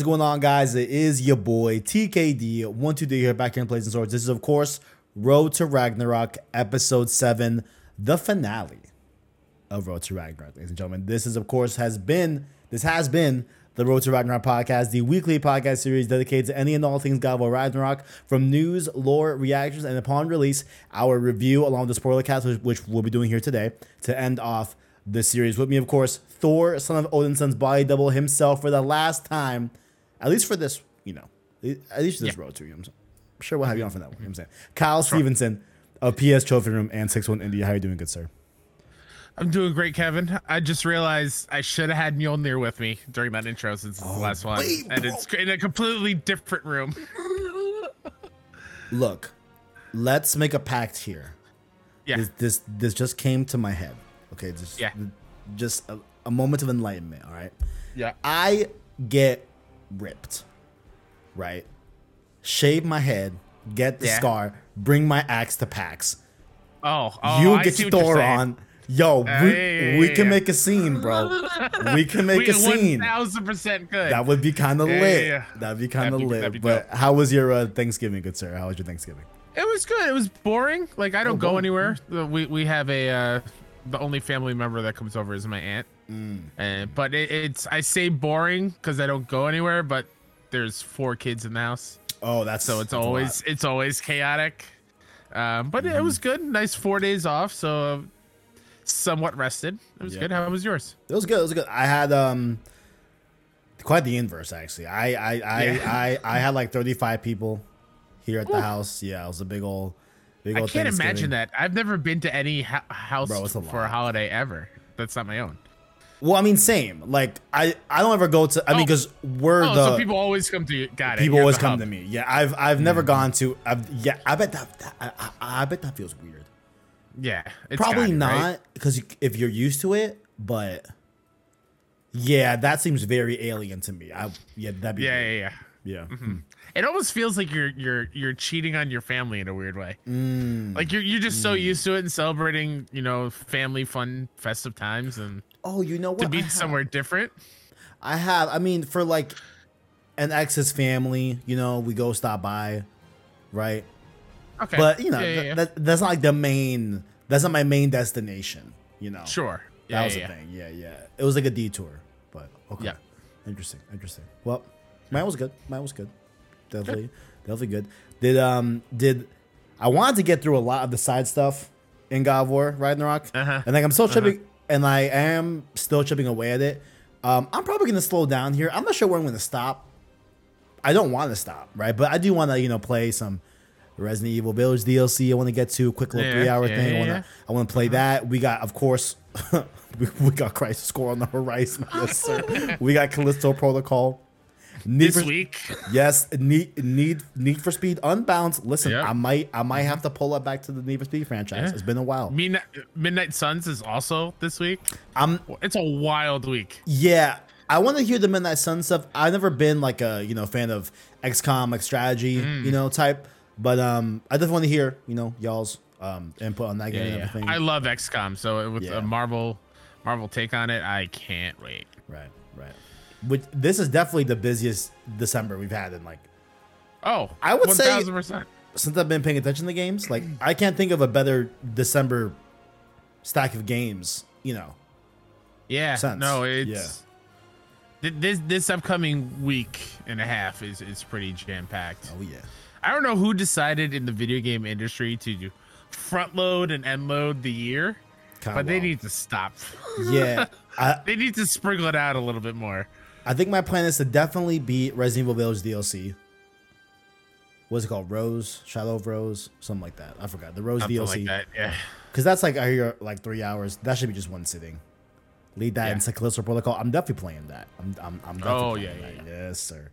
What's going on, guys? It is your boy TKD. One two three here, back here in Plays and Swords. This is, of course, Road to Ragnarok, episode seven, the finale of Road to Ragnarok, ladies and gentlemen. This is, of course, has been this has been the Road to Ragnarok podcast, the weekly podcast series dedicated to any and all things God of War Ragnarok, from news, lore, reactions, and upon release, our review along with the spoiler cast, which, which we'll be doing here today to end off the series. With me, of course, Thor, son of Odinson's body double himself for the last time, at least for this, you know, at least for this Yeah. road to. You know I'm sure we'll have you on for that one. You know what I'm saying? Kyle Stevenson of PS Trophy Room and 61 India. How are you doing, good sir? I'm doing great, Kevin. I just realized I should have had Mjolnir with me during that intro since it's the oh, last one, wait, and bro. it's in a completely different room. Look, let's make a pact here. Yeah, This, this this just came to my head. Okay, just Yeah. just a, a moment of enlightenment. All right, yeah. I get ripped, right? Shave my head, get the Yeah. scar, bring my axe to PAX. Oh, oh you I get your Thor on. Yo, Uh, we, yeah, yeah, we can make a scene, bro. we can make We a scene. Thousand percent good. That would be kind of lit. That'd be kind of lit. be but how was your uh, Thanksgiving, good sir? How was your Thanksgiving? It was good. It was boring. Like I don't go boring. anywhere. We we have a uh, the only family member that comes over is my aunt. Mm. And but it, it's I say boring because I don't go anywhere. But there's four kids in the house. Oh, that's so it's that's always it's always chaotic um but it was Mm-hmm. good nice four days off so somewhat rested it was Yeah. good how was yours It was good. It was good. I had um quite the inverse actually. I I I Yeah. I, I had like 35 people here at the house. Yeah, it was a big old big i can't imagine that i've never been to any ho- house Bro, a for a holiday ever that's not my own Well, I mean same. Like I I don't ever go to I mean Oh. cuz we're oh the so people always come to you got it people You're always come hub. to me. Yeah, I've I've never gone to I've, yeah, I bet that, that I, I, bet that feels weird. yeah Probably not right? because if you're used to it, but yeah, that seems very alien to me. I yeah, that'd be yeah weird. yeah yeah yeah. Hmm. It almost feels like you're you're you're cheating on your family in a weird way Mm. like you're, you're just so used to it and celebrating you know family fun festive times and Oh, you know what? to be somewhere different I have. I mean, for like an ex's family, you know, we go stop by, right? okay But you know, Yeah, yeah, yeah. That, that's not like the main. That's not my main destination. You know, Sure. that Yeah, was yeah, the yeah. thing. Yeah, yeah. It was like a detour, but okay. Yeah. Interesting. Interesting. Well, mine was good. Mine was good. Definitely, definitely good. Did um did I wanted to get through a lot of the side stuff in God of War Ragnarok, Uh-huh. and like I'm still chipping, and I am still chipping away at it. Um, I'm probably gonna slow down here. I'm not sure where I'm gonna stop. I don't want to stop, right? But I do want to, you know, play some Resident Evil Village DLC. I want to get to a quick little Yeah, three hour yeah, thing. I want to, yeah. Uh-huh. I want to play that. We got, of course, we, we got Crisis Core on the horizon. Yes, sir. we got Callisto Protocol. Need this for, week. yes, need need Need for Speed Unbound. Listen, Yep. I might I might have to pull it back to the Need for Speed franchise. Yeah. It's been a while. Midnight, Midnight Suns is also this week. I'm It's a wild week. Yeah, I want to hear the Midnight Sun stuff. I've never been like a you know fan of XCOM like strategy Mm. you know type, but um, I definitely want to hear you know y'all's um input on that game Yeah, and yeah. everything. I love XCOM, so with a Marvel Marvel take on it, I can't wait. right. Which this is definitely the busiest December we've had in like Oh, I would say- 1000%. since I've been paying attention to games. Like I can't think of a better December stack of games. You know, Yeah. sense. No, it's th- this this upcoming week and a half is is pretty jam packed. oh yeah. I don't know who decided in the video game industry to front load and end load the year, Kinda but they need to stop. yeah. I, They need to sprinkle it out a little bit more. I think my plan is to definitely beat Resident Evil Village DLC. What's it called? Rose, Shadow of Rose, something like that. I forgot the Rose Something DLC like that. Yeah. because that's like I hear like three hours. That should be just one sitting. Lead that Yeah. into Callisto Protocol. I'm definitely playing that. I'm I'm, I'm definitely Oh, playing yeah, that. yeah, Yes, sir.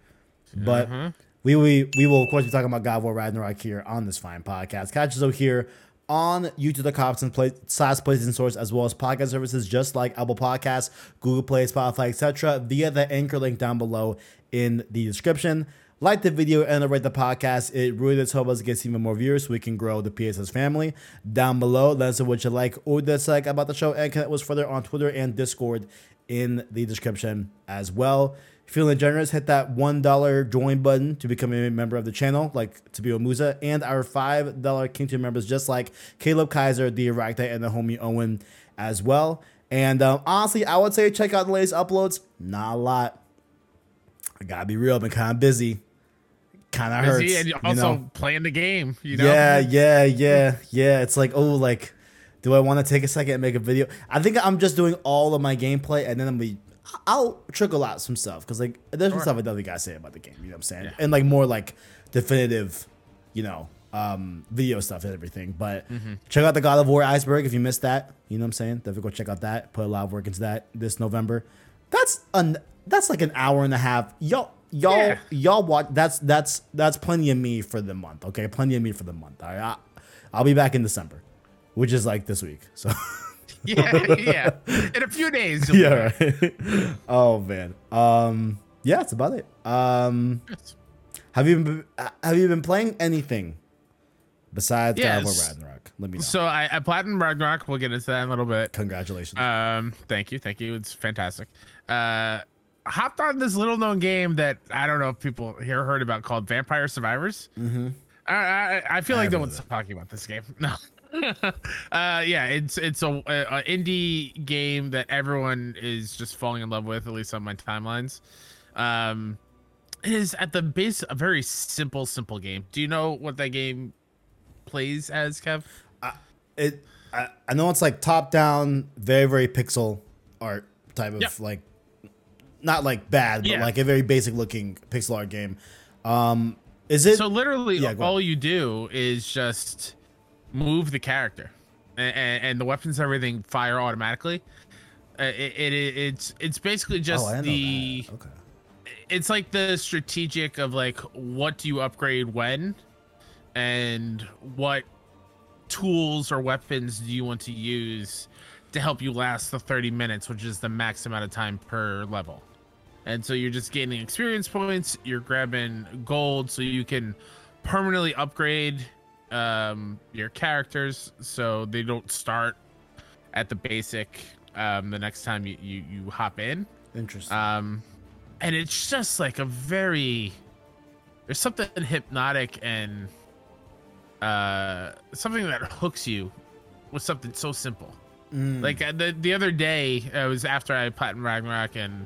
But Mhm. we, we we will of course be talking about God of War Ragnarok here on this fine podcast. Catch us out here on YouTube, the cops and play SaaS places and source, as well as podcast services just like Apple Podcasts, Google Play, Spotify, etc. Via the anchor link down below in the description. Like the video and rate the podcast. It really does help us get even more viewers so we can grow the PSS family. Down below, let us know what you like or dislike about the show and connect with us further on Twitter and Discord in the description as well. Feeling generous, hit that $1 join button to become a member of the channel, like Tabio Musa, and our $5 King Tier members, just like Caleb Kaiser, the Erecta, and the homie Owen as well. And um, honestly, I would say check out the latest uploads. Not a lot. I gotta be real, I've been kind of busy. Kind of hurts. And you also know? playing the game. You know. Yeah, yeah, yeah, yeah. It's like, oh, like, do I want to take a second and make a video? I think I'm just doing all of my gameplay, and then I'm be, I'll trickle out some stuff because like there's some stuff I definitely gotta say about the game. You know what I'm saying? Yeah. And like more like definitive, you know, um, video stuff and everything. But Mm-hmm. check out the God of War Iceberg if you missed that. You know what I'm saying? Definitely go check out that. Put a lot of work into that this November. That's an that's like an hour and a half. Y'all y'all Yeah. y'all watch that's that's that's plenty of me for the month okay plenty of me for the month all right I, i'll be back in december which is like this week so yeah, yeah. In a few days. yeah right. oh man um yeah that's about it um have you been have you been playing anything besides God of War Ragnarok let me know So I, I platinum Ragnarok. We'll get into that in a little bit. congratulations Um, thank you, thank you. It's fantastic. Uh, hopped on this little known game that I don't know if people here heard about called Vampire Survivors. Mm-hmm. I, I I feel like no one's talking about this game. No. uh, yeah, it's it's a, a, indie game that everyone is just falling in love with, at least on my timelines. Um, it is at the base a very simple, simple game. Do you know what that game plays as, Kev? it I, I know it's like top down very very pixel art type of Yep. like not like bad but Yeah. like a very basic looking pixel art game um is it So literally, Yeah, all you do is just move the character, and, and the weapons, and everything fire automatically. Uh, it, it it's it's basically just oh, the okay it's like the strategic of like what do you upgrade when, and what tools or weapons do you want to use to help you last the 30 minutes, which is the max amount of time per level. And so you're just gaining experience points, you're grabbing gold so you can permanently upgrade um, your characters so they don't start at the basic um, the next time you, you, you hop in. interesting Um, and it's just like a very there's something hypnotic and uh something that hooks you with something so simple. Mm. Like uh, the the other day, it was after I platinum Ragnarok and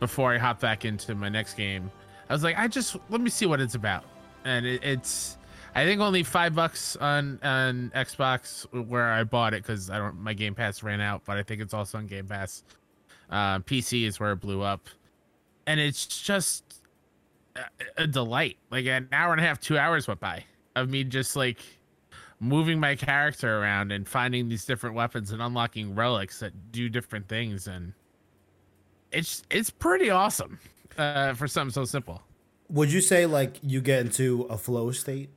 before I hopped back into my next game, I was like, I just let me see what it's about, and it, it's I think only five bucks on on Xbox where I bought it because I don't my Game Pass ran out, but I think it's also on Game Pass. Uh, PC is where it blew up, and it's just a, a delight. Like an hour and a half, two hours went by of me just like moving my character around and finding these different weapons and unlocking relics that do different things and it's it's pretty awesome uh for something so simple would you say like you get into a flow state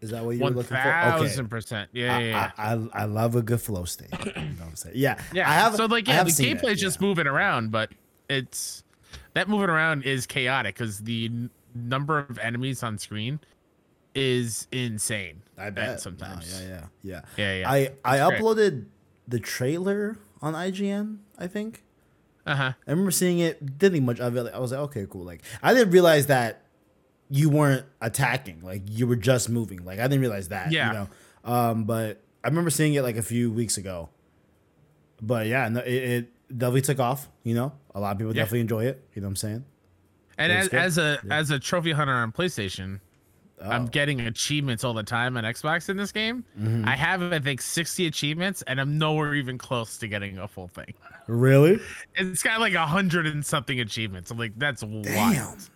is that what you were one looking for thousand percent yeah yeah, yeah. I, I, I love a good flow state. You know what I'm saying? Yeah, yeah I have. so like I yeah the gameplay is just yeah. moving around but it's that moving around is chaotic because the n- number of enemies on screen is insane I bet sometimes No, yeah, yeah, yeah. Yeah, yeah. I I It's great. uploaded the trailer on IGN. I think uh-huh I remember seeing it. Didn't think much of it. I was like, okay, cool. Like I didn't realize that you weren't attacking. Like you were just moving. Like I didn't realize that. Yeah. You know. Um, but I remember seeing it like a few weeks ago. But yeah, no, it, it definitely took off. You know, a lot of people Yeah. definitely enjoy it. You know what I'm saying? And as, as a as a trophy hunter on PlayStation, I'm Oh. getting achievements all the time on Xbox in this game. Mm-hmm. I have I think 60 achievements, and I'm nowhere even close to getting a full thing. Really? It's got like a hundred and something achievements. I'm like, that's wild.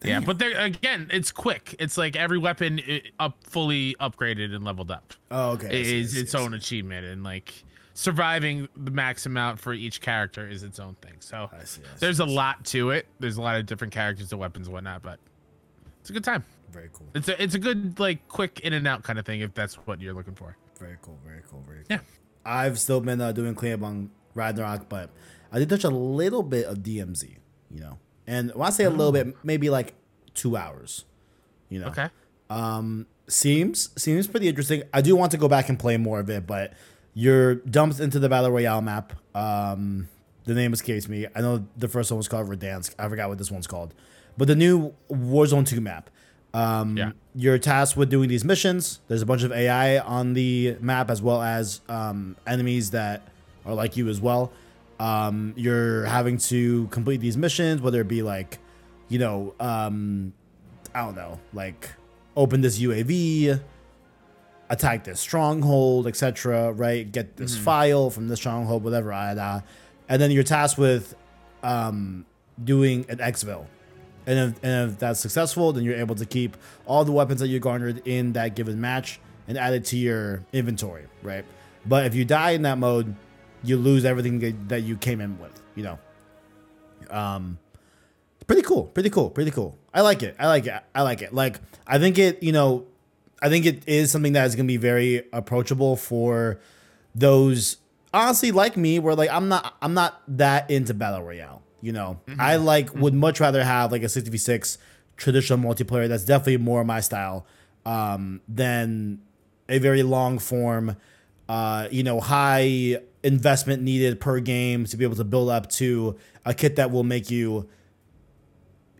Damn. Yeah, but there again, it's quick. It's like every weapon up fully upgraded and leveled up Oh, okay. Is its own achievement, and like surviving the max amount for each character is its own thing. So I see, I see, there's a lot to it. There's a lot of different characters and weapons and whatnot, but it's a good time. Very cool. It's a it's a good like quick in and out kind of thing if that's what you're looking for. Very cool. Very cool. Very cool. Yeah. I've still been uh, doing cleanup on Ragnarok, but I did touch a little bit of DMZ, you know. And when I say a little bit, maybe like two hours, you know. Okay. Seems seems pretty interesting. I do want to go back and play more of it, but you're dumped into the battle royale map. Um, the name escapes me. I know the first one was called Verdansk. I forgot what this one's called. But the new Warzone 2 map. Um, Yeah. You're tasked with doing these missions. There's a bunch of AI on the map as well as um, enemies that are like you as well. Um, you're having to complete these missions, whether it be like, you know, um, I don't know, like open this UAV, attack this stronghold, etc. Right? Get this file from this stronghold, whatever. Uh, and then you're tasked with um, doing an exfil. And if, and if that's successful, then you're able to keep all the weapons that you garnered in that given match and add it to your inventory, right? But if you die in that mode, you lose everything that- you came in with, you know. Um, pretty cool, pretty cool, pretty cool. I like it. I like it. I like it. Like I think it, you know, I think it is something that is going to be very approachable for those honestly like me where like I'm not I'm not that into battle royale, you know. I like would much rather have like a 6v6 traditional multiplayer that's definitely more my style um than a very long form uh you know high investment needed per game to be able to build up to a kit that will make you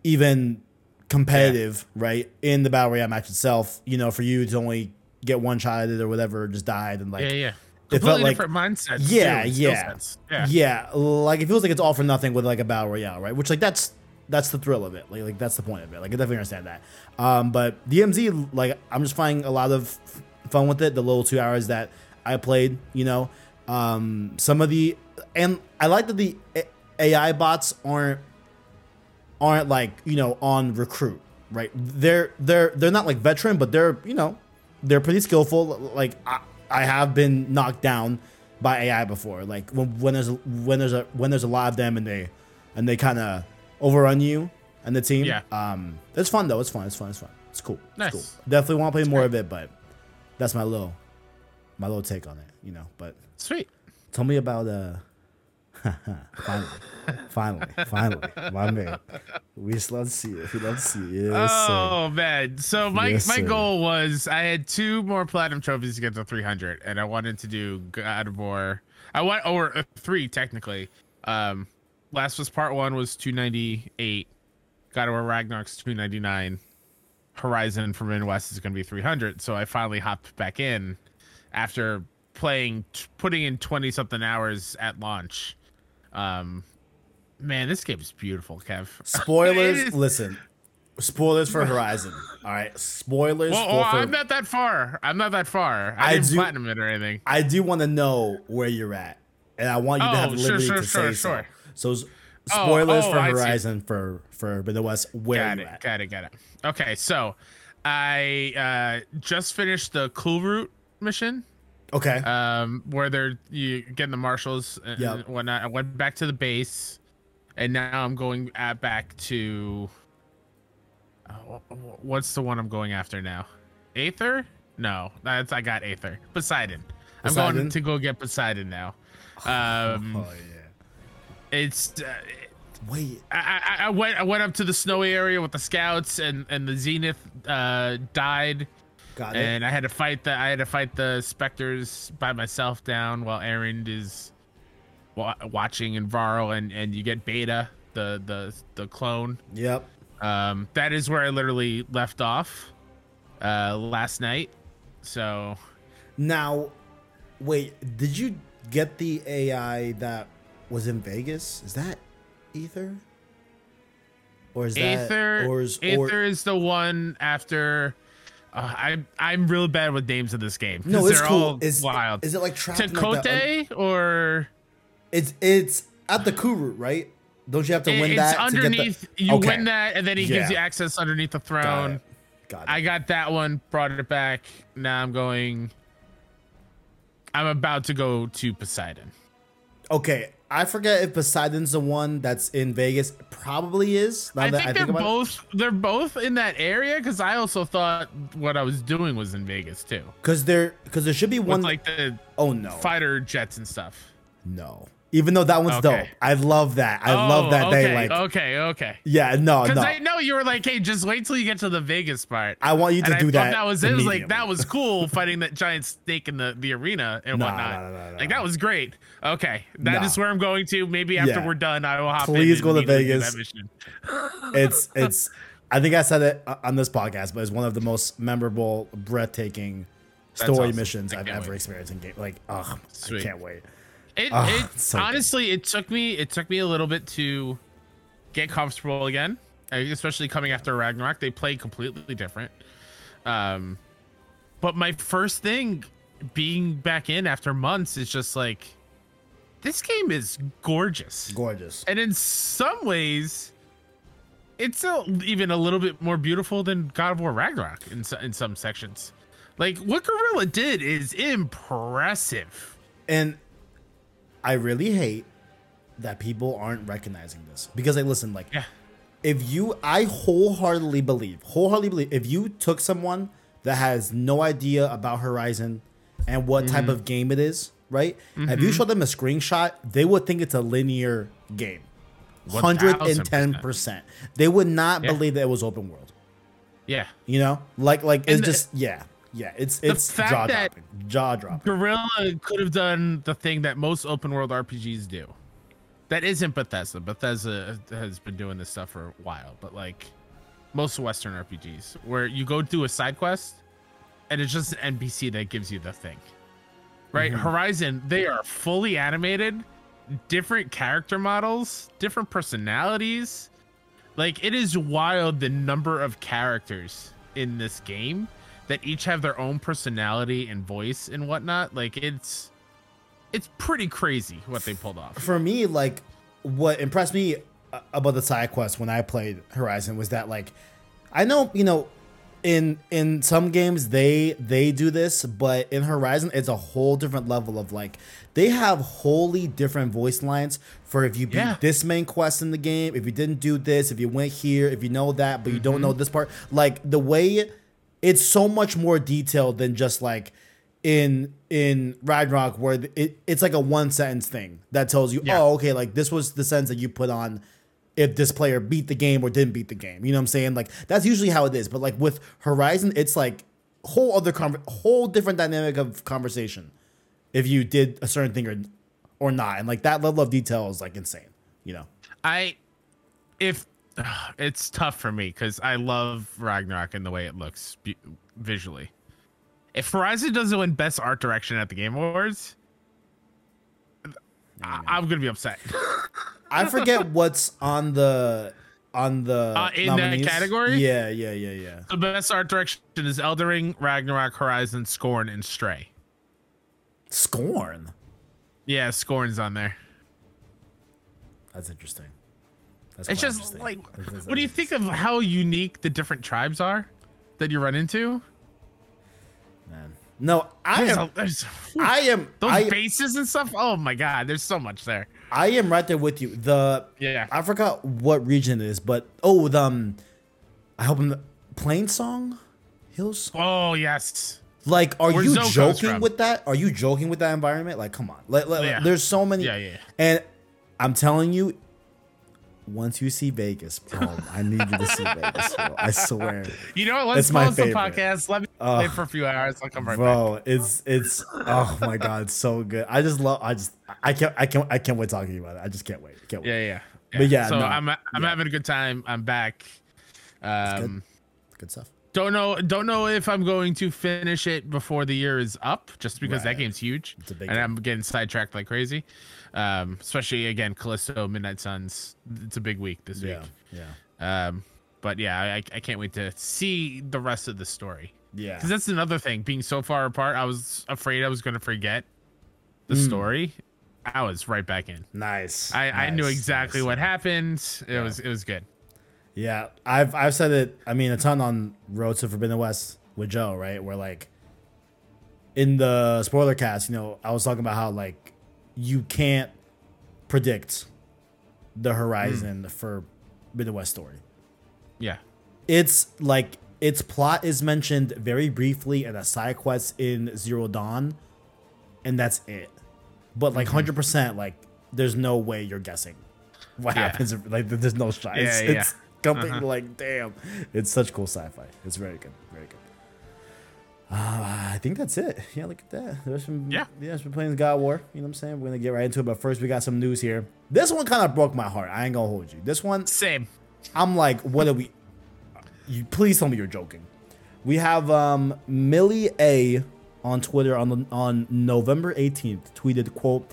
even competitive, right? In the battle royale match itself, you know, for you to only get one shot at it or whatever, just died and like Yeah, yeah. It felt Completely like- different mindset. yeah, too, yeah, yeah. yeah, Like it feels like it's all for nothing with like a battle royale, right? Which like that's that's the thrill of it. Like like that's the point of it. Like I definitely understand that. Um, but DMZ, like I'm just finding a lot of f- fun with it. The little two hours that I played, you know, um, some of the and I like that the AI bots aren't aren't like you know on recruit right? They're they're they're not like veteran but they're you know they're pretty skillful. Like i, I have been knocked down by ai before. Like when, when there's a, when there's a when there's a lot of them and they and they kind of overrun you and the team Yeah. um it's fun though. It's fun. It's fun. It's fun. It's cool. It's Nice. cool definitely want to play more of it but that's my little my little take on it you know but Sweet. Tell me about uh finally, finally, finally, my man. We just love to see it. We love to see it. Yes, sir. Oh man! So my Yes, my sir. goal was I had two more platinum trophies to get to 300, and I wanted to do God of War. I want or uh, three technically. Um, last was part one was 298. God of War Ragnarok's 299. Horizon Forbidden West is going to be 300. So I finally hopped back in after playing, t- putting in 20 something hours at launch. Um, man, this game is beautiful, Kev. Spoilers. Listen, spoilers for Horizon. All right, spoilers Well, for. well, for- I'm not that far. I'm not that far. I, I didn't do- platinum it or anything. I do want to know where you're at, and I want you to have Oh, the liberty sure, to sure, say sure. so. So, Oh, spoilers oh, for Horizon for Forbidden West. Where Got you it. at? Got it. Got it. Okay, so I uh, just finished the Kulrut mission, Okay. um, where they're you getting the marshals and Yep. whatnot. I went back to the base, and now I'm going at back to. Uh, wh- wh- what's the one I'm going after now? Aether? No, that's I got Aether. Poseidon. I'm going to go get Poseidon now. Um, oh yeah. it's uh, Wait. I, I, I went I went up to the snowy area with the scouts and and the zenith uh died Got it. and I had to fight the I had to fight the specters by myself down while Erend is wa- watching and Varro and and you get Beta the the the clone Yep. um that is where I literally left off uh last night so Now, wait, did you get the AI that was in Vegas? Is that Aether? Or is that or is Aether or is the one after uh, I'm I'm real bad with names of this game. No, it's they're cool. all Is wild. Is it like trapped in like Takote that un- or It's it's at the Kuru, right? Don't you have to win it's that underneath? to get the You Okay. win that, and then he gives you access underneath the Got throne. it. Got it. I got that one, brought it back. Now I'm going. I'm about to go to Poseidon. okay, I forget if Poseidon's the one that's in Vegas. Probably is. Now I think they're about it. both. They're both in that area because I also thought what I was doing was in Vegas too, Because there, because there should be with one. like the oh no, fighter jets and stuff. no, Even though that one's Okay. dope. I love that. I love Oh, that okay, they like Okay, okay. Yeah, no, Because no. I know you were like, hey, just wait till you get to the Vegas part. I want you to and I do thought that. that was it. Was like that was cool fighting that giant snake in the, the arena and No, whatnot. no, Like that was great. Okay, that is where I'm going to. Maybe after Yeah. we're done, I will hop. Please go to Vegas. it's it's I think I said it uh, on this podcast, but it's one of the most memorable, breathtaking story awesome. missions I I've ever wait. experienced in game. Like, oh, I can't wait. It, Ah, it so good. honestly, it took me it took me a little bit to get comfortable again, uh, especially coming after Ragnarok. They play completely different. Um, but my first thing being back in after months is just like this game is gorgeous, Gorgeous. and in some ways, it's a, even a little bit more beautiful than God of War Ragnarok in in some sections. Like what Guerrilla did is impressive. And I really hate that people aren't recognizing this because like listen, like Yeah. if you I wholeheartedly believe, wholeheartedly believe if you took someone that has no idea about Horizon and what type Mm-hmm. of game it is, right? If you show them a screenshot, they would think it's a linear game. 110%. They would not Yeah. believe that it was open world. Yeah. You know? Like like it's And the- just yeah. Yeah, it's it's jaw dropping. Jaw dropping. Guerrilla could have done the thing that most open world RPGs do. That isn't Bethesda. Bethesda has been doing this stuff for a while, but like most Western RPGs, where you go do a side quest and it's just an NPC that gives you the thing. Right? Mm-hmm. Horizon, they are fully animated, different character models, different personalities. Like it is wild the number of characters in this game that each have their own personality and voice and whatnot. Like it's it's pretty crazy what they pulled off. for me, like what impressed me uh, about the side quest when I played Horizon was that like I know you know in in some games they they do this, but in Horizon it's a whole different level of like they have wholly different voice lines for if you beat Yeah. this main quest in the game, if you didn't do this, if you went here, if you know that but you don't know this part, like the way it's so much more detailed than just like in in Ragnarok where it, it's like a one sentence thing that tells you, Yeah. oh, okay, like this was the sentence that you put on if this player beat the game or didn't beat the game. You know what I'm saying? Like that's usually how it is. But like with Horizon, it's like whole other conver- whole different dynamic of conversation if you did a certain thing or or not. And like that level of detail is like insane. You know? I if it's tough for me because I love Ragnarok and the way it looks bu- visually. If Horizon doesn't win Best Art Direction at the Game Awards, I- I'm gonna be upset. I forget what's on the on the Uh, in that category? Yeah, yeah, yeah, yeah. the best art direction is Elden Ring, Ragnarok, Horizon, Scorn, and Stray. Scorn. Yeah, Scorn's on there. That's interesting. That's It's just like, what do you think of how unique the different tribes are that you run into? Man. No, I There's, am. a, there's I am. those I, bases and stuff. Oh my god, there's so much there. I am right there with you. The Yeah. I forgot what region it is, but oh, the um, I hope I'm the Plainsong Hills. Oh yes. Like, are Where you Zoe joking with that? Are you joking with that environment? Like, come on. Like, like, Yeah. there's so many. Yeah, yeah. And I'm telling you, once you see Vegas, bro, I need you to see Vegas. Bro. I swear, You know what? Let's pause the podcast. Let me Ugh. play for a few hours. I'll come right back. bro. It's it's oh my god, it's so good. I just love. I just I can't I can't I can't wait talking about it. I just can't wait. Can't wait. Yeah, yeah. But yeah, so no, I'm I'm yeah. having a good time. I'm back. Um, Good stuff. Don't know don't know if I'm going to finish it before the year is up, just because that game's huge, It's a big and game. I'm getting sidetracked like crazy. Um, especially again, Callisto, Midnight Suns. It's a big week this Yeah, week. yeah, Um, but yeah, I, I can't wait to see the rest of the story. yeah. Because that's another thing. Being so far apart, I was afraid I was going to forget the Mm. story. I was right back in. Nice. I, I knew exactly nice. what happened. It was it was good. Yeah, I've I've said it. I mean, a ton on Road to Forbidden West with Joe, right? Where like in the spoiler cast, you know, I was talking about how like you can't predict the horizon hmm. for Forbidden West story. Yeah. It's like its plot is mentioned very briefly in a side quest in Zero Dawn, and that's it. But like mm-hmm. hundred percent, like there's no way you're guessing what Yeah. happens. Like there's no shot. Yeah, it's, yeah. it's completely Uh-huh. like damn. It's such cool sci-fi. It's very good. Very good. Uh, I think that's it. Yeah, look at that. There's some. Yeah. yeah. We're playing God War. You know what I'm saying? We're gonna get right into it. But first, we got some news here. This one kind of broke my heart. I ain't gonna hold you. This one, Same. I'm like, what are we? You please tell me you're joking. We have um Millie A on Twitter on the, on November 18th tweeted quote.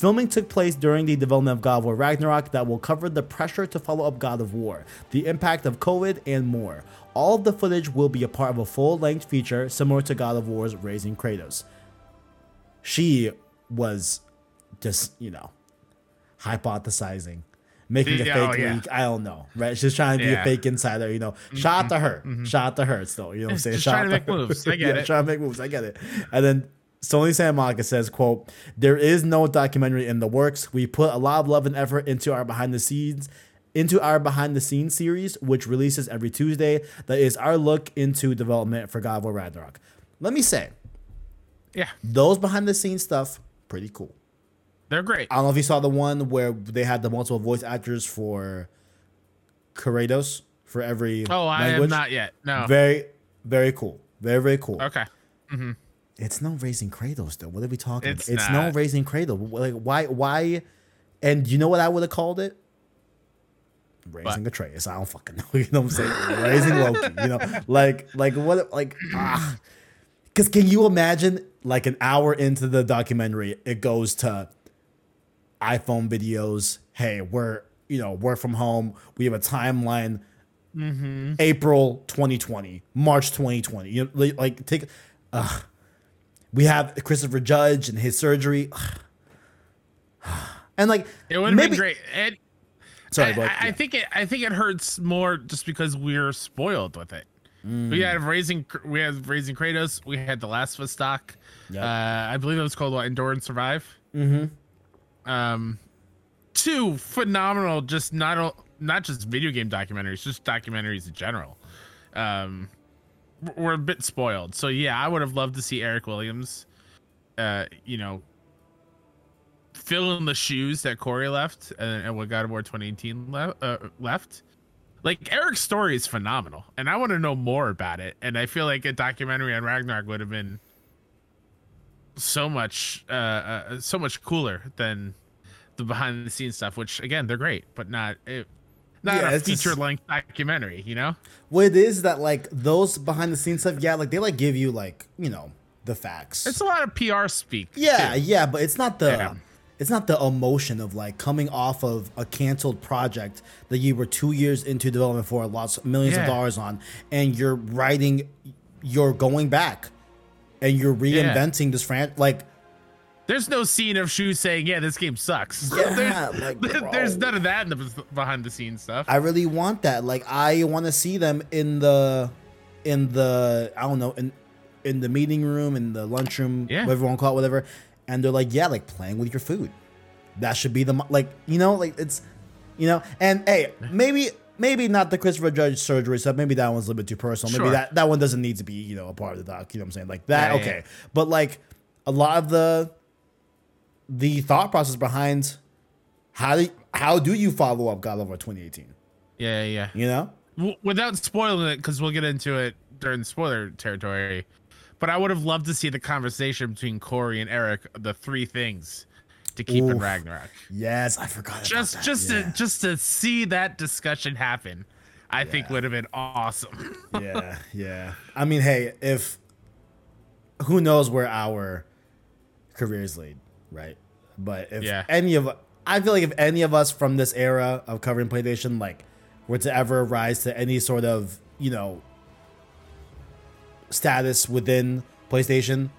Filming took place during the development of God of War Ragnarok that will cover the pressure to follow up God of War, the impact of COVID, and more. All of the footage will be a part of a full length feature similar to God of War's Raising Kratos. She was just, you know, hypothesizing, making a fake oh, yeah. leak. I don't know, right? She's trying to be a Yeah. Mm-hmm. fake insider, you know. Shout out to her. Shout out to her still. You know what I'm saying? Just Shout trying to out make her. moves. I get yeah, it. Trying to make moves. I get it. And then Sony Santa Monica says, quote, there is no documentary in the works. We put a lot of love and effort into our behind the scenes into our behind the scenes series, which releases every Tuesday. That is our look into development for God of War Ragnarok. Let me say, Yeah, those behind the scenes stuff, pretty cool. they're great. I don't know if you saw the one where they had the multiple voice actors for Kratos for every Oh, I language. am not yet. No. Very, very cool. Very, very cool. okay. Mm-hmm. It's no raising Kratos though. What are we talking It's about? It's no raising cradle. Like why? Why? And you know what I would have called it? Raising Atreus. I don't fucking know. You know what I'm saying? raising Loki. You know, like, like what? Like, ah. Because can you imagine? Like an hour into the documentary, it goes to iPhone videos. Hey, we're you know work from home. We have a timeline. April 2020, March 2020. You know, like, like take. Uh, we have Christopher Judge and his surgery, and like It would have been great. It, Sorry, I, but I, I think it. I think it hurts more just because we're spoiled with it. Mm. We had raising. We had raising Kratos. We had the Last of Us stock. Yep. Uh, I believe it was called what, Endure and Survive. Mm-hmm. Um, two phenomenal. Just not not just video game documentaries, just documentaries in general. Um, we're a bit spoiled. So yeah, I would have loved to see Eric Williams. Uh, you know, fill in the shoes that Corey left and, and what God of War 2018 le- uh, left. Like Eric's story is phenomenal, and I want to know more about it. And I feel like a documentary on Ragnarok would have been so much, uh, uh, so much cooler than the behind the scenes stuff. Which again, they're great, but not it, not Yeah, a feature length documentary. You know? what it is that like those behind the scenes stuff, yeah, like they like give you like you know the facts. It's a lot of PR speak. yeah, too. yeah, but it's not the Yeah. it's not the emotion of like coming off of a canceled project that you were two years into development for, lots millions of dollars on, and you're writing, you're going back, and you're reinventing this franchise. Like There's no scene of Shu saying, "Yeah, this game sucks." Yeah, like, there's none of that in the behind the scenes stuff. I really want that. Like I want to see them in the in the I don't know in in the meeting room in the lunchroom, Yeah. whatever you want to call it, whatever. And they're like, yeah, like playing with your food. That should be the like you know like it's you know. And hey, maybe maybe not the Christopher Judge surgery stuff. Maybe that one's a little bit too personal. Maybe Sure. that that one doesn't need to be you know a part of the doc. You know what I'm saying? Like that. Yeah, yeah. okay, but like a lot of the the thought process behind how do how do you follow up God of War 2018? yeah, yeah. You know. W- without spoiling it, because we'll get into it during spoiler territory. But I would have loved to see the conversation between Corey and Eric, the three things to keep in Ragnarok. Yes, I forgot. Just, that. just yeah. to, just to see that discussion happen, I think would have been awesome. yeah, yeah. I mean, hey, if who knows where our careers lead, right? But if Yeah. any of, I feel like if any of us from this era of covering PlayStation, like, were to ever rise to any sort of, you know, status within PlayStation,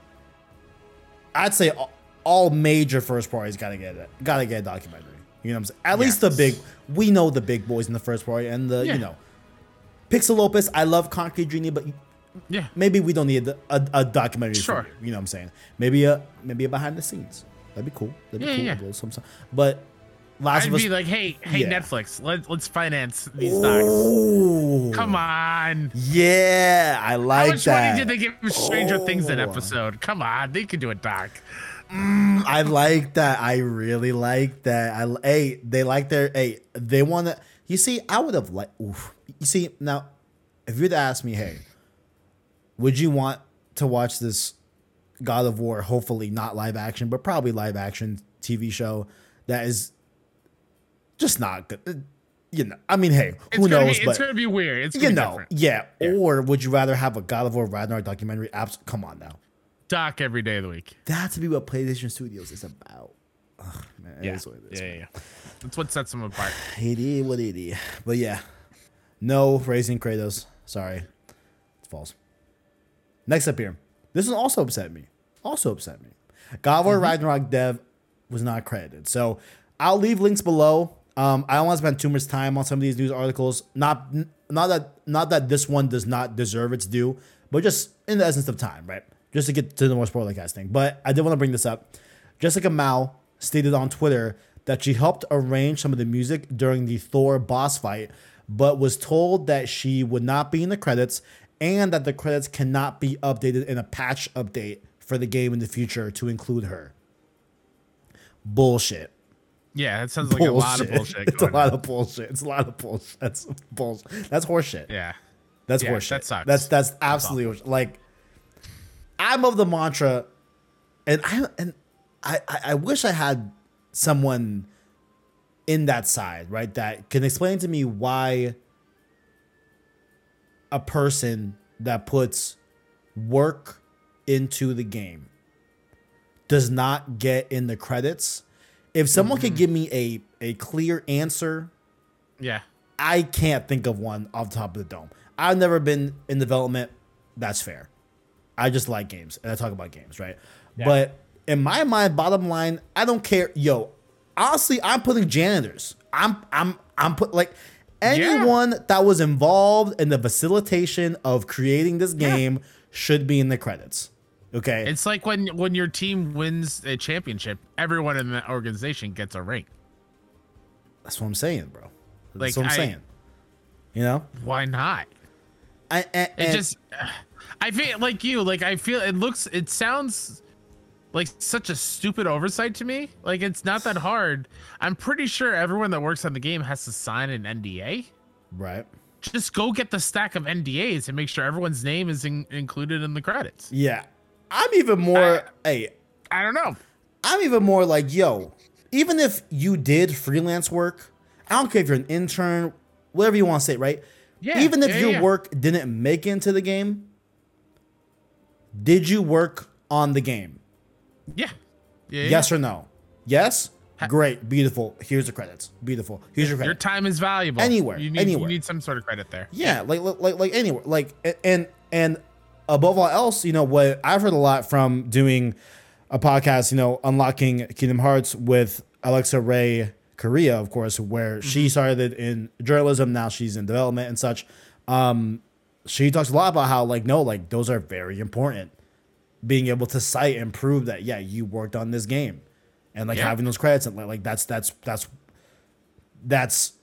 I'd say all, all major first parties gotta get it, gotta get a documentary. You know what I'm saying? At least the big, we know the big boys in the first party and the, Yeah. you know, Pixelopus. I love Concrete Genie, but yeah, maybe we don't need a, a, a documentary. for Sure. you. you know what I'm saying? Maybe a maybe a behind the scenes. That'd be cool. That'd be Yeah, cool. yeah. some- But Last I'd of Us. be like, hey, hey, Yeah. Netflix, let, let's finance these stocks. Come on. Yeah, I like How much that. money did they give Stranger Things an Oh. episode? Come on, they could do a doc. Mm, I like that. I really like that. I hey, they like their hey, they want to. You see, I would have like. Oof. You see, now, if you'd asked me, hey, would you want to watch this God of War? Hopefully not live action, but probably live action TV show that is just not good. Uh, You know, I mean, hey, who knows? Be, but it's gonna be weird. It's you be know, yeah. Yeah. Or would you rather have a God of War Ragnarok documentary? Abs- come on now. Doc every day of the week. That to be what PlayStation Studios is about. Ugh, man, Yeah. is what it is. yeah, yeah, yeah. That's what sets them apart. It is what it is. But yeah, no raising Kratos. Sorry, it's false. Next up here, this one also upset me. Also upset me. God of War Ragnarok dev was not credited. So I'll leave links below. Um, I don't want to spend too much time on some of these news articles. Not not that not that this one does not deserve its due, but just in the essence of time, right? Just to get to the more spoiler casting. But I did want to bring this up. Jessica Mao stated on Twitter that she helped arrange some of the music during the Thor boss fight, but was told that she would not be in the credits and that the credits cannot be updated in a patch update for the game in the future to include her. Bullshit. Yeah, that sounds like a lot of bullshit. It's a lot on. of bullshit. It's a lot of bullshit. That's bullshit. That's horseshit. Yeah. That's Yeah, horseshit. that sucks. That's that's absolutely horseshit. like. I'm of the mantra, and I and I, I wish I had someone in that side right that can explain to me why a person that puts work into the game does not get in the credits. If someone Mm-hmm. could give me a a clear answer Yeah. I can't think of one off the top of the dome. I've never been in development. That's fair. I just like games and I talk about games, right? But in my mind, bottom line, I don't care. Yo, honestly, I'm putting janitors. I'm I'm I'm put like anyone that was involved in the facilitation of creating this game should be in the credits. Okay. It's like when when your team wins a championship, everyone in the organization gets a ring. That's what I'm saying, bro. That's Like, what I'm I- saying. You know? Why not? I, and, It just I feel like you, like I feel it looks it sounds like such a stupid oversight to me. Like it's not that hard. I'm pretty sure everyone that works on the game has to sign an NDA. right. Just go get the stack of NDAs and make sure everyone's name is in, included in the credits. Yeah. I'm even more hey, I don't know. I'm even more like, yo, even if you did freelance work, I don't care if you're an intern, whatever you want to say, right? Yeah, Even if yeah, your yeah. work didn't make it into the game, did you work on the game? Yeah. Yeah. Yes or no? Yes? Great, beautiful. Here's the credits. Beautiful. Here's your Your credit. time is valuable. Anywhere, You need, anywhere. You need some sort of credit there. Yeah, like like like anywhere, like and and above all else, you know what I've heard a lot from doing a podcast, you know, unlocking Kingdom Hearts with Alexa Ray Corriea, of course, where she started in journalism, now she's in development and such. Um, she talks a lot about how like no, like those are very important. Being able to cite and prove that yeah, you worked on this game, and like Yeah. having those credits and like, that's that's that's that's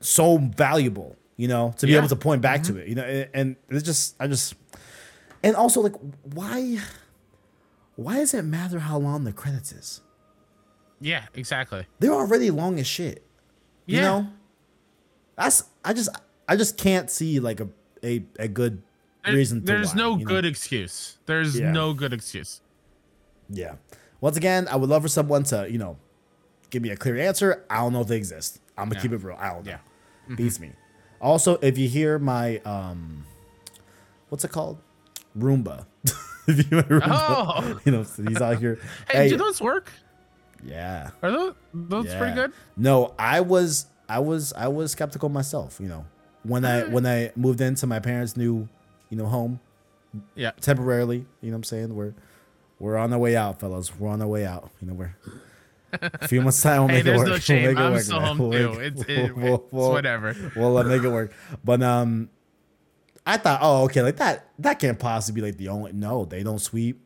so valuable, you know, to be Yeah. able to point back to mm-hmm. it, you know, and, and it's just, I just, and also like, why, why does it matter how long the credits is? Yeah, exactly. They're already long as shit, you Yeah. know. That's I just, I just can't see like a a, a good reason. To There's no you know? good excuse. There's Yeah. no good excuse. Yeah. Once again, I would love for someone to, you know, give me a clear answer. I don't know if they exist. I'm gonna Yeah. keep it real. I don't know. Yeah. Beats me. Also, if you hear my um what's it called? Roomba. if you hear Roomba, Oh, you know, he's out here. hey, do those work? yeah. Are those those yeah. pretty good? No, I was I was I was skeptical myself, you know. When I when I moved into my parents' new, you know, home Yeah. temporarily. You know what I'm saying? We're we're on the way out, fellas. We're on the way out. You know, we're a few months time. We'll Hey, make it there's work. no We'll shame. make it I'm work, still man. home We'll too. make- It's, we'll- it, we'll- it's we'll- whatever. We'll uh, make it work. But um, I thought, oh, okay, like that. That can't possibly be like the only. No, they don't sweep.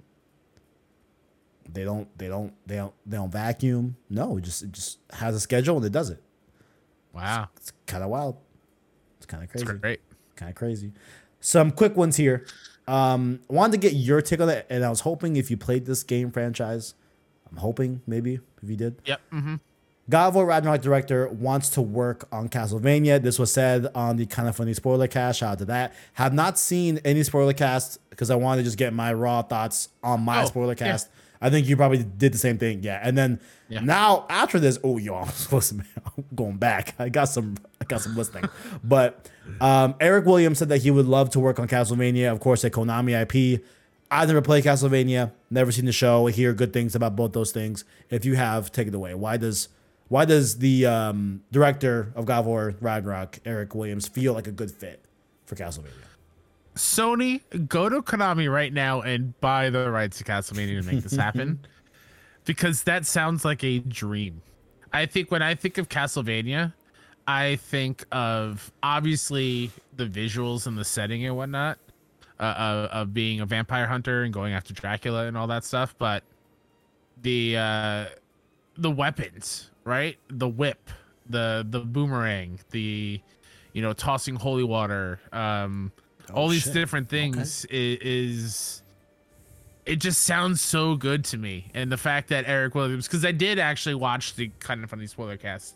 They don't. They don't. They don't. They don't vacuum. No, it just it just has a schedule and it does it. Wow, It's kind of wild. It's kind of crazy that's great. kind of crazy. Some quick ones here. Um, I wanted to get your take on it, and I was hoping if you played this game franchise, I'm hoping maybe if you did. Yep. Mm-hmm. God of War Ragnarok director wants to work on Castlevania. This was said on the kind of funny spoiler cast. Shout out to that. Have not seen any spoiler cast because I wanted to just get my raw thoughts on my Oh, spoiler yeah. cast. I think you probably did the same thing. Yeah. And then Yeah. now after this, oh yo, I'm supposed to I'm going back. I got some I got some listening. but um, Eric Williams said that he would love to work on Castlevania, of course, a Konami IP. I've never played Castlevania, never seen the show. I hear good things about both those things. If you have, take it away. Why does why does the um, director of God of War Ragnarok, Eric Williams, feel like a good fit for Castlevania? Sony, go to Konami right now and buy the rights to Castlevania to make this happen. because that sounds like a dream. I think when I think of Castlevania, I think of obviously the visuals and the setting and whatnot uh, of, of being a vampire hunter and going after Dracula and all that stuff. But the uh, the weapons, right? The whip, the the boomerang, the you know tossing holy water, um, all these shit. different things i- is it just sounds so good to me and the fact that eric williams because i did actually watch the kind of funny spoiler cast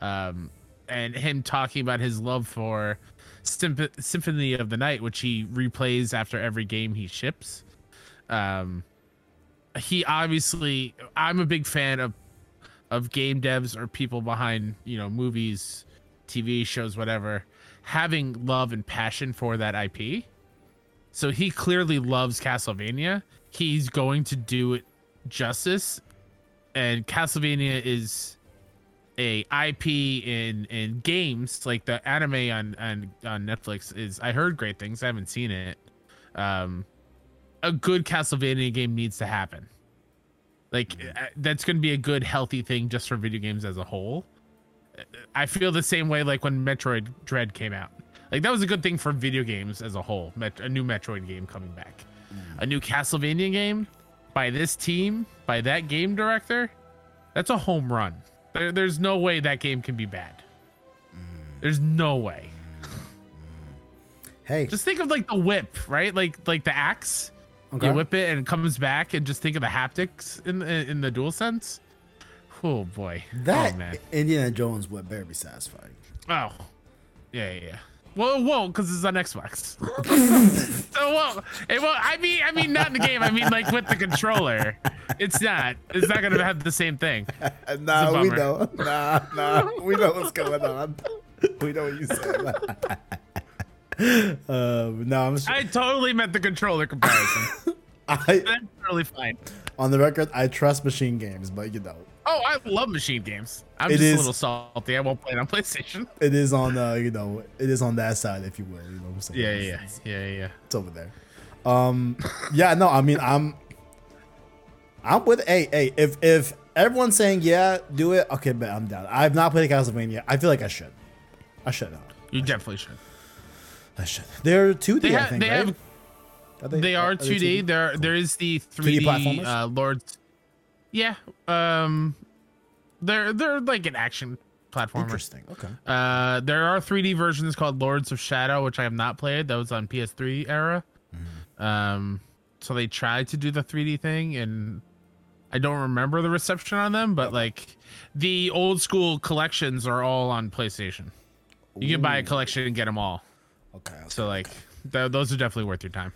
um and him talking about his love for Symp- symphony of the night which he replays after every game he ships. Um he obviously i'm a big fan of of game devs or people behind you know movies tv shows whatever having love and passion for that ip so he clearly loves castlevania. He's going to do it justice and castlevania is a ip in in games like the anime on on on netflix is i heard great things. I haven't seen it. Um a good castlevania game needs to happen. Like uh, that's going to be a good healthy thing just for video games as a whole. I feel the same way like when metroid dread came out. Like that was a good thing for video games as a whole. Met- a new metroid game coming back. A new castlevania game? By this team? By that game director? That's a home run there, there's no way that game can be bad. There's no way. Hey, just think of like the whip right? Like like the axe. Okay. you whip it and it comes back and just think of the haptics in the, in the DualSense. Oh boy. That oh man. Indiana Jones would better be satisfying. oh. Yeah yeah, yeah. Well it won't because it's on xbox so it won't it won't i mean i mean not in the game i mean like with the controller it's not it's not gonna have the same thing nah, we know. Nah, nah, we know what's going on. We know what you said. um, no, I'm s- i totally meant the controller comparison I, that's totally fine on the record. I trust MachineGames, but you know, oh i love MachineGames i'm It just is- a little salty i won't play it on playstation it is on uh, you know, it is on that side, if you will. You know what I'm saying? yeah yeah it's- yeah yeah yeah It's over there. Um, yeah, no, I mean, I'm, I'm with. Hey, hey, if if everyone's saying yeah, do it. Okay, but I'm down. I've not played Castlevania. I feel like I should. I should. Not. you definitely should I should. They're 2D. they, I think, they right? have Are They are 2D. There, there is the 3D, platformers? uh, Lords. Yeah. Um, they're they're like an action platformer. Interesting. Okay. Uh, there are 3D versions called Lords of Shadow, which I have not played. That was on PS3 era. Um, so they tried to do the 3D thing, and I don't remember the reception on them. But like, the old school collections are all on PlayStation. You can buy a collection and get them all. Okay. okay. So like, th- those are definitely worth your time.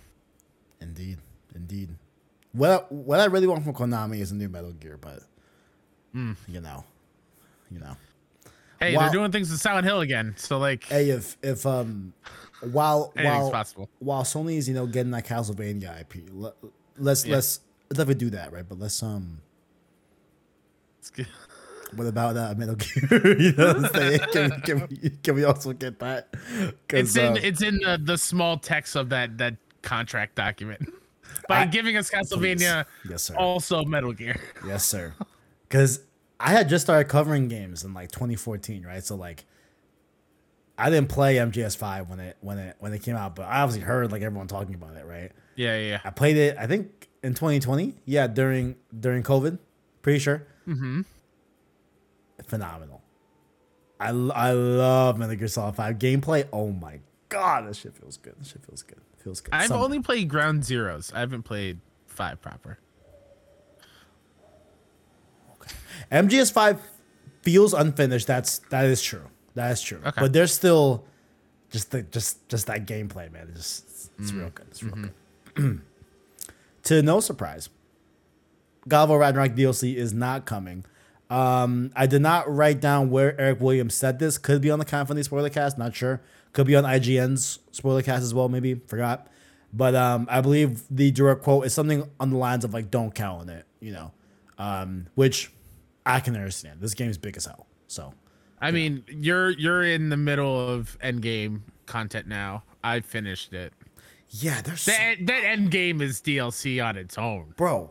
Indeed. Indeed. What what I really want from Konami is a new Metal Gear, but Hmm. you know, you know. Hey, Wow. they're doing things with Silent Hill again. So like, Hey, if if um, while while possible. while Sony's you know getting that Castlevania IP, let, let's Yeah. let's let's never do that, right? But let's um, It's good. what about that Metal Gear? you know what I'm saying? Can, can, we, can we also get that? It's in uh, it's in the, the small text of that that contract document. By I- giving us Castlevania, Yes, sir. also Metal Gear. Yes, sir. Because I had just started covering games in like 2014, right? So like, I didn't play MGS5 when it when it when it came out, but I obviously heard like everyone talking about it, right? Yeah, yeah, yeah. I played it, I think in 2020. Yeah, during during COVID, pretty sure. Mm-hmm. Phenomenal. I, I love Metal Gear Solid 5 gameplay. Oh my god, this shit feels good. This shit feels good. Feels good. I've only played Ground Zeroes. I haven't played five proper. MGS5 feels unfinished. That's that is true. That is true. Okay. But there's still just the just just that gameplay, man. It's just it's real good. It's real good. to no surprise, God of Ragnarok DLC is not coming. Um, I did not write down where Eric Williams said this. Could be on the Kind spoiler cast, not sure. Could be on IGN's spoiler cast as well, maybe. Forgot. But um, I believe the direct quote is something on the lines of like, "Don't count on it," you know, um, which I can understand. This game's big as hell, so I mean, you're you're in the middle of endgame content now. I finished it. yeah, there's That that endgame is DLC on its own. bro.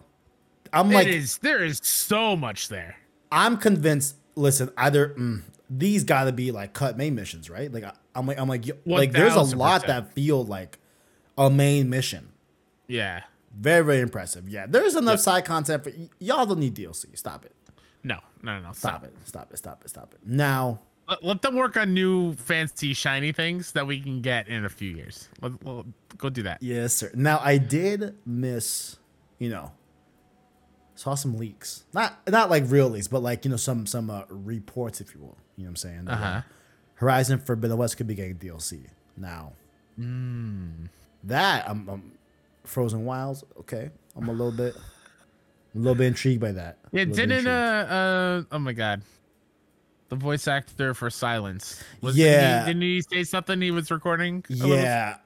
I'm like, is. There is so much there. I'm convinced. Listen, either mm, these got to be like cut main missions, right? Like I, I'm like, I'm like, like there's a 1000%. lot that feel like a main mission. Yeah. Very, very impressive. Yeah, there's enough side content for y- y'all. Don't need DLC. Stop it. No. No. No. Stop it. Stop it. Stop it. Stop it. Now, Let, let them work on new fancy shiny things that we can get in a few years. Let, let- go do that. yes, sir. Now I did miss, you know, saw some leaks. Not not like real leaks, but like you know some some uh, reports, if you will. You know what I'm saying? Uh huh. Horizon Forbidden West could be getting DLC now. That I'm, I'm Frozen Wilds. Okay, I'm a little bit, a little bit intrigued by that. Yeah. A little bit Didn't uh uh oh my god. The voice actor for Sylens. Was Yeah. He, didn't he say something he was recording? Yeah,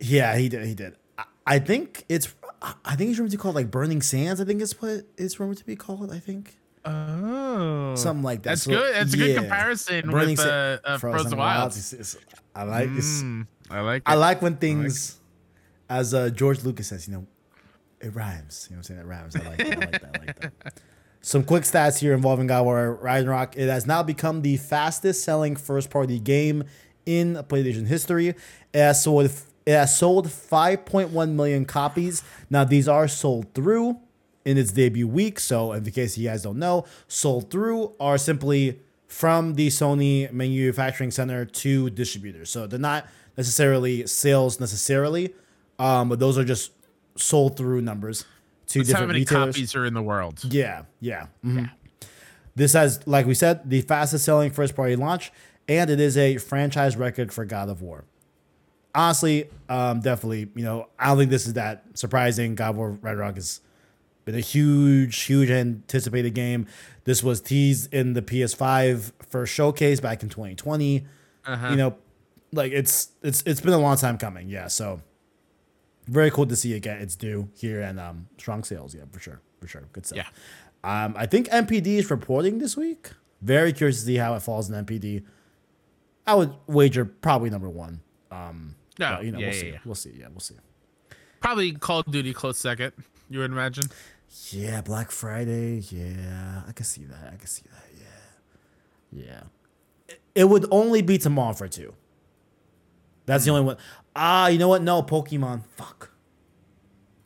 yeah, he did. He did. I, I think it's. I think it's rumored to be called like Burning Sands. I think it's what it's rumored to be called. I think Oh. something like that. That's So, good. That's a good comparison Burning with uh, uh, Frozen, Wilds. It's- it's- I like Mm, I like. I like when things, as uh, George Lucas says, you know, it rhymes. You know what I'm saying? It rhymes. I like that. I like that. I like that. Some quick stats here involving God War Ragnarok. It has now become the fastest selling first party game in PlayStation history. It has sold it has sold 5.1 million copies. Now these are sold through in its debut week. So in the case you guys don't know, sold through are simply from the Sony manufacturing center to distributors. So they're not necessarily sales necessarily, um, but those are just sold through numbers to That's how different many retailers. copies are in the world. Yeah, yeah. mhm. This has, like we said, the fastest selling first party launch, and it is a franchise record for God of War. Honestly, um, definitely, you know, I don't think this is that surprising. God of War Ragnarok has been a huge, huge anticipated game. This was teased in the PS5 first showcase back in 2020. You know, like it's it's it's been a long time coming. Yeah, so very cool to see it get its due here and um strong sales. Yeah, for sure, for sure, good stuff. Yeah. Um, I think NPD is reporting this week. Very curious to see how it falls in NPD. I would wager probably number one. Um, No, but, you know, yeah, we'll yeah, see. yeah. We'll see. Yeah, we'll see. Probably Call of Duty close second. You would imagine. Yeah, Black Friday. Yeah, I can see that. I can see that. Yeah, yeah. It, would only be tomorrow for two. That's the only one. Ah, you know what? No, Pokemon. Fuck.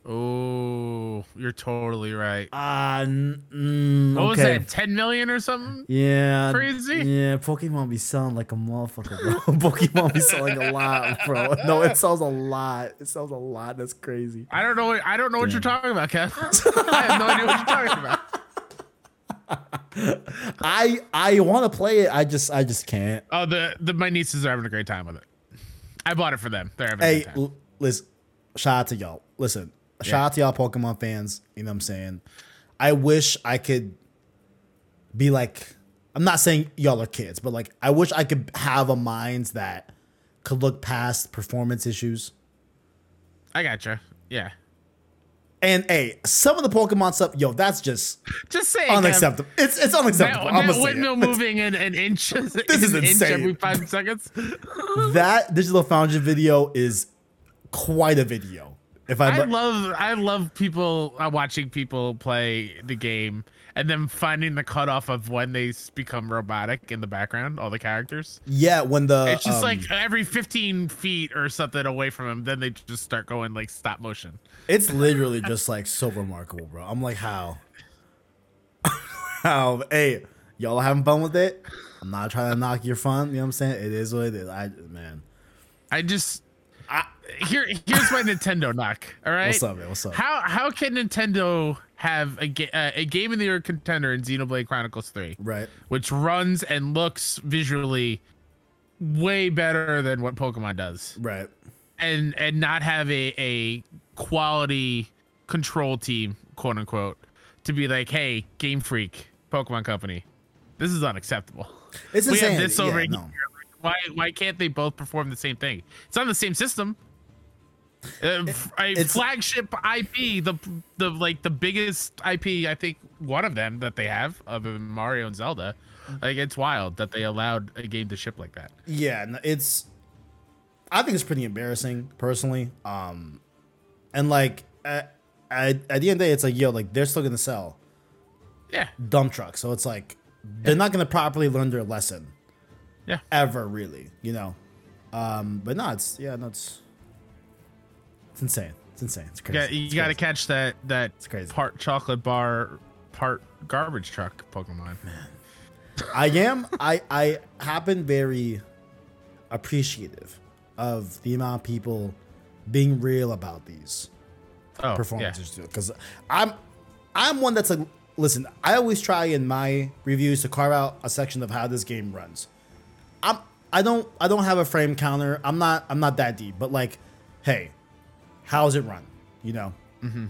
Oh, you're totally right. N- mm, What was okay. that? 10 million or something? Yeah, Crazy? Yeah, Pokemon be selling like a motherfucker, bro. Pokemon be selling a lot, bro. No, it sells a lot. It sells a lot. That's crazy. I don't know. What, I don't know what you're talking about, Kev. I have no idea what you're talking about. I I want to play it. I just I just can't. Oh, the, the my nieces are having a great time with it. I bought it for them. They're having a Hey, good time. l- listen. Shout out to y'all. Listen, shout out to y'all Pokemon fans. You know what I'm saying? I wish I could be like. I'm not saying y'all are kids, but like I wish I could have a mind that could look past performance issues. I gotcha. Yeah. And hey, some of the Pokemon stuff, yo, that's just Just saying. Kev, unacceptable. It's it's That, unacceptable. I'm that say windmill moving an, an inch, this is an inch insane. every five seconds. that Digital Foundry video is quite a video. If I, I love I love people uh, watching people play the game and then finding the cutoff of when they become robotic in the background, all the characters. yeah, when the It's just um, like every 15 feet or something away from them, then they just start going like stop motion. it's literally just like so remarkable, bro. I'm like, how, how? Hey, y'all having fun with it? I'm not trying to knock your fun. You know what I'm saying? It is what it is. I man, I just I, here here's my Nintendo knock. All right, what's up, man? What's up? How how can Nintendo have a, ga- uh, a game of the year contender in Xenoblade Chronicles 3, Right. which runs and looks visually way better than what Pokemon does, Right. and and not have a a quality control team, quote unquote, to be like, hey, Game Freak, Pokemon Company, this is unacceptable. It's we insane. have this over yeah, here. no. Why why can't they both perform the same thing? It's on the same system. Uh, a flagship IP, the the like the biggest IP, I think one of them that they have, other than Mario and Zelda. Like it's wild that they allowed a game to ship like that. Yeah, it's. I think it's pretty embarrassing, personally. Um, and like at, at, at the end of the day, it's like yo, like they're still gonna sell Yeah, dump trucks, so it's like they're not gonna properly learn their lesson yeah. ever, really, you know. Um, but no, it's yeah, no, it's it's insane. It's insane. It's crazy. Yeah, you got to catch that that it's crazy. part chocolate bar, part garbage truck Pokemon. Man, I am. I I have been very appreciative of the amount of people being real about these Oh, yeah. performances too. Because I'm I'm one that's like, listen. I always try in my reviews to carve out a section of how this game runs. I'm I don't I don't have a frame counter. I'm not I'm not that deep. But like, hey, how's it run? You know. Mm-hmm.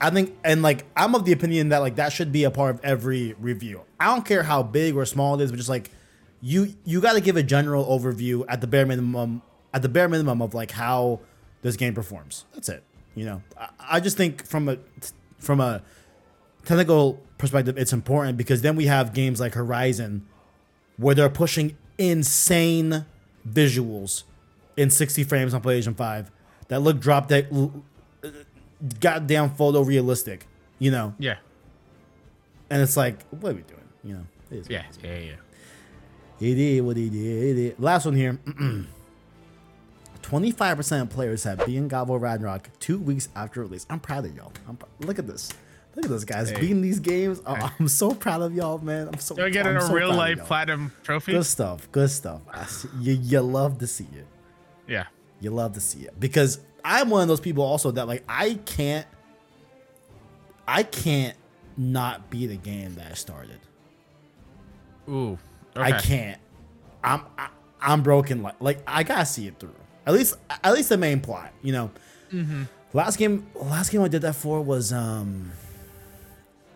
I think, and like, I'm of the opinion that like that should be a part of every review. I don't care how big or small it is, but just like, you you got to give a general overview at the bare minimum, at the bare minimum of like how this game performs. That's it. You know, I, I just think from a from a technical perspective, it's important because then we have games like Horizon, where they're pushing insane visuals in 60 frames on PlayStation 5 that look drop dead, goddamn photorealistic, you know? Yeah, And it's like, what are we doing? You know? It is yeah, yeah, yeah. He did what he did. He did. Last one here. 25% of players have beaten God of Ragnarok two weeks after release. I'm proud of y'all. I'm, pr- look at this. Look at this, guys. Hey. Beating these games. Oh, I'm so proud of y'all, man. I'm so Do I get I'm a so real life platinum trophy? Good stuff. Good stuff. I see- You, you love to see it. Yeah. You love to see it because I'm one of those people also that like I can't, I can't not beat a game that I started. Ooh. I can't. I'm I, I'm broken. Like like I gotta see it through. At least at least the main plot. You know. Mm-hmm. Last game last game I did that for was um.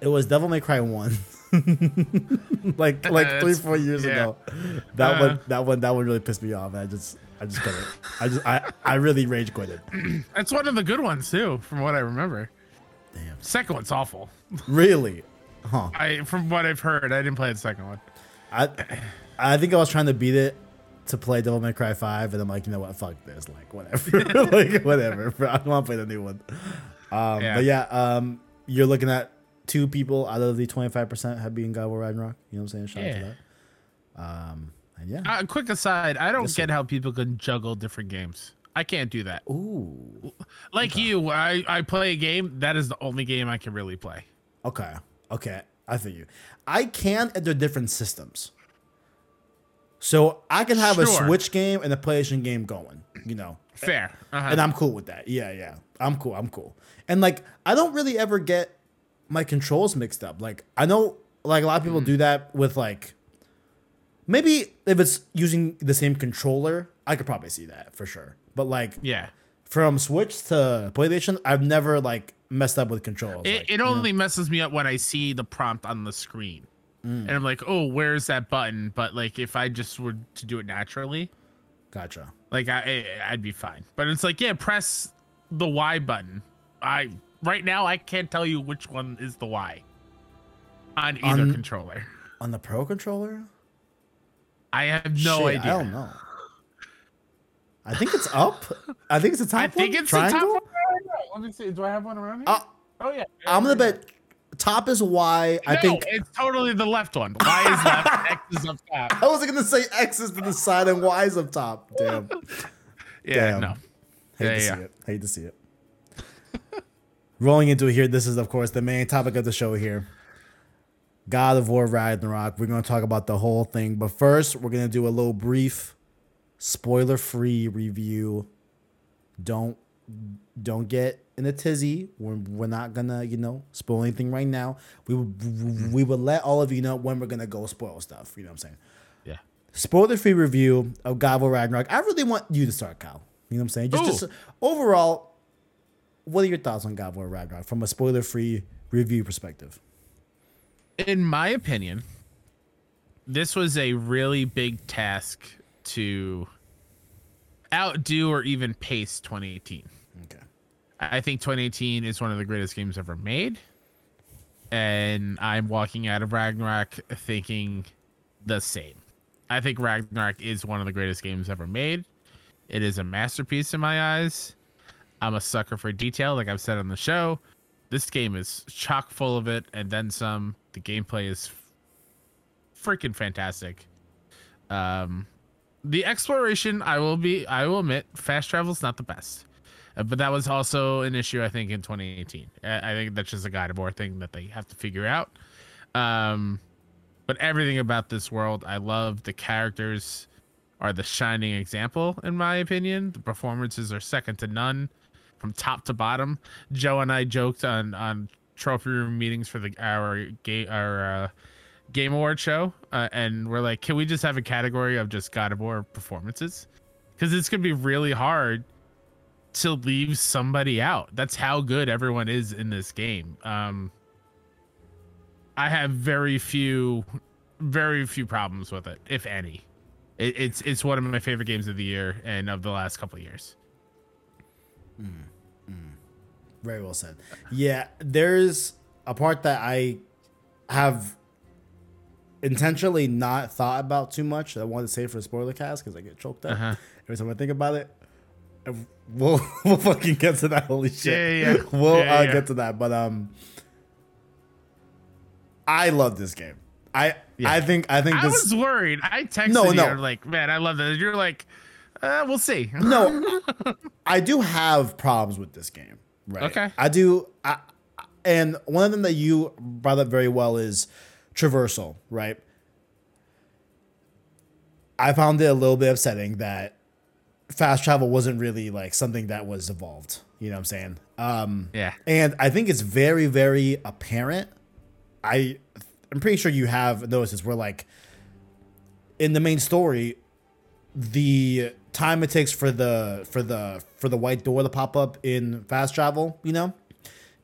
It was Devil May Cry one. like like three four years yeah. ago. That Uh. one that one that one really pissed me off. I just I just couldn't. I just I I really rage quitted. That's one of the good ones too, from what I remember. Damn. Second one's awful. Really? Huh. I from what I've heard, I didn't play the second one. I I think I was trying to beat it to play Devil May Cry 5, and I'm like, you know what, fuck this. Like, whatever. like, whatever. bro. I don't want to play the new one. Um, Yeah. But yeah, um, you're looking at two people out of the 25% have been God of War Ragnarok. You know what I'm saying? Shout out Yeah. to that. Um, and yeah. Uh, quick aside, I don't get how people can juggle different games. I can't do that. Ooh. Like you, I, I play a game, that is the only game I can really play. Okay. Okay. I feel you. I can at enter different systems. So I can have a Switch game and a PlayStation game going, you know. Fair. Uh-huh. and I'm cool with that. Yeah, yeah. I'm cool. I'm cool. And like I don't really ever get my controls mixed up. Like I know like a lot of people do that with like maybe if it's using the same controller, I could probably see that for sure. But like yeah. from Switch to PlayStation, I've never like messed up with controls. It, like, it only messes me up when I see the prompt on the screen. Mm. And I'm like, oh, where's that button? But like, if I just were to do it naturally, gotcha. like I I'd be fine. But it's like, yeah, press the Y button. I right now I can't tell you which one is the Y on either On- controller. On the Pro controller? I have no Shit, idea. I don't know. I think it's up. I think it's the top I think one. it's Triangle? the top one. Let me see. Do I have one around here? Uh, oh yeah. I'm gonna bet top is Y. I no, think it's totally the left one. Y is left. X is up top. I was gonna say X is to the side and Y is up top. Damn. Yeah. Damn. No. Hate Yeah, to yeah. see it. Hate to see it. Rolling into it here, this is of course the main topic of the show here. God of War Ragnarok. We're gonna talk about the whole thing, but first we're gonna do a little brief, spoiler-free review. Don't don't get in a tizzy. We're, we're not gonna, you know, spoil anything right now. We will, we will let all of you know when we're gonna go spoil stuff. You know what I'm saying? Yeah. Spoiler free review of God of War Ragnarok. I really want you to start, Kyle. You know what I'm saying? Just, Ooh. just overall, what are your thoughts on God of War Ragnarok from a spoiler free review perspective? In my opinion, this was a really big task to outdo or even pace 2018. Okay. I think 2018 is one of the greatest games ever made. And I'm walking out of Ragnarok thinking the same. I think Ragnarok is one of the greatest games ever made. It is a masterpiece in my eyes. I'm a sucker for detail, like I've said on the show. This game is chock full of it, and then some. The gameplay is freaking fantastic. Um, the exploration, I will be, I will admit, fast travel's not the best. Uh, but that was also an issue I think in 2018. I, I think that's just a God of War thing that they have to figure out. Um, but everything about this world, I love. The characters are the shining example, in my opinion. The performances are second to none, from top to bottom. Joe and I joked on on trophy room meetings for the our game our uh, game award show, uh, and we're like, can we just have a category of just God of War performances? Because it's gonna be really hard to leave somebody out. That's how good everyone is in this game. Um, I have very few, very few problems with it, if any. It, it's it's one of my favorite games of the year and of the last couple of years. Very well said. Yeah, there's a part that I have intentionally not thought about too much that I wanted to say for a spoiler cast because I get choked up Uh-huh. every time I think about it. We'll we'll fucking get to that. Holy shit. Yeah, yeah. We'll Yeah, uh, get to that. But um, I love this game. I. I think I think I this. was worried. I texted No, you no. I'm like, man, I love this. You're like, uh, we'll see. no, I do have problems with this game. Right. Okay. I do. I, and one of them that you brought up very well is traversal. Right. I found it a little bit upsetting that fast travel wasn't really like something that was evolved. You know what I'm saying? Um, Yeah. and I think it's very, very apparent. I, I'm pretty sure you have noticed this. Where like, in the main story, the time it takes for the for the for the white door to pop up in fast travel, you know,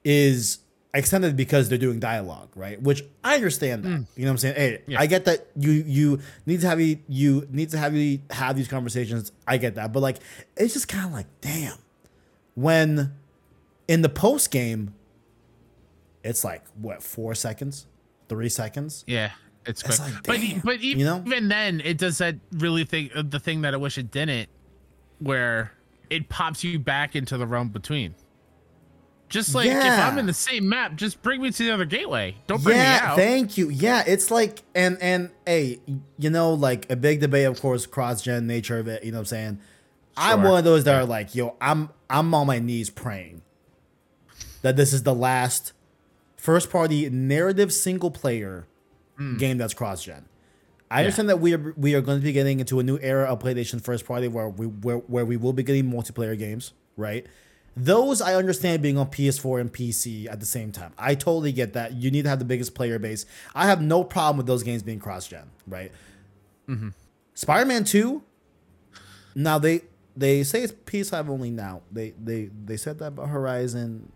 is extended because they're doing dialogue, right? Which I understand that. Hmm. You know what I'm saying? Hey, Yeah. I get that you you need to have you you need to have you have these conversations. I get that. But like it's just kind of like, damn. When in the post game, it's like what, four seconds? Three seconds? Yeah, it's quick. like, but damn, but you know? even then, it does that really thing. uh, The thing that I wish it didn't, where it pops you back into the realm between. Just like if I'm in the same map, just bring me to the other gateway. Don't bring me Yeah, out. thank you. Yeah, it's like and and hey, you know, like a big debate, of course, cross gen nature of it. You know what I'm saying? I'm one of those that are like, yo, I'm I'm on my knees praying that this is the last first party narrative single player game that's cross gen. I understand that we are we are going to be getting into a new era of PlayStation first party where we where, where we will be getting multiplayer games, right? Those I understand being on PS4 and PC at the same time. I totally get that. You need to have the biggest player base. I have no problem with those games being cross gen, right? Mm-hmm. Spider-Man 2. Now they they say it's PS5 only now. They they they said that about Horizon.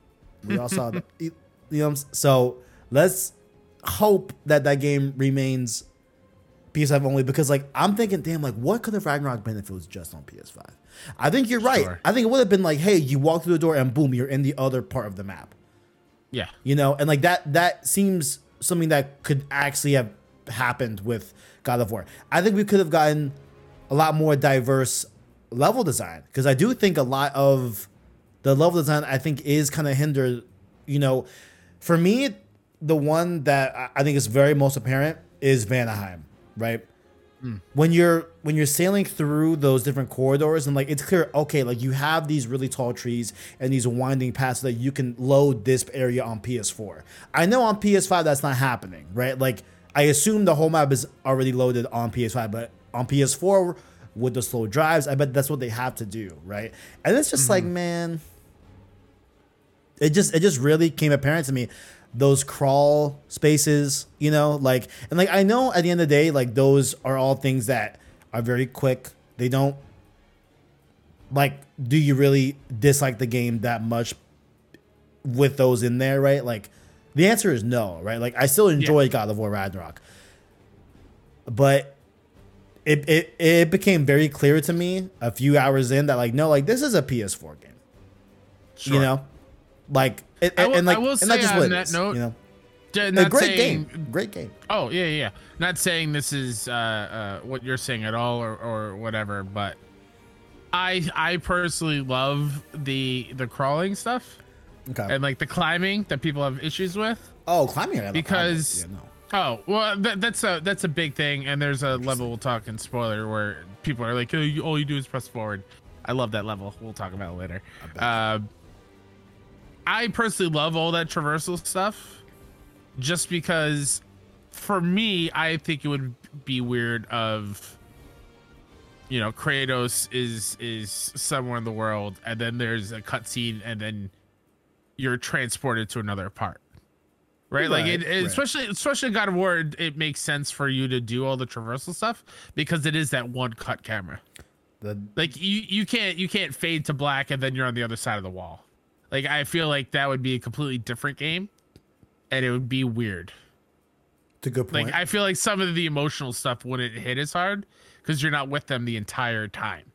We all saw that. You know, what I'm s- so let's hope that that game remains PS5 only because like I'm thinking, damn, like what could have Ragnarok been if it was just on PS5? I think you're right. Sure. I think it would have been like, hey, you walk through the door and boom, you're in the other part of the map. Yeah, You know, and like that that seems something that could actually have happened with God of War. I think we could have gotten a lot more diverse level design because I do think a lot of the level design I think is kind of hindered. You know, for me, the one that I- think is very most apparent is Vanaheim, right? When you're when you're sailing through those different corridors and like it's clear, okay, like you have these really tall trees and these winding paths that you can load this area on PS4. I know on PS5 that's not happening, right? Like I assume the whole map is already loaded on PS5, but on PS4 with the slow drives, I bet that's what they have to do, right? And it's just like, mm-hmm. man, it just it just really came apparent to me those crawl spaces, you know, like and like I know at the end of the day, like those are all things that are very quick. They don't like do you really dislike the game that much with those in there, right? Like the answer is no, right? Like I still enjoy yeah. God of War Ragnarok. But it, it it became very clear to me a few hours in that like no, like this is a PS4 game. Sure. You know? Like it, will, and like and that's just what that note, you know. a great saying, game, great game. Oh yeah, yeah. Not saying this is uh, uh, what you're saying at all, or, or whatever, but I I personally love the the crawling stuff, okay, and like the climbing that people have issues with. Oh, climbing, because yeah, no. Oh well, that, that's a that's a big thing, and there's a level we'll talk in spoiler where people are like, oh, you, all you do is press forward. I love that level. We'll talk about it later. Uh, I personally love all that traversal stuff, just because, for me, I think it would be weird of, you know, Kratos is is somewhere in the world, and then there's a cutscene, and then you're transported to another part right? right like it, it right. especially especially God of War, it, it, makes sense for you to do all the traversal stuff because it is that one cut camera. The, like you you can't you can't fade to black and then you're on the other side of the wall. Like I feel like that would be a completely different game, and it would be weird. It's a good point. Like I feel like some of the emotional stuff wouldn't hit as hard because you're not with them the entire time.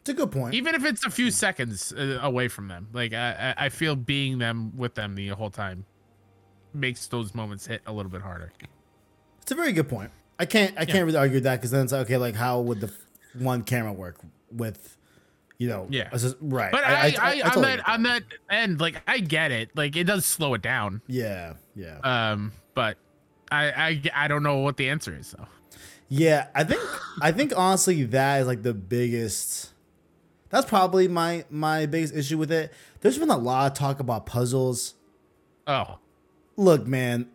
It's a good point. Even if it's a few seconds uh, away from them, like I, I feel being them with them the whole time makes those moments hit a little bit harder. It's a very good point. I can't I yeah. can't really argue that because then it's like, okay, like how would the one camera work with you know yeah. just, right. But i i, I, I, I on that on that end like i get it. Like it does slow it down. Yeah yeah. Um but i i i don't know what the answer is though. Yeah i think i think honestly that is like the biggest that's probably my my biggest issue with it. There's been a lot of talk about puzzles. Oh. Look, man,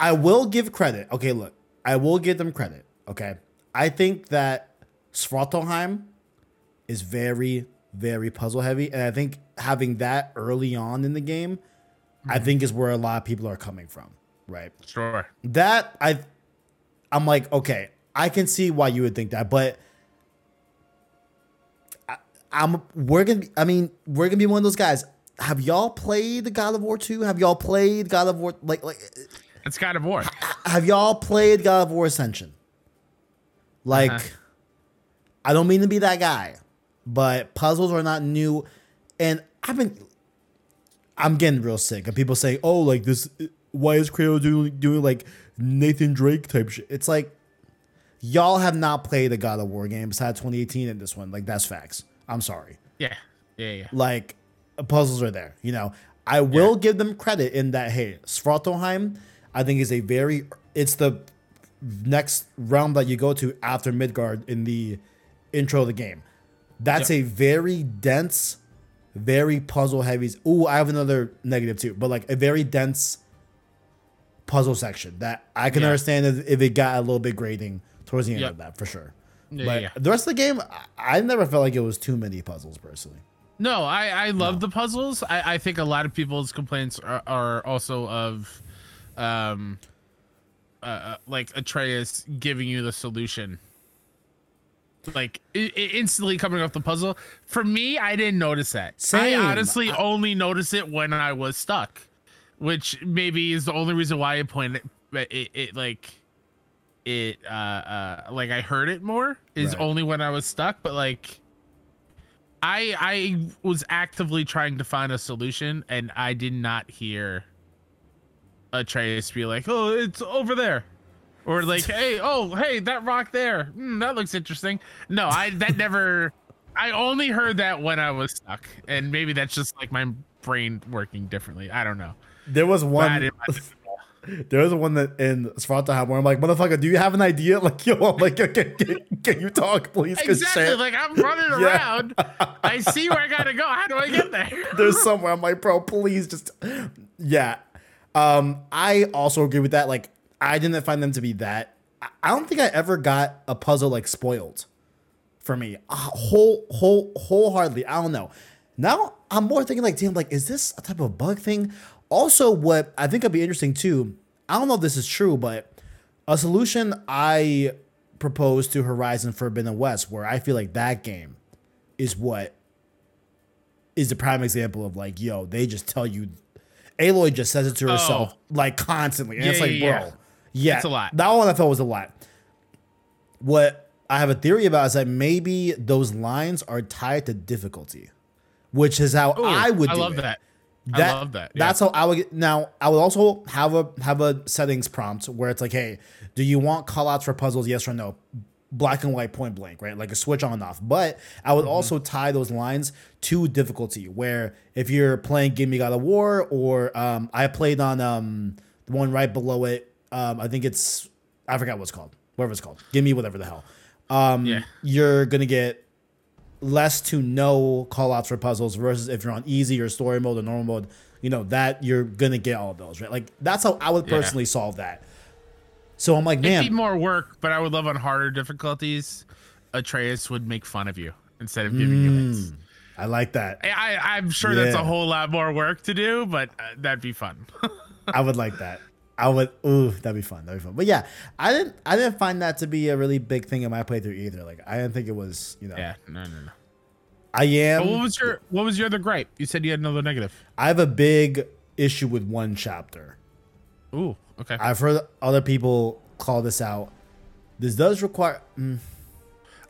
I will give credit. Okay, look, I will give them credit. Okay, I think that Svartalfheim is very, very puzzle heavy, and I think having that early on in the game, mm-hmm. I think is where a lot of people are coming from. Right. Sure. That I, I'm like, okay, I can see why you would think that, but. I, I'm we're gonna be, I mean we're gonna be one of those guys have y'all played God of War 2? Have y'all played God of War like like It's God of War. Have y'all played God of War Ascension? Like uh-huh. I don't mean to be that guy, but puzzles are not new and I've been I'm getting real sick of people saying, "Oh, like this why is Kratos doing doing like Nathan Drake type shit?" It's like y'all have not played a God of War game besides 2018 and this one. Like that's facts. I'm sorry. Yeah. Yeah, yeah. Like puzzles are there. You know, I will yeah. give them credit in that hey, Svartalfheim, I think is a very it's the next realm that you go to after Midgard in the intro of the game. That's yep. a very dense, very puzzle heavy. Ooh, I have another negative too, but like a very dense puzzle section that I can yeah. understand if, if, it got a little bit grading towards the end yep. of that for sure. Yeah, but yeah. the rest of the game, I, I never felt like it was too many puzzles personally. No, I I love no. the puzzles. I I think a lot of people's complaints are, are also of, um, uh, uh like Atreus giving you the solution. Like it, it instantly coming off the puzzle. For me, I didn't notice that. Same. I honestly I, only noticed it when I was stuck, which maybe is the only reason why I pointed it, it, it like it uh uh like I heard it more is right. only when I was stuck, but like I I was actively trying to find a solution, and I did not hear a Atreus be like, "Oh, it's over there," or like, "Hey, oh, hey, that rock there, mm, that looks interesting." No, I that never. I only heard that when I was stuck, and maybe that's just like my brain working differently. I don't know. There was one. There was one that in Svartalfheim where I'm like, motherfucker, do you have an idea? Like, yo, I'm like, can, can, can you talk, please? Exactly. Like, I'm running around. I see where I gotta go. How do I get there? There's somewhere. I'm like, bro, please just, yeah. Um, I also agree with that. Like, I didn't find them to be that. I don't think I ever got a puzzle like spoiled for me. Uh, whole, whole, wholeheartedly. I don't know. Now I'm more thinking like, damn, like, is this a type of bug thing? Also, what I think would be interesting too, I don't know if this is true, but a solution I proposed to Horizon Forbidden West, where I feel like that game is what is the prime example of like, yo, they just tell you Aloy just says it to herself Oh. like constantly. And Yeah, it's like, yeah, bro. yeah. Yeah. It's a lot. That one I felt was a lot. What I have a theory about is that maybe those lines are tied to difficulty, which is how Ooh, I would I love it. that. That- I love that. yeah. That's how I would get. Now, I would also have a have a settings prompt where it's like, hey, do you want callouts for puzzles? Yes or no? Black and white, point blank, right? Like a switch on and off. But I Mm-hmm. would also tie those lines to difficulty. Where if you're playing Give Me God of War, or um, I played on um, the one right below it. Um, I think it's I forgot what's called. Whatever it's called. Give me whatever the hell. Um, Yeah. you're gonna get less to no call outs for puzzles versus if you're on easy or story mode or normal mode, you know, that you're gonna get all of those, right? Like that's how I would Yeah. personally solve that. So I'm like, It'd man, be more work, but I would love on harder difficulties. Atreus would make fun of you instead of giving you hints. I like that. I, I'm sure that's a whole lot more work to do, but uh, that'd be fun. I would like that. I would ooh, that'd be fun. That'd be fun. But yeah, I didn't I didn't find that to be a really big thing in my playthrough either. Like I didn't think it was, you know. yeah, no, no, no. I am But what was your What was your other gripe? You said you had another negative. I have a big issue with one chapter. Ooh, okay. I've heard other people call this out. This does require mm,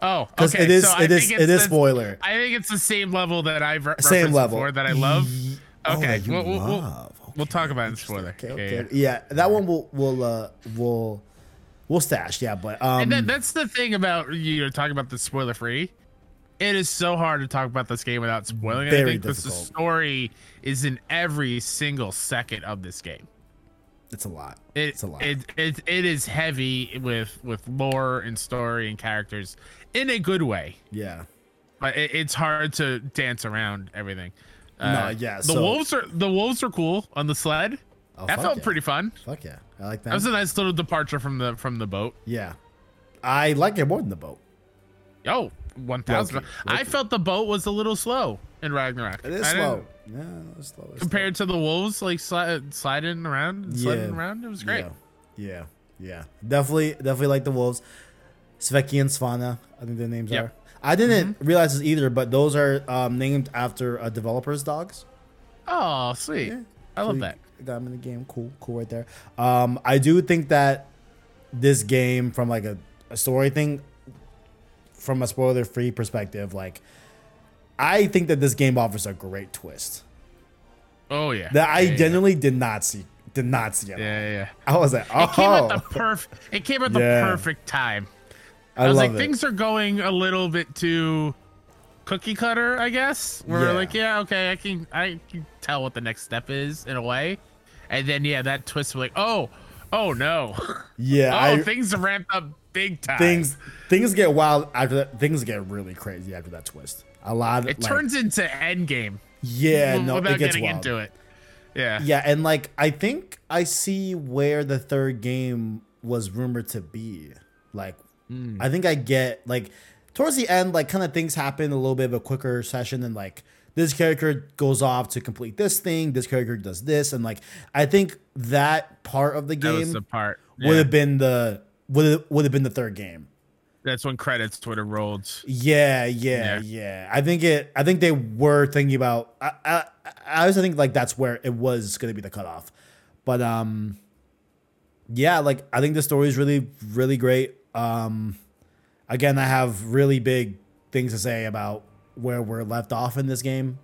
oh, okay. it is so I it is think it it's spoiler. I think it's the same level that I've re- Same level before that I love. Ye- oh, Okay, that you we'll- we'll- we'll- love. We'll talk about it in spoiler. Okay, Yeah, okay. Yeah, that one will will uh will we'll stash. Yeah, but um And that, that's the thing about you know talking about the spoiler free. It is so hard to talk about this game without spoiling Very anything because the story is in every single second of this game. it's a lot. It, it's a lot. It, it it is heavy with with lore and story and characters in a good way, yeah. but it, it's hard to dance around everything. Uh, No, yeah, The so- wolves are the wolves are cool on the sled. Oh, that felt yeah. pretty fun. Fuck yeah. I like that. That was a nice little departure from the from the boat. yeah. I like it more than the boat. Oh, 1000. I felt the boat was a little slow in Ragnarok. It is I slow. Yeah, it's slow. It's Compared to the wolves, like sli- sliding around, and sliding Yeah. around, it was great. Yeah. Yeah. Yeah. Definitely definitely like the wolves. Speki and Svanna, I think their names Yep. are. I didn't realize this either, but those are um, named after uh, developers' dogs. Oh, sweet. I So love that. Got them in the game. Cool, cool right there. Um, I do think that this game, from like a, a story thing, from a spoiler-free perspective, like I think that this game offers a great twist Oh yeah. that I yeah, yeah. genuinely did not see. Did not see it. Yeah, yeah. yeah. I was like, oh, It came at the perf. It came at the Yeah. perfect time. I, I, was like, it. things are going a little bit too cookie cutter, I guess. Where Yeah. we're like, yeah, okay, I can, I can tell what the next step is in a way, and then yeah, that twist was like, oh, oh no, yeah, oh, I, things ramped up big time. things things get wild after that. Things get really crazy after that twist. A lot. Of, It like, turns into Endgame. Yeah, no, without it gets getting wild. into it. Yeah. Yeah, and like I think I see where the third game was rumored to be. Like Hmm. I think I get like towards the end, like kind of things happen a little bit of a quicker session and like this character goes off to complete this thing, this character does this, and like I think that part of the game the part. would have been the would have, would have been the third game. That's when credits would have rolled. Yeah, yeah, Yeah. yeah. I think it. I think they were thinking about. I, I, I also think like that's where it was going to be the cutoff, but um, yeah, like I think the story is really, really great. Um, again, I have really big things to say about where we're left off in this game.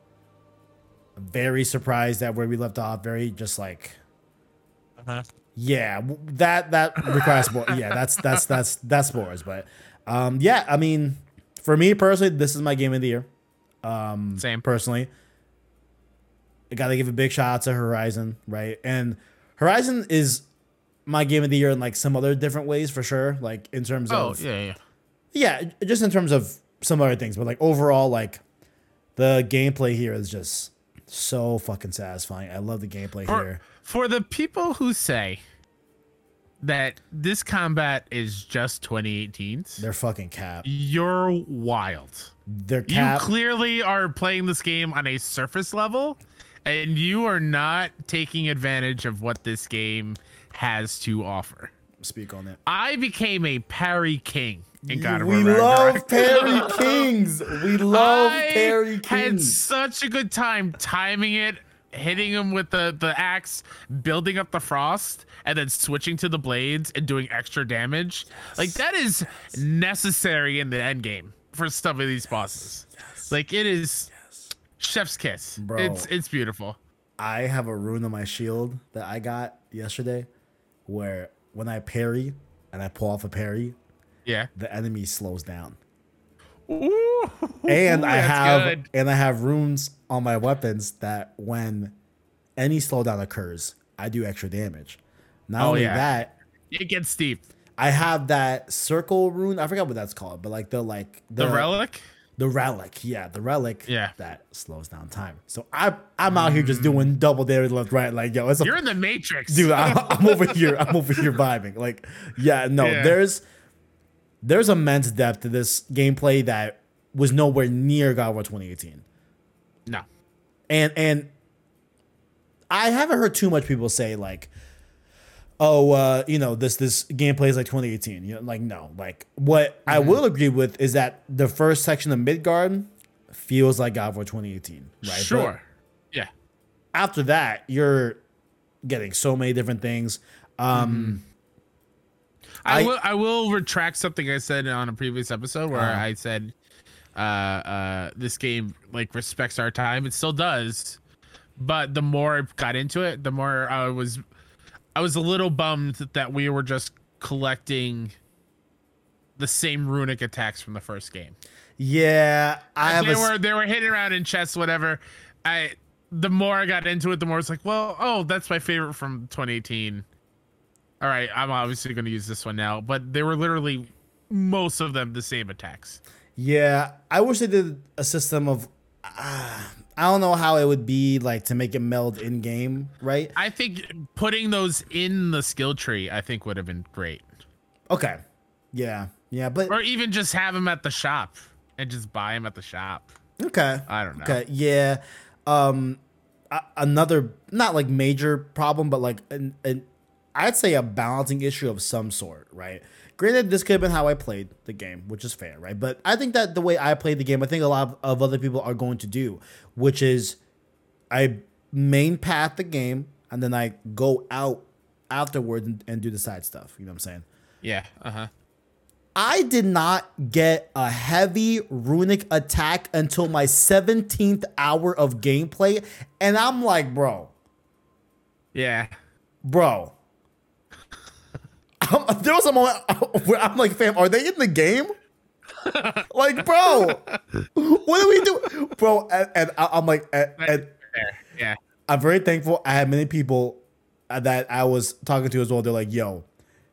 Very surprised at where we left off. Very just like yeah, that that requires more. Yeah, that's that's that's that's spoilers. But um, yeah, I mean, for me personally, this is my game of the year. Um, Same. personally, I got to give a big shout out to Horizon, right? And Horizon is my game of the year in like some other different ways for sure. Like in terms Oh of yeah, yeah. yeah, just in terms of some other things, but like overall, like the gameplay here is just so fucking satisfying. I love the gameplay For, here. for the people who say that this combat is just 2018's, They're fucking cap. you're wild. Their You cap. You clearly are playing this game on a surface level, and you are not taking advantage of what this game has to offer. speak on that. I became a parry king in God we love Parry Kings. We love I Perry had such a good time timing it, hitting him with the the axe, building up the frost, and then switching to the blades and doing extra damage. Like that is necessary in the end game for some of these bosses. Like it is chef's kiss. Bro. It's it's beautiful. I have a rune on my shield that I got yesterday, where when I parry and I pull off a parry, Yeah. the enemy slows down. Ooh, And I have good. and I have runes on my weapons that when any slowdown occurs, I do extra damage. Not Oh, only yeah. that, it gets steep. I have that circle rune. I forgot what that's called, but like the like The relic. The relic, yeah, the relic, Yeah. that slows down time. So I I'm out here just mm. doing double damage left, right, like yo, it's a You're in the matrix. dude I, i'm over here i'm over here vibing like yeah no Yeah. there's there's immense depth to this gameplay that was nowhere near god of war 2018 no. and and i haven't heard too much people say like oh uh you know this this gameplay is like 2018 you know like no like what i Mm-hmm. will agree with is that the first section of midgard feels like god of war 2018 right But Sure. yeah. after that you're getting so many different things um I, I- will I will retract something I said on a previous episode where Uh-huh. I said uh uh this game like respects our time. It still does. But the more I got into it, the more I was I was a little bummed that we were just collecting the same runic attacks from the first game. Yeah, I they a, were they were hitting around in chests, whatever. I the more I got into it, the more it's like, well, oh, that's my favorite from 2018. All right, I'm obviously going to use this one now, but they were literally most of them the same attacks. yeah. I wish they did a system of. Uh, I don't know how it would be like to make it meld in game, right? I think putting those in the skill tree, I think would have been great, Okay, yeah, yeah, but or even just have them at the shop and just buy them at the shop. okay, I don't know. okay, yeah. Um, another not like major problem, but like an, an I'd say a balancing issue of some sort, right? Granted, this could have been how I played the game, which is fair, right? But I think that the way I played the game, I think a lot of, other people are going to do, which is I main path the game and then I go out afterwards and, and do the side stuff. You know what I'm saying? Yeah. Uh huh. I did not get a heavy runic attack until my 17th hour of gameplay. And I'm like, bro, Yeah. bro. I'm- there was a moment where I'm like, fam, are they in the game? like, bro, what do we do, bro? And, and I- I'm like, and, and Yeah. I'm very thankful. I had many people that I was talking to as well. They're like, "Yo,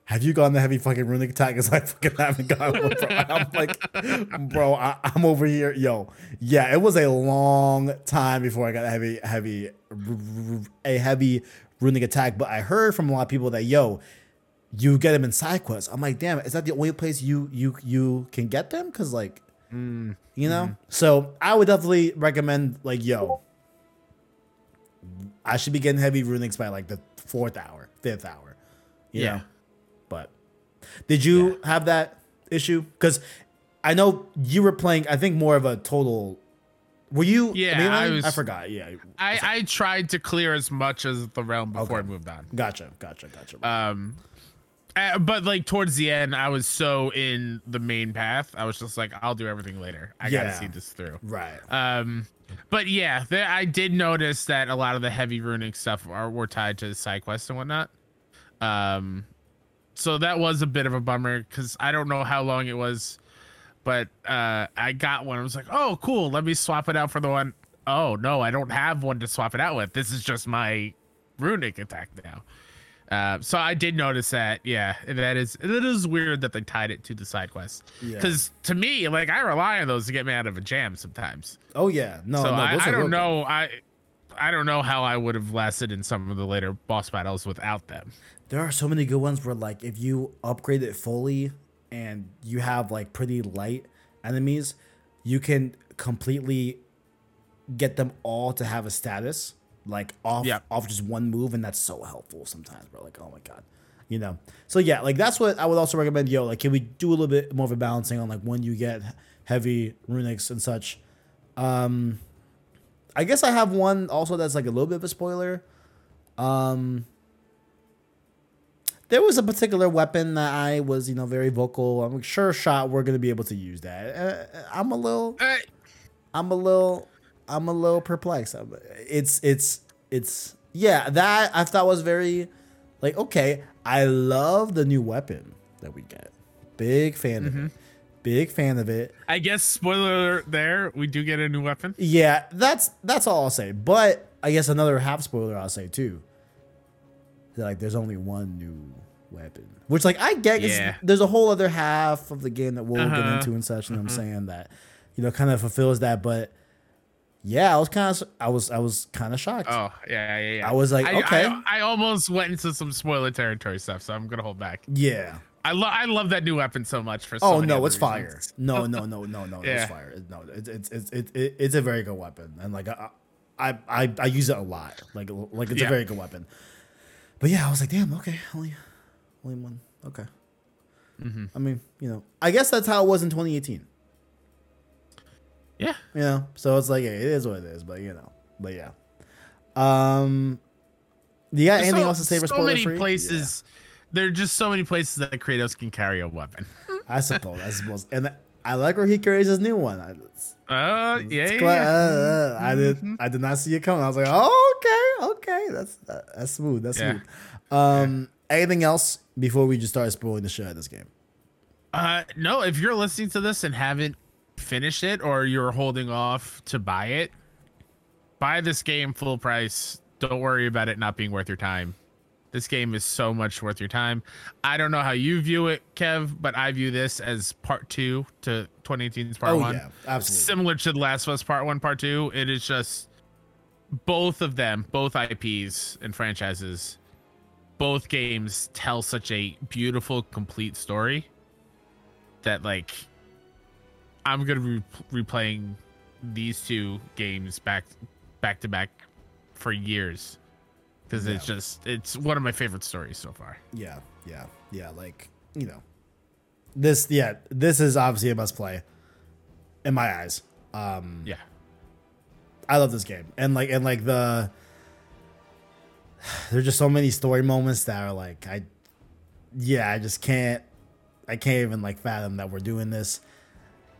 have you gotten the heavy fucking runic attack?" Because I fucking haven't gotten one, bro. And I'm like, bro, I, I'm over here. Yo, yeah, it was a long time before I got a heavy, heavy, a heavy runic attack. But I heard from a lot of people that, yo, you get them in side quests. I'm like, damn, is that the only place you you you can get them? Because like, you know. So I would definitely recommend like, yo, I should be getting heavy runics by like the fourth hour, fifth hour. You Yeah. know? But did you have that issue? Because I know you were playing, I think more of a total. Were you? Yeah? I was- I forgot. Yeah. I, I tried to clear as much as the realm before Okay. I moved on. Gotcha. Gotcha. Gotcha. Um, but like towards the end, I was so in the main path. I was just like, I'll do everything later. I Yeah. gotta see this through. right. Um, but yeah, there, I did notice that a lot of the heavy runic stuff are were tied to side quests and whatnot. Um, so that was a bit of a bummer because I don't know how long it was, but uh, I got one. I was like, oh, cool. Let me swap it out for the one oh no, I don't have one to swap it out with. This is just my runic attack now. Uh, so I did notice that. Yeah, that is it is weird that they tied it to the side quests. Yeah. Because to me, like I rely on those to get me out of a jam sometimes. Oh yeah. No. so no. I, I don't good. know. I I don't know how I would have lasted in some of the later boss battles without them. There are so many good ones where like if you upgrade it fully and you have like pretty light enemies, you can completely get them all to have a status like off Yep. off just one move, and that's so helpful sometimes, bro. Like, oh my god, you know. So yeah, like that's what I would also recommend. Yo, like, can we do a little bit more of a balancing on like when you get heavy runics and such? Um, I guess I have one also that's like a little bit of a spoiler. Um, there was a particular weapon that I was, you know, very vocal. I'm sure shot we're gonna be able to use that. Uh, I'm a little, I'm a little, I'm a little perplexed. It's, it's, it's, yeah. That I thought was very, like, okay. I love the new weapon that we get. Big fan of it. Big fan of it. I guess spoiler alert there, we do get a new weapon. Yeah, that's that's all I'll say. But I guess another half spoiler I'll say too. that, Like, there's only one new weapon, which like I get. Yeah. There's a whole other half of the game that we'll get Uh-huh. into and such. You know what I'm saying that, you know, kind of fulfills that. But yeah, I was kind of I was I was kind of shocked. Oh yeah, yeah, yeah. I was like, I, okay. I, I almost went into some spoiler territory stuff, so I'm gonna hold back. Yeah. I love I love that new weapon so much for. So Oh no, it's fire. reasons. No, no, no, no, no, Yeah. it's fire. No, it's it's it's it's it, it's a very good weapon, and like I I I, I use it a lot. Like like it's a very good weapon. But yeah, I was like, damn, okay, only only one. Okay. Mm-hmm. I mean, you know, I guess that's how it was in 2018. Yeah. You know, so it's like yeah, it is what it is. But you know, but yeah. Um, you got anything so, else to say for so spoiler many free? places. There are just so many places that Kratos can carry a weapon. I suppose. I suppose, and I like where he carries his new one. I, it's- Oh yeah, It's yeah, quite- yeah. uh, uh, I did. I did not see it coming. I was like, oh, okay, okay, that's that, that's smooth. That's Yeah. smooth. Um, anything else before we just start spoiling the shit out of this game? Uh, no, if you're listening to this and haven't finished it or you're holding off to buy it, buy this game full price. Don't worry about it not being worth your time. This game is so much worth your time. I don't know how you view it, Kev, but I view this as part two to 2018's part Oh one. yeah, absolutely. Similar to The Last of Us Part One, Part Two. It is just both of them, both IPs and franchises, both games tell such a beautiful, complete story that like I'm gonna be replaying these two games back back to back for years because it's just it's one of my favorite stories so far. Yeah, yeah, yeah. Like you know, this. Yeah, this is obviously a must play in my eyes. Um, Yeah, I love this game, and like and like the there's just so many story moments that are like I, yeah, I just can't, I can't even like fathom that we're doing this.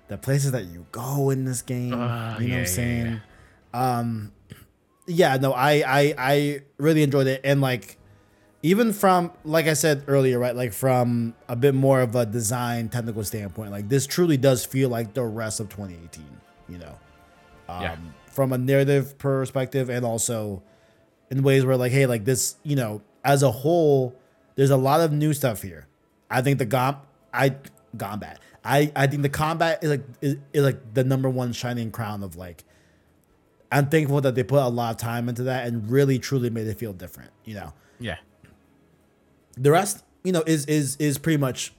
The places that you go in this game, Uh, you know yeah, what I'm yeah, saying? Um, yeah, no, I I I really enjoyed it, and like even from like I said earlier, right? Like from a bit more of a design technical standpoint, like this truly does feel like the rest of 2018. You know, um, Yeah. from a narrative perspective, and also in ways where like, hey, like this, you know, as a whole, there's a lot of new stuff here. I think the gom, I combat. I I think the combat is like is, is like the number one shining crown of like. I'm thankful that they put a lot of time into that and really truly made it feel different. You know yeah, the rest, you know, is is is pretty much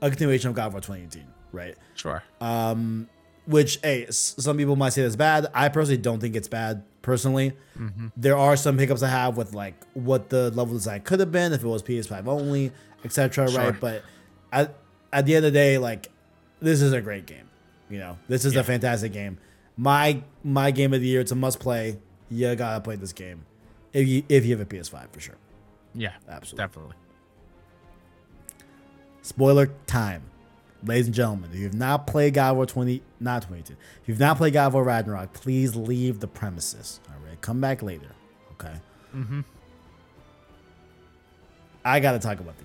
a continuation of God of War 2018, right? sure. Um, Which, hey, some people might say that's bad. I personally don't think it's bad. Personally, there are some hiccups I have with like what the level design could have been if it was PS5 only, etc. Sure. Right? But at at the end of the day, like this is a great game. You know, this is Yeah. a fantastic game. My my game of the year. It's a must play. You gotta play this game if you if you have a PS5 for sure. yeah, Absolutely. definitely. Spoiler time. Ladies and gentlemen, if you have not played God of War 20, not 22, if you've not played God of War Ragnarok, please leave the premises. All right, come back later. Okay. Mm-hmm. I gotta talk about the.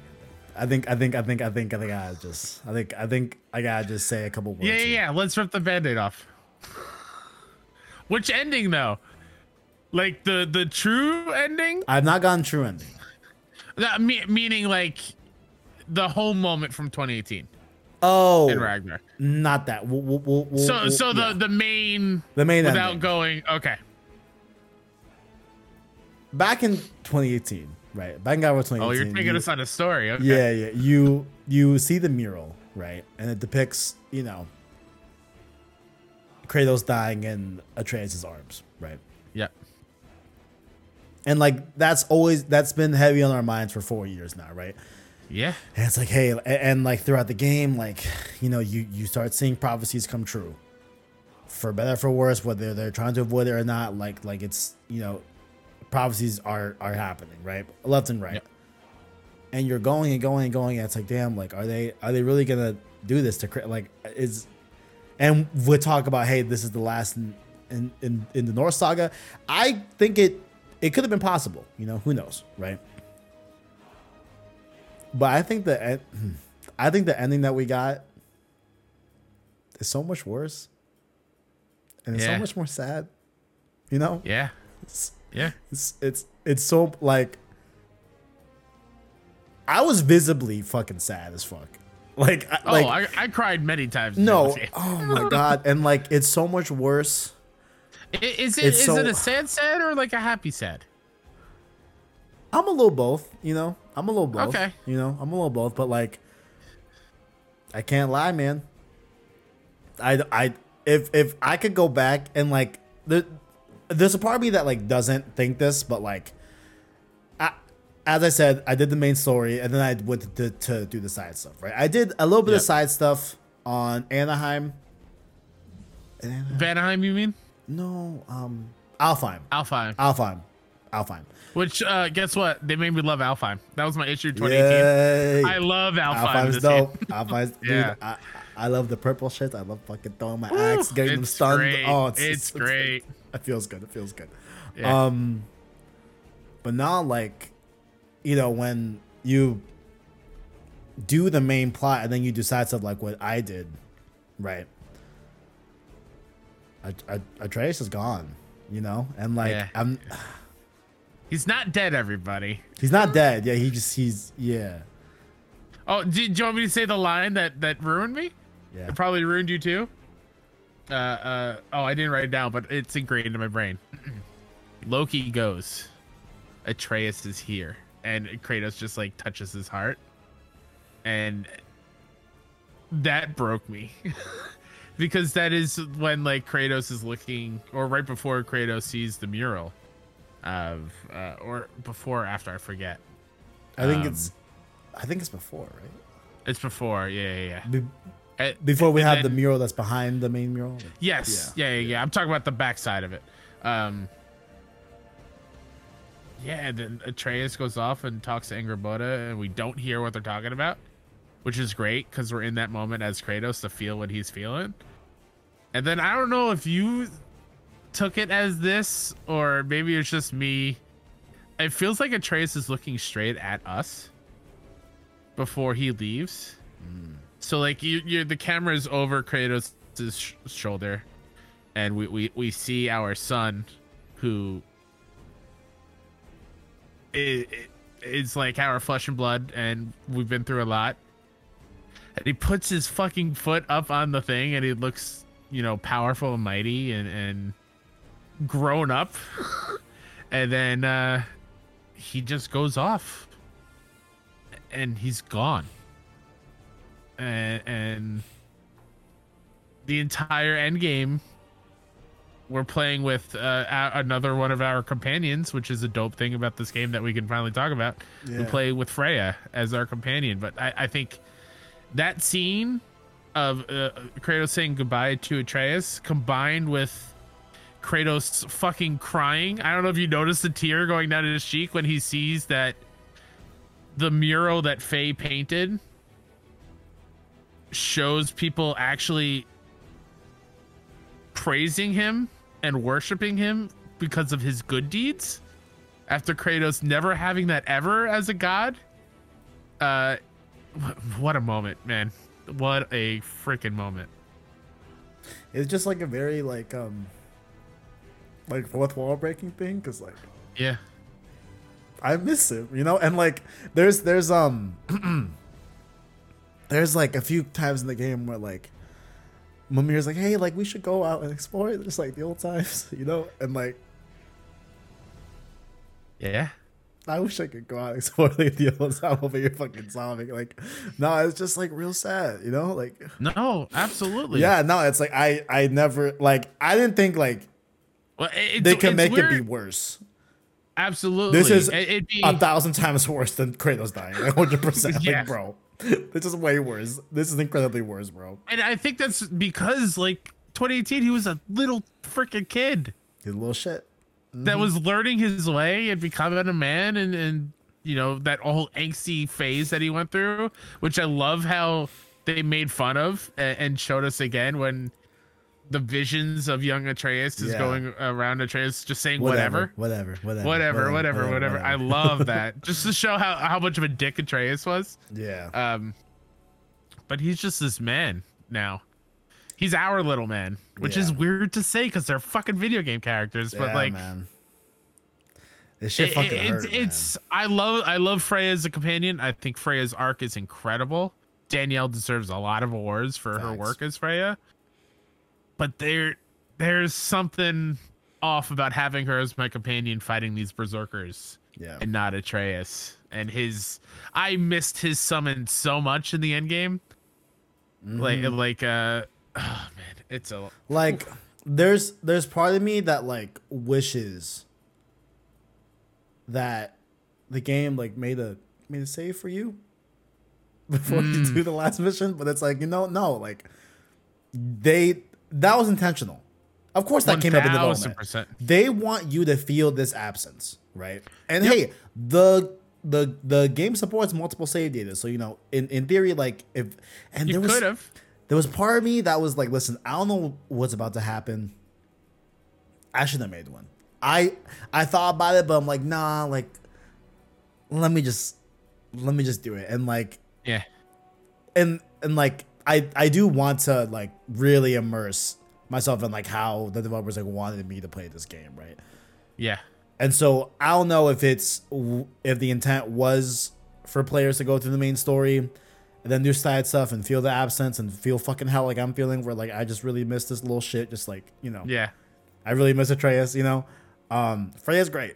I think, I think, I think, I think, I think I just, I think, I think I gotta just say a couple words. Yeah, yeah, yeah. Let's rip the band-aid off. Which ending though? Like the the true ending? I've not gotten true ending. That, me, meaning like the whole moment from 2018 Oh, in Ragnarok. not that. We'll, we'll, we'll, So so the yeah. the main the main without ending. going okay. back in 2018, right? God 2018. Oh, you're taking you- us on a story. Okay. Yeah, yeah. You you see the mural, right? And it depicts, you know, Kratos dying in Atreus' arms, right? Yeah. And like that's always that's been heavy on our minds for four years now, right? Yeah. And it's like, hey, and, and like throughout the game, like you know, you you start seeing prophecies come true, for better for worse, whether they're trying to avoid it or not. Like like it's you know, prophecies are are happening right, left and right, and you're going and going and going. And it's like, damn, like are they are they really gonna do this to Kra- like is, and we talk about, hey, this is the last in in in, in the Norse Saga. I think it it could have been possible. You know, who knows, right? But I think the I think the ending that we got is so much worse, and it's Yeah. so much more sad. You know, Yeah. it's, Yeah. it's it's it's so like I was visibly fucking sad as fuck. Like, I- Oh, like I, I cried many times. no, oh my god, and like it's so much worse. Is it is so- it a sad sad or like a happy sad? I'm a little both, you know. I'm a little both. Okay. You know, I'm a little both, but like I can't lie, man. I I if if I could go back and like there, there's a part of me that like doesn't think this, but like I, as I said, I did the main story and then I went to, to do the side stuff, right? I did a little bit of side stuff on Anaheim. Anaheim? Vanaheim, you mean? No, um Alfheim. Alfheim. Alfheim. Alfheim. Which uh guess what? They made me love Alfheim. That was my issue 2018. Yay. I love Alfheim. This dope. Alphine's, Yeah. dude, I, I love the purple shit. I love fucking throwing my Woo, axe, getting them stunned. great. Oh, it's, It's great. It feels good. It feels good. Yeah. Um, but now, like, you know, when you do the main plot and then you decide stuff like what I did, right? At- At- Atreus is gone, you know, and like Yeah. I'm, He's not dead, everybody. he's not dead. Yeah, he just he's yeah, Oh, do, do you want me to say the line that that ruined me? yeah. It probably ruined you too. Uh, uh, oh, I didn't write it down, but it's ingrained in my brain. Loki goes, Atreus is here, and Kratos just like touches his heart, and that broke me because that is when like Kratos is looking, or right before Kratos sees the mural of, uh, or before or after I forget. I think Um, it's, I think it's before, right? It's before, yeah, yeah, yeah. Be- Uh, before we and have the mural that's behind the main mural. Yes. Yeah. Yeah. Yeah. yeah. I'm talking about the backside of it. Um. Yeah. and Then Atreus goes off and talks to Angrboda, and we don't hear what they're talking about, which is great because we're in that moment as Kratos to feel what he's feeling. And then I don't know if you took it as this or maybe it's just me. It feels like Atreus is looking straight at us before he leaves. So like you, you the camera is over Kratos' sh- shoulder, and we, we we see our son, who is, is like our flesh and blood, and we've been through a lot. And he puts his fucking foot up on the thing, and he looks, you know, powerful and mighty and and grown up. and then uh he just goes off, and he's gone and, and the entire end game we're playing with uh, another one of our companions which is a dope thing about this game that we can finally talk about. We play with freya as our companion but i, I think that scene of uh, kratos saying goodbye to atreus combined with kratos fucking crying i don't know if you noticed the tear going down his cheek when he sees that the mural that faye painted shows people actually praising him and worshiping him because of his good deeds after Kratos never having that ever as a god. Uh what a moment, man. What a freaking moment. It's just like a very like um like fourth wall breaking thing because like Yeah. I miss him, you know, and like there's there's um there's like a few times in the game where like Mimir's like, hey, like we should go out and explore just like the old times, you know, and like Yeah. I wish I could go out and explore the whole time over your fucking sobbing. Like, no, it's just like real sad, you know? Like, no, absolutely. yeah, no, it's like I, I never like I didn't think like well, it, they could it's make weird. it be worse. Absolutely. This is be, a thousand times worse than Kratos dying. hundred percent. Yeah. Like, bro, this is way worse. This is incredibly worse, bro. and I think that's because like 2018, he was a little freaking kid He's a little shit. that mm-hmm. was learning his way and becoming a man, and and you know that whole angsty phase that he went through, which I love how they made fun of and, and showed us again when the visions of young Atreus is Yeah. going around Atreus just saying Whatever, whatever. whatever, whatever, Whatever, whatever, whatever. I love that. Just to show how, how much of a dick Atreus was. Yeah, Um, but he's just this man now. He's our little man, which is weird to say because they're fucking video game characters. But yeah, like, man, this shit it- fucking it- hurt. it's it's I love I love Freya as a companion. I think Freya's arc is incredible. Danielle deserves a lot of awards for her work as Freya. But there there's something off about having her as my companion fighting these berserkers yeah. and not Atreus. And his I missed his summon so much in the end game. Like Mm-hmm. like uh oh man, it's a like there's there's part of me that like wishes that the game like made a made a save for you before you Mm. do the last mission but it's like you know no like they that was intentional of course that came up in development 1000%. they want you to feel this absence right and hey the the the game supports multiple save data so you know in in theory like if and You there was have. there was part of me that was like, listen, I don't know what's about to happen. I should have made one. I I thought about it, but I'm like, nah, like let me just let me just do it. And like Yeah. and and like I I do want to like really immerse myself in like how the developers like wanted me to play this game, right? Yeah. And so I don't know if it's if the intent was for players to go through the main story and then do side stuff and feel the absence and feel fucking hell like I'm feeling where like I just really miss this little shit just like, you know. Yeah. I really miss Atreus, you know. Um Freya's great.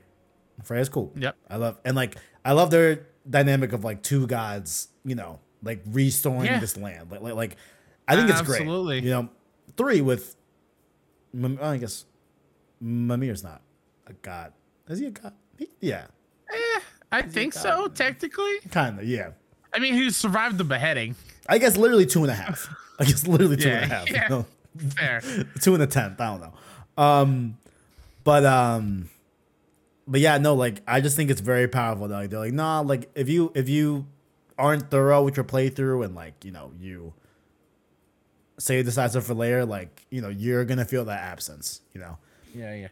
Freya's cool. Yep. I love and like I love their dynamic of like two gods, you know, like restoring Yeah. this land. Like like, like I think it's great. Absolutely. You know, three with I guess Mimir's not a god. Is he a god? He- yeah. I think so, technically. Kind of, yeah. I mean, he survived the beheading. I guess literally two and a half. I guess literally two and a Yeah, half. yeah. You know? Fair. two and a tenth. I don't know. Um, but um, but yeah, no, like I just think it's very powerful. Though. Like, they're like, nah, like if you if you aren't thorough with your playthrough and like you know you say the size of a layer, like you know you're gonna feel that absence. You know, Yeah, yeah.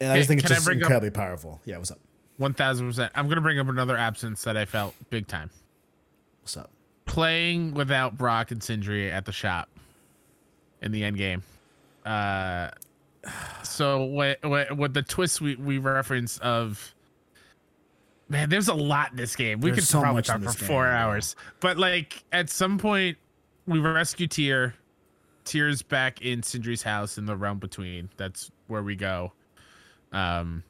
and I Hey, just think it's just bring up- incredibly powerful. Yeah, what's up? One thousand percent. I'm gonna bring up another absence that I felt big time. What's up? Playing without Brock and Sindri at the shop in the end game. Uh, so what what what the twist we we reference of. Man, there's a lot in this game. We There's could so probably talk for game, four hours. But like at some point, we rescue Tyr. Tyr's back in Sindri's house in the realm between. That's where we go. Um,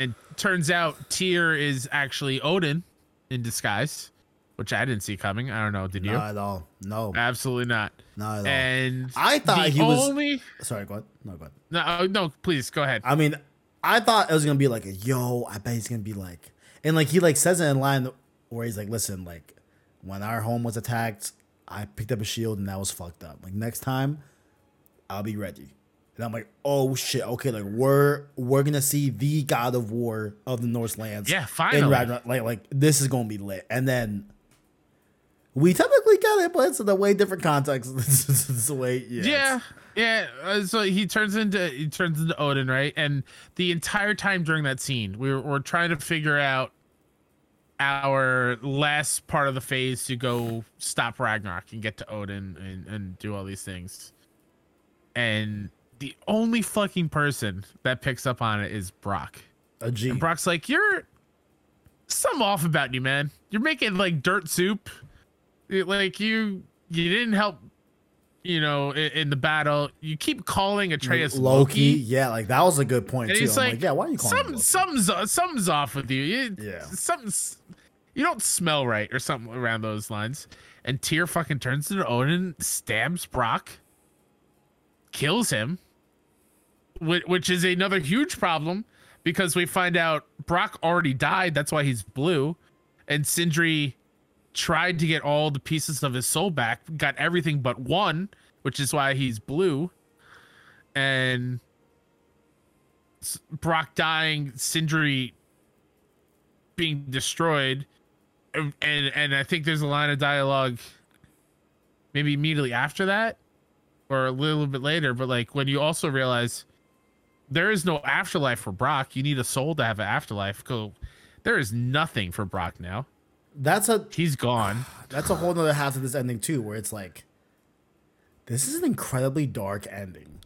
and turns out Tyr is actually Odin in disguise, which I didn't see coming. I don't know. Did you? Not at all. No, Absolutely not. not at all. And I thought he was- only. Sorry, go ahead. No, go ahead. No, oh, no, please go ahead. I mean, I thought it was gonna be like a yo. I bet he's gonna be like, and like he like says it in line where he's like, listen, like when our home was attacked, I picked up a shield and that was fucked up. Like next time, I'll be ready. And I'm like, oh shit, okay, like we're we're gonna see the God of War of the Norse lands. Yeah, in finally. Ragnarok. Like like this is gonna be lit. And then we technically got it, but it's in a way different context. this is the way, yeah. yeah yeah uh, so he turns into he turns into odin right? And the entire time during that scene we were, we're trying to figure out our last part of the phase to go stop ragnarok and get to odin and, and do all these things. And the only fucking person that picks up on it is brock. A G. and brock's like you're some off about you man. You're making like dirt soup. It- like you you didn't help you know, in, in the battle, you keep calling Atreus Loki. Loki. Yeah, like that was a good point And too. he's I'm like, like, yeah, why are you calling Some, something's uh, something's off with you. you Yeah. something's you don't smell right or something around those lines. And Tyr fucking turns to Odin, stabs Brock, kills him, which, which is another huge problem because we find out Brock already died. That's why he's blue, and Sindri tried to get all the pieces of his soul back, got everything but one, which is why he's blue. And Brock dying, Sindri being destroyed, and and I think there's a line of dialogue, maybe immediately after that, or a little bit later. But like when you also realize there is no afterlife for Brock, you need a soul to have an afterlife. Go, there is nothing for Brock now. That's a He's gone. that's a whole nother half of this ending too, where it's like, this is an incredibly dark ending.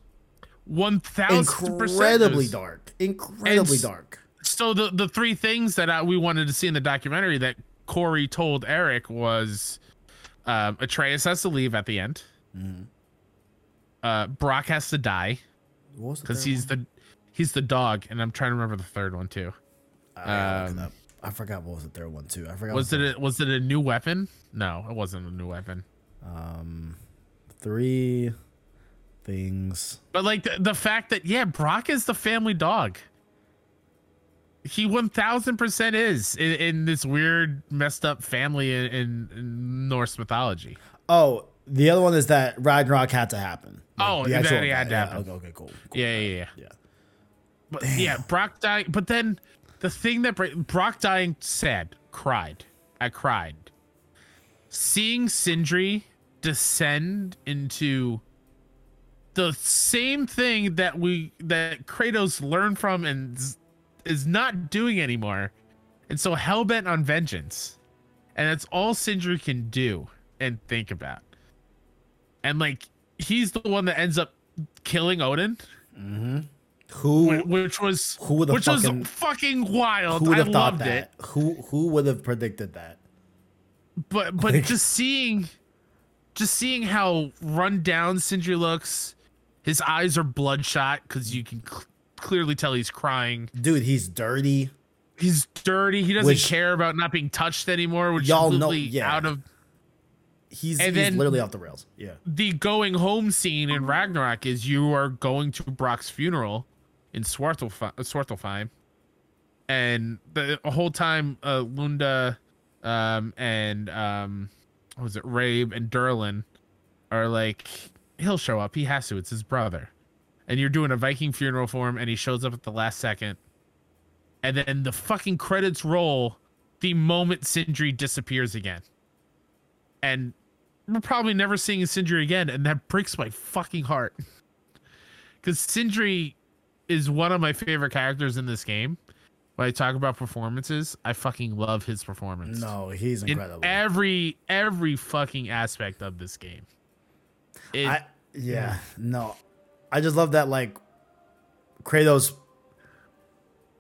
One thousand Incredibly dark. Incredibly s- dark. so the the three things that I, we wanted to see in the documentary that Cory told Eric was um, Atreus has to leave at the end. Mm-hmm. Uh, Brock has to die What was the because he's the he's the dog, and I'm trying to remember the third one too. one? I, gotta look it um. I forgot what was the third one too. I forgot. Was it a, was it a new weapon? No, it wasn't a new weapon. um three things? But like the, the fact that yeah, Brock is the family dog. He one thousand percent is in, in this weird messed up family in, in, Norse mythology. Oh, the other one is that Ragnarok had to happen. Oh, the that had to yeah, happen. Okay, okay, cool. cool. Yeah, yeah, yeah. Yeah. But yeah, Brock dying. But then the thing that Brock dying said, cried. I cried. Seeing Sindri descend into the same thing that we that Kratos learned from and is not doing anymore, and so hell bent on vengeance, and that's all Sindri can do and think about. And like he's the one that ends up killing Odin mm-hmm. Who which was Who which fucking- was fucking wild. who would I thought loved that? it, Who who would have predicted that? but but Like- just seeing, just seeing how run down Sindri looks, his eyes are bloodshot because you can cl- clearly tell he's crying. Dude, he's dirty. He's dirty. He doesn't Which- care about not being touched anymore. Which Y'all is know- yeah. out of He's, And he's literally off the rails. Yeah. the going home scene in Ragnarok is you are going to Brock's funeral in Svartalf- Svartalfheim, and the whole time uh, Lunda um, and um, what was it Raeb and Durlin are like he'll show up. He has to. It's his brother, and you're doing a Viking funeral for him, and he shows up at the last second, and then the fucking credits roll the moment Sindri disappears again and we're probably never seeing Sindri again, and that breaks my fucking heart. Because Sindri is one of my favorite characters in this game. When I talk about performances, I fucking love his performance. No, he's incredible. in every every fucking aspect of this game. It, I yeah, no. I just love that like Kratos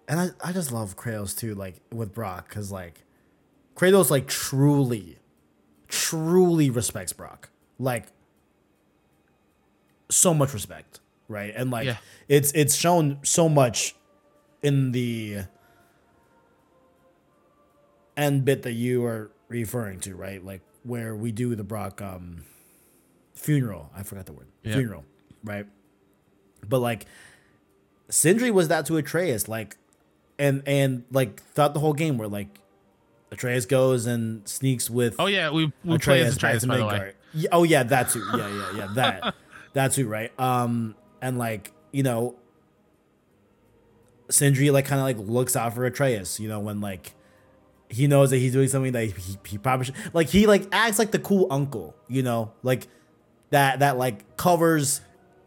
and I, I just love Kratos too, like with Brock, because like Kratos like truly, truly respects Brock. Like so much respect. Right. And like Yeah. it's it's shown so much in the end bit that you are referring to, right? Like where we do the Brock um funeral. I forgot the word. Yeah. Funeral, right? But like Sindri was that to Atreus, like and and like throughout the whole game where like Atreus goes and sneaks with oh yeah, we we play as Atreus by the way. Yeah, oh yeah, that too. Yeah, yeah, yeah. That that too, right? Um and like, you know, Sindri like kind of like looks out for Atreus, you know, when like he knows that he's doing something that he, he probably should like he like acts like the cool uncle, you know, like that that like covers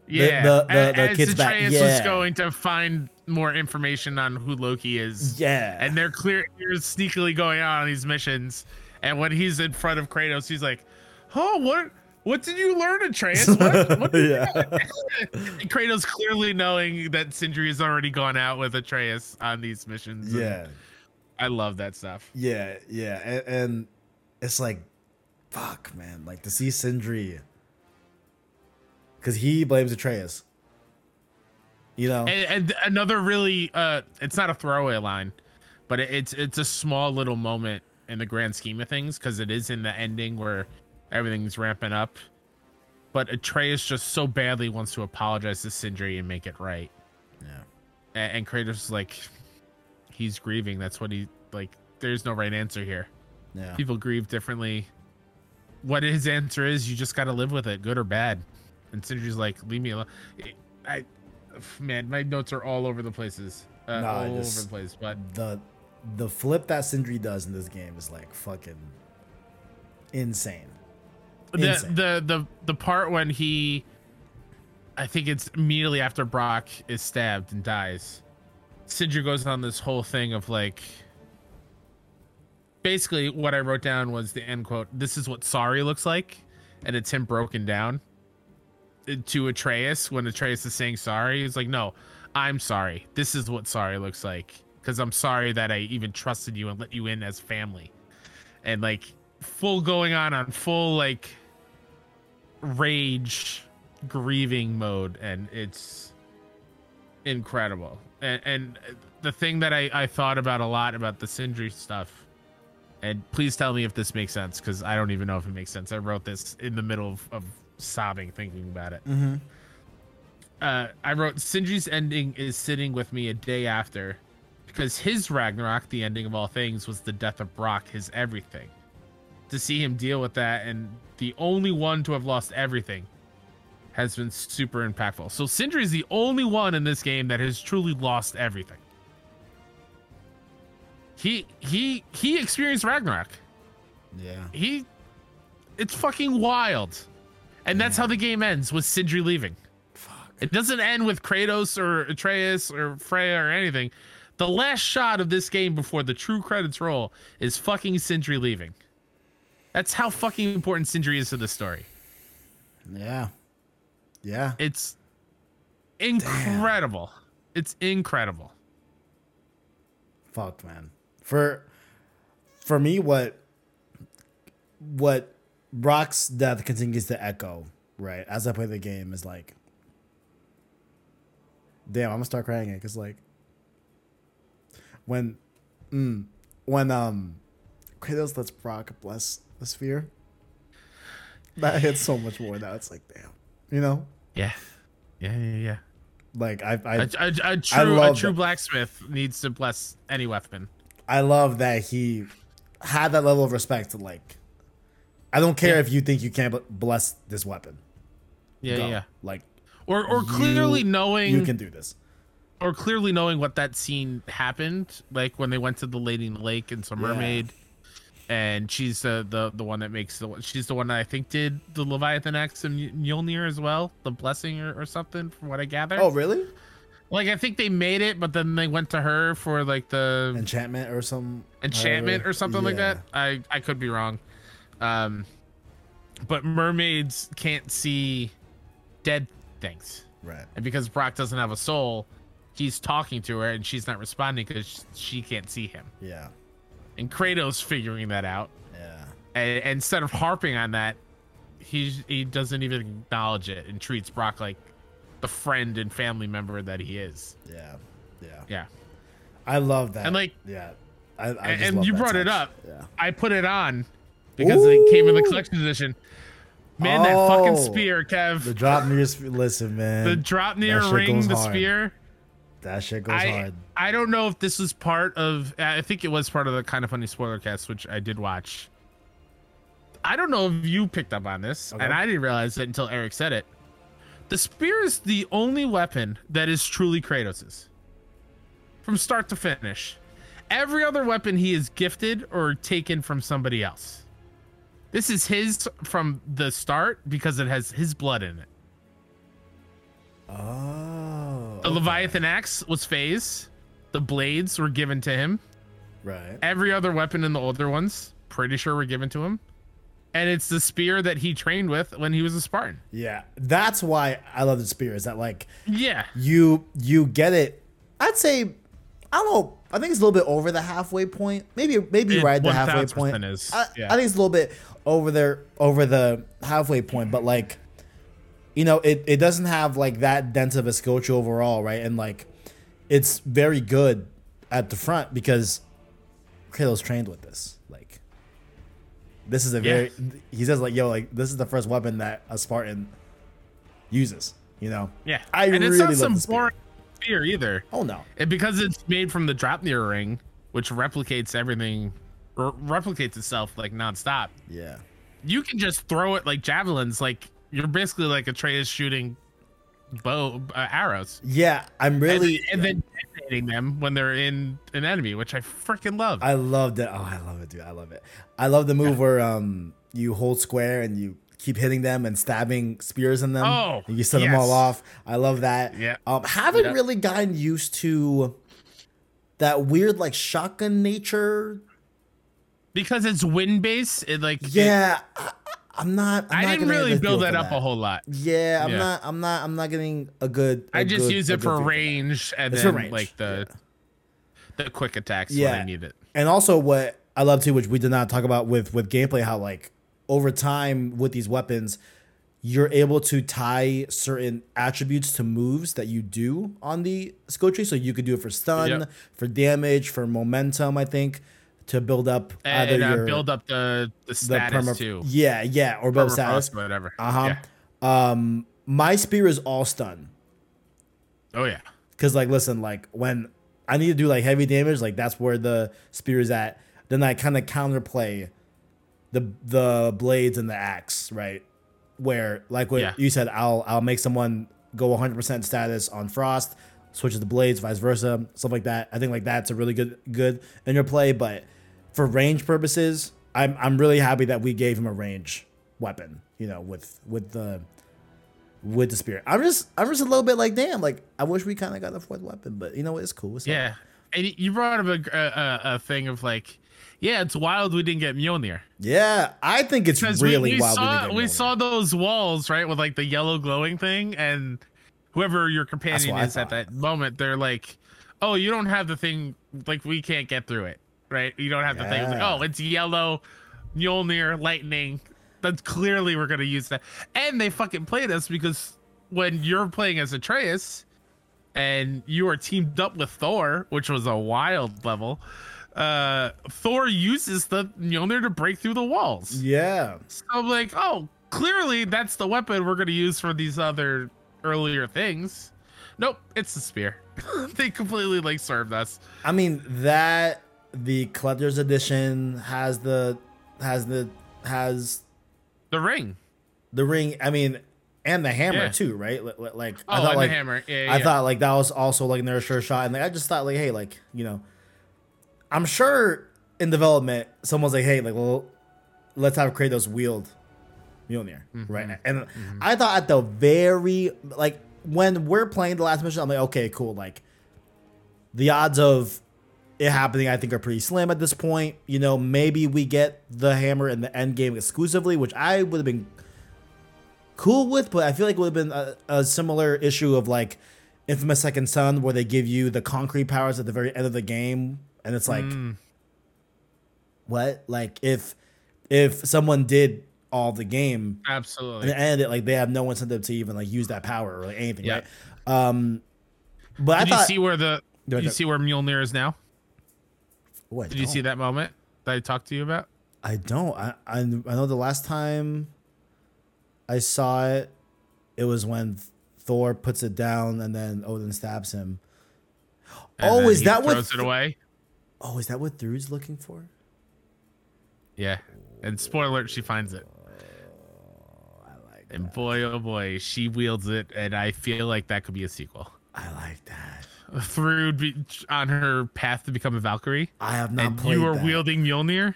Yeah, the- the- a- the as kid's back- Atreus was going to find more information on who Loki is. yeah. and they're clear you're sneakily going on these missions and when he's in front of kratos he's like oh what what did you learn atreus what, what did yeah. Kratos clearly knowing that sindri has already gone out with atreus on these missions Yeah. i love that stuff Yeah, yeah, and, and it's like, fuck, man, like to see Sindri because he blames Atreus. You know, And, and another really, uh, it's not a throwaway line, but it, it's it's a small little moment in the grand scheme of things because it is in the ending where everything's ramping up. But Atreus just so badly wants to apologize to Sindri and make it right. yeah, And, and Kratos is like, he's grieving. That's what he like. There's no right answer here. yeah, People grieve differently. What his answer is, you just got to live with it, good or bad. And Sindri's like, leave me alone. I, man, my notes are all over the places, uh, Nah, all just- over the place. But the the flip that Sindri does in this game is like fucking insane. The, the the the part when he, I think it's immediately after Brock is stabbed and dies. Sindri goes on this whole thing of like. Basically, what I wrote down was the end quote. This is what sorry looks like, and it's him broken down uh, to Atreus when Atreus is saying sorry. He's like, "No, I'm sorry. This is what sorry looks like because I'm sorry that I even trusted you and let you in as family." And like full going on on full like rage grieving mode and it's incredible and, and the thing that I, I thought about a lot about the Sindri stuff and please tell me if this makes sense because i don't even know if it makes sense i wrote this in the middle of, of sobbing thinking about it Mm-hmm. uh, I wrote Sindri's ending is sitting with me a day after because his Ragnarok, the ending of all things, was the death of Brock, his everything. To see him deal with that and the only one to have lost everything has been super impactful. So Sindri is the only one in this game that has truly lost everything. He he he experienced Ragnarok. Yeah, he it's fucking wild. And that's how the game ends with sindri leaving. Fuck. it doesn't end with kratos or atreus or freya or anything. The last shot of this game before the true credits roll is fucking sindri leaving that's how fucking important sindri is to the story Yeah, yeah. it's incredible it's incredible Fuck, man. For for me, what what Brock's death continues to echo, right? As I play the game, is like, damn, I'm gonna start crying it because like when, mm, when um, Kratos lets Brock bless the spear, that hits so much more. Now it's like, damn, you know, yeah yeah yeah yeah like I I a, a, a true, a love true that. blacksmith needs to bless any weapon I love that he had that level of respect to like. I don't care Yeah. if you think you can't bless this weapon. yeah Go. yeah Like or or you- clearly knowing you can do this. or clearly knowing what that scene happened, like when they went to the lady in the lake and some Yeah. And she's the, the the one that makes the she's the one that I think did the Leviathan Axe and Mjolnir as well, the blessing or, or something, from what I gather. Oh, really? like I think they made it, but then they went to her for like the Enchantment or some enchantment or something like that. I I could be wrong. Um, but mermaids can't see dead things. Right. And because Brock doesn't have a soul, he's talking to her and she's not responding because she can't see him. Yeah. And Kratos figuring that out. Yeah. And, and instead of harping on that, he he doesn't even acknowledge it and treats Brock like the friend and family member that he is. Yeah. Yeah. Yeah. I love that. And, like- yeah. I, I And- just and love you brought it up. Yeah. I put it on because it came in the collection edition. Man, that fucking Oh. spear, Kev. The Draupnir listen, man. The Draupnir ring, the hard. spear. That shit goes I hard. I don't know if this was part of. I think it was part of the kind of funny spoiler cast, which I did watch. I don't know if you picked up on this, Okay. and I didn't realize it until Eric said it. The spear is the only weapon that is truly Kratos's, from start to finish. Every other weapon he is gifted or taken from somebody else. This is his from the start because it has his blood in it. Oh. The okay. Leviathan axe was Faye's. The blades were given to him. Right. Every other weapon in the older ones, pretty sure were given to him. And it's the spear that he trained with when he was a Spartan. Yeah. That's why I love the spear. Is that like Yeah. you you get it? I'd say I don't know. I think it's a little bit over the halfway point. Maybe maybe It right at the halfway point. is, I, yeah. I think it's a little bit over there over the halfway point, but like you know, it, it doesn't have like that dense of a tree overall, right? And like, it's very good at the front because Kratos trained with this. Like, this is a Yeah. very. He says like, yo, like this is the first weapon that a Spartan uses. You know. Yeah, I and it's not some spear. boring spear either. Oh no. And because it's made from the Draupnir ring, which replicates everything, or replicates itself like nonstop, Yeah. you can just throw it like javelins. Like you're basically like Atreus shooting bow uh, arrows, Yeah, I'm really. and then detonating them when they're in an enemy, which I freaking love. I love that. Oh, I love it, dude. I love it. I love the move where um you hold square and you keep hitting them and stabbing spears in them. Oh, and you set them all off. I love that. Yeah. Um, haven't Yeah. really gotten used to that weird like shotgun nature. because it's wind based. It like it- Yeah, I, I'm not. I'm I not didn't getting a really build that up a whole lot. Yeah, I'm Yeah. not. I'm not. I'm not getting a good. I I just use it for range and It's then range, like the the quick attacks Yeah. when I need it. and also what I love too, which we did not talk about with with gameplay, how like over time with these weapons, you're able to tie certain attributes to moves that you do on the skill tree. So you could do it for stun, Yep. for damage, for momentum. I think to build up either And uh, your build up the the the status perma- too. Yeah, yeah, or Permafrost, status. whatever. Uh huh. Yeah. Um, my spear is all stun. Oh yeah. Cause like, listen, like when I need to do like heavy damage, like that's where the spear is at. Then I kind of counterplay the the blades and the axe, right? Where like what Yeah. you said, I'll I'll make someone go 100% status on frost, switch to the blades, vice versa, stuff like that. I think like that's a really good good interplay. But for range purposes, I'm I'm really happy that we gave him a range weapon. You know, with with the with the spear. I'm just I'm just a little bit like, damn, like I wish we kind of got a fourth weapon, but you know what? It's cool. It's Yeah. And you brought up a, a, a thing of like, yeah, it's wild we didn't get Mjolnir. Yeah, I think it's Because really we, we wild. we saw didn't get we saw those walls right with like the yellow glowing thing, and whoever your companion is at that moment, they're like, "Oh, you don't have the thing. Like we can't get through it, right? You don't have the thing. It's like, oh, it's yellow, Mjolnir, lightning. That's clearly we're gonna use that. And they fucking play this because when you're playing as Atreus and you are teamed up with Thor, which was a wild level. Uh, Thor uses the Mjolnir to break through the walls. Yeah, So I'm like, oh, clearly that's the weapon we're gonna use for these other earlier things. Nope, it's the spear. they completely like served us. I mean that the collector's edition has the has the has The ring. the ring. I mean, and the hammer Yeah. too, right? Li- li- Like Oh, I thought, like the hammer. Yeah, yeah, I thought like that was also like another sure shot, and like I just thought like, hey, like you know, I'm sure in development someone's like, hey, like well, let's have Kratos wield Mjolnir, Mm-hmm. right? And I thought at the very like when we're playing the last mission, I'm like, okay, cool, like the odds of it happening, I think, are pretty slim at this point. You know, maybe we get the hammer in the end game exclusively, which I would have been cool with, but I feel like it would have been a, a similar issue of like Infamous Second Son, where they give you the concrete powers at the very end of the game, and it's like, Mm. what? Like if if someone did all the game Absolutely. and ended it, like they have no incentive to even like use that power or like anything, Yeah. right? Um, but Did I thought, you see where the did you see where Mjolnir is now? Oh, Did you see that moment that I talked to you about? I don't. I, I I know the last time I saw it, it was when Thor puts it down and then Odin stabs him. And oh, is that what? throws it away? Oh, is that what Thrud's looking for? Yeah. And spoiler alert, she finds it. Oh, I like. And boy, oh boy, she wields it, and I feel like that could be a sequel. I like that. Thrud be on her path to become a Valkyrie, I have not and played you are that. wielding Mjolnir.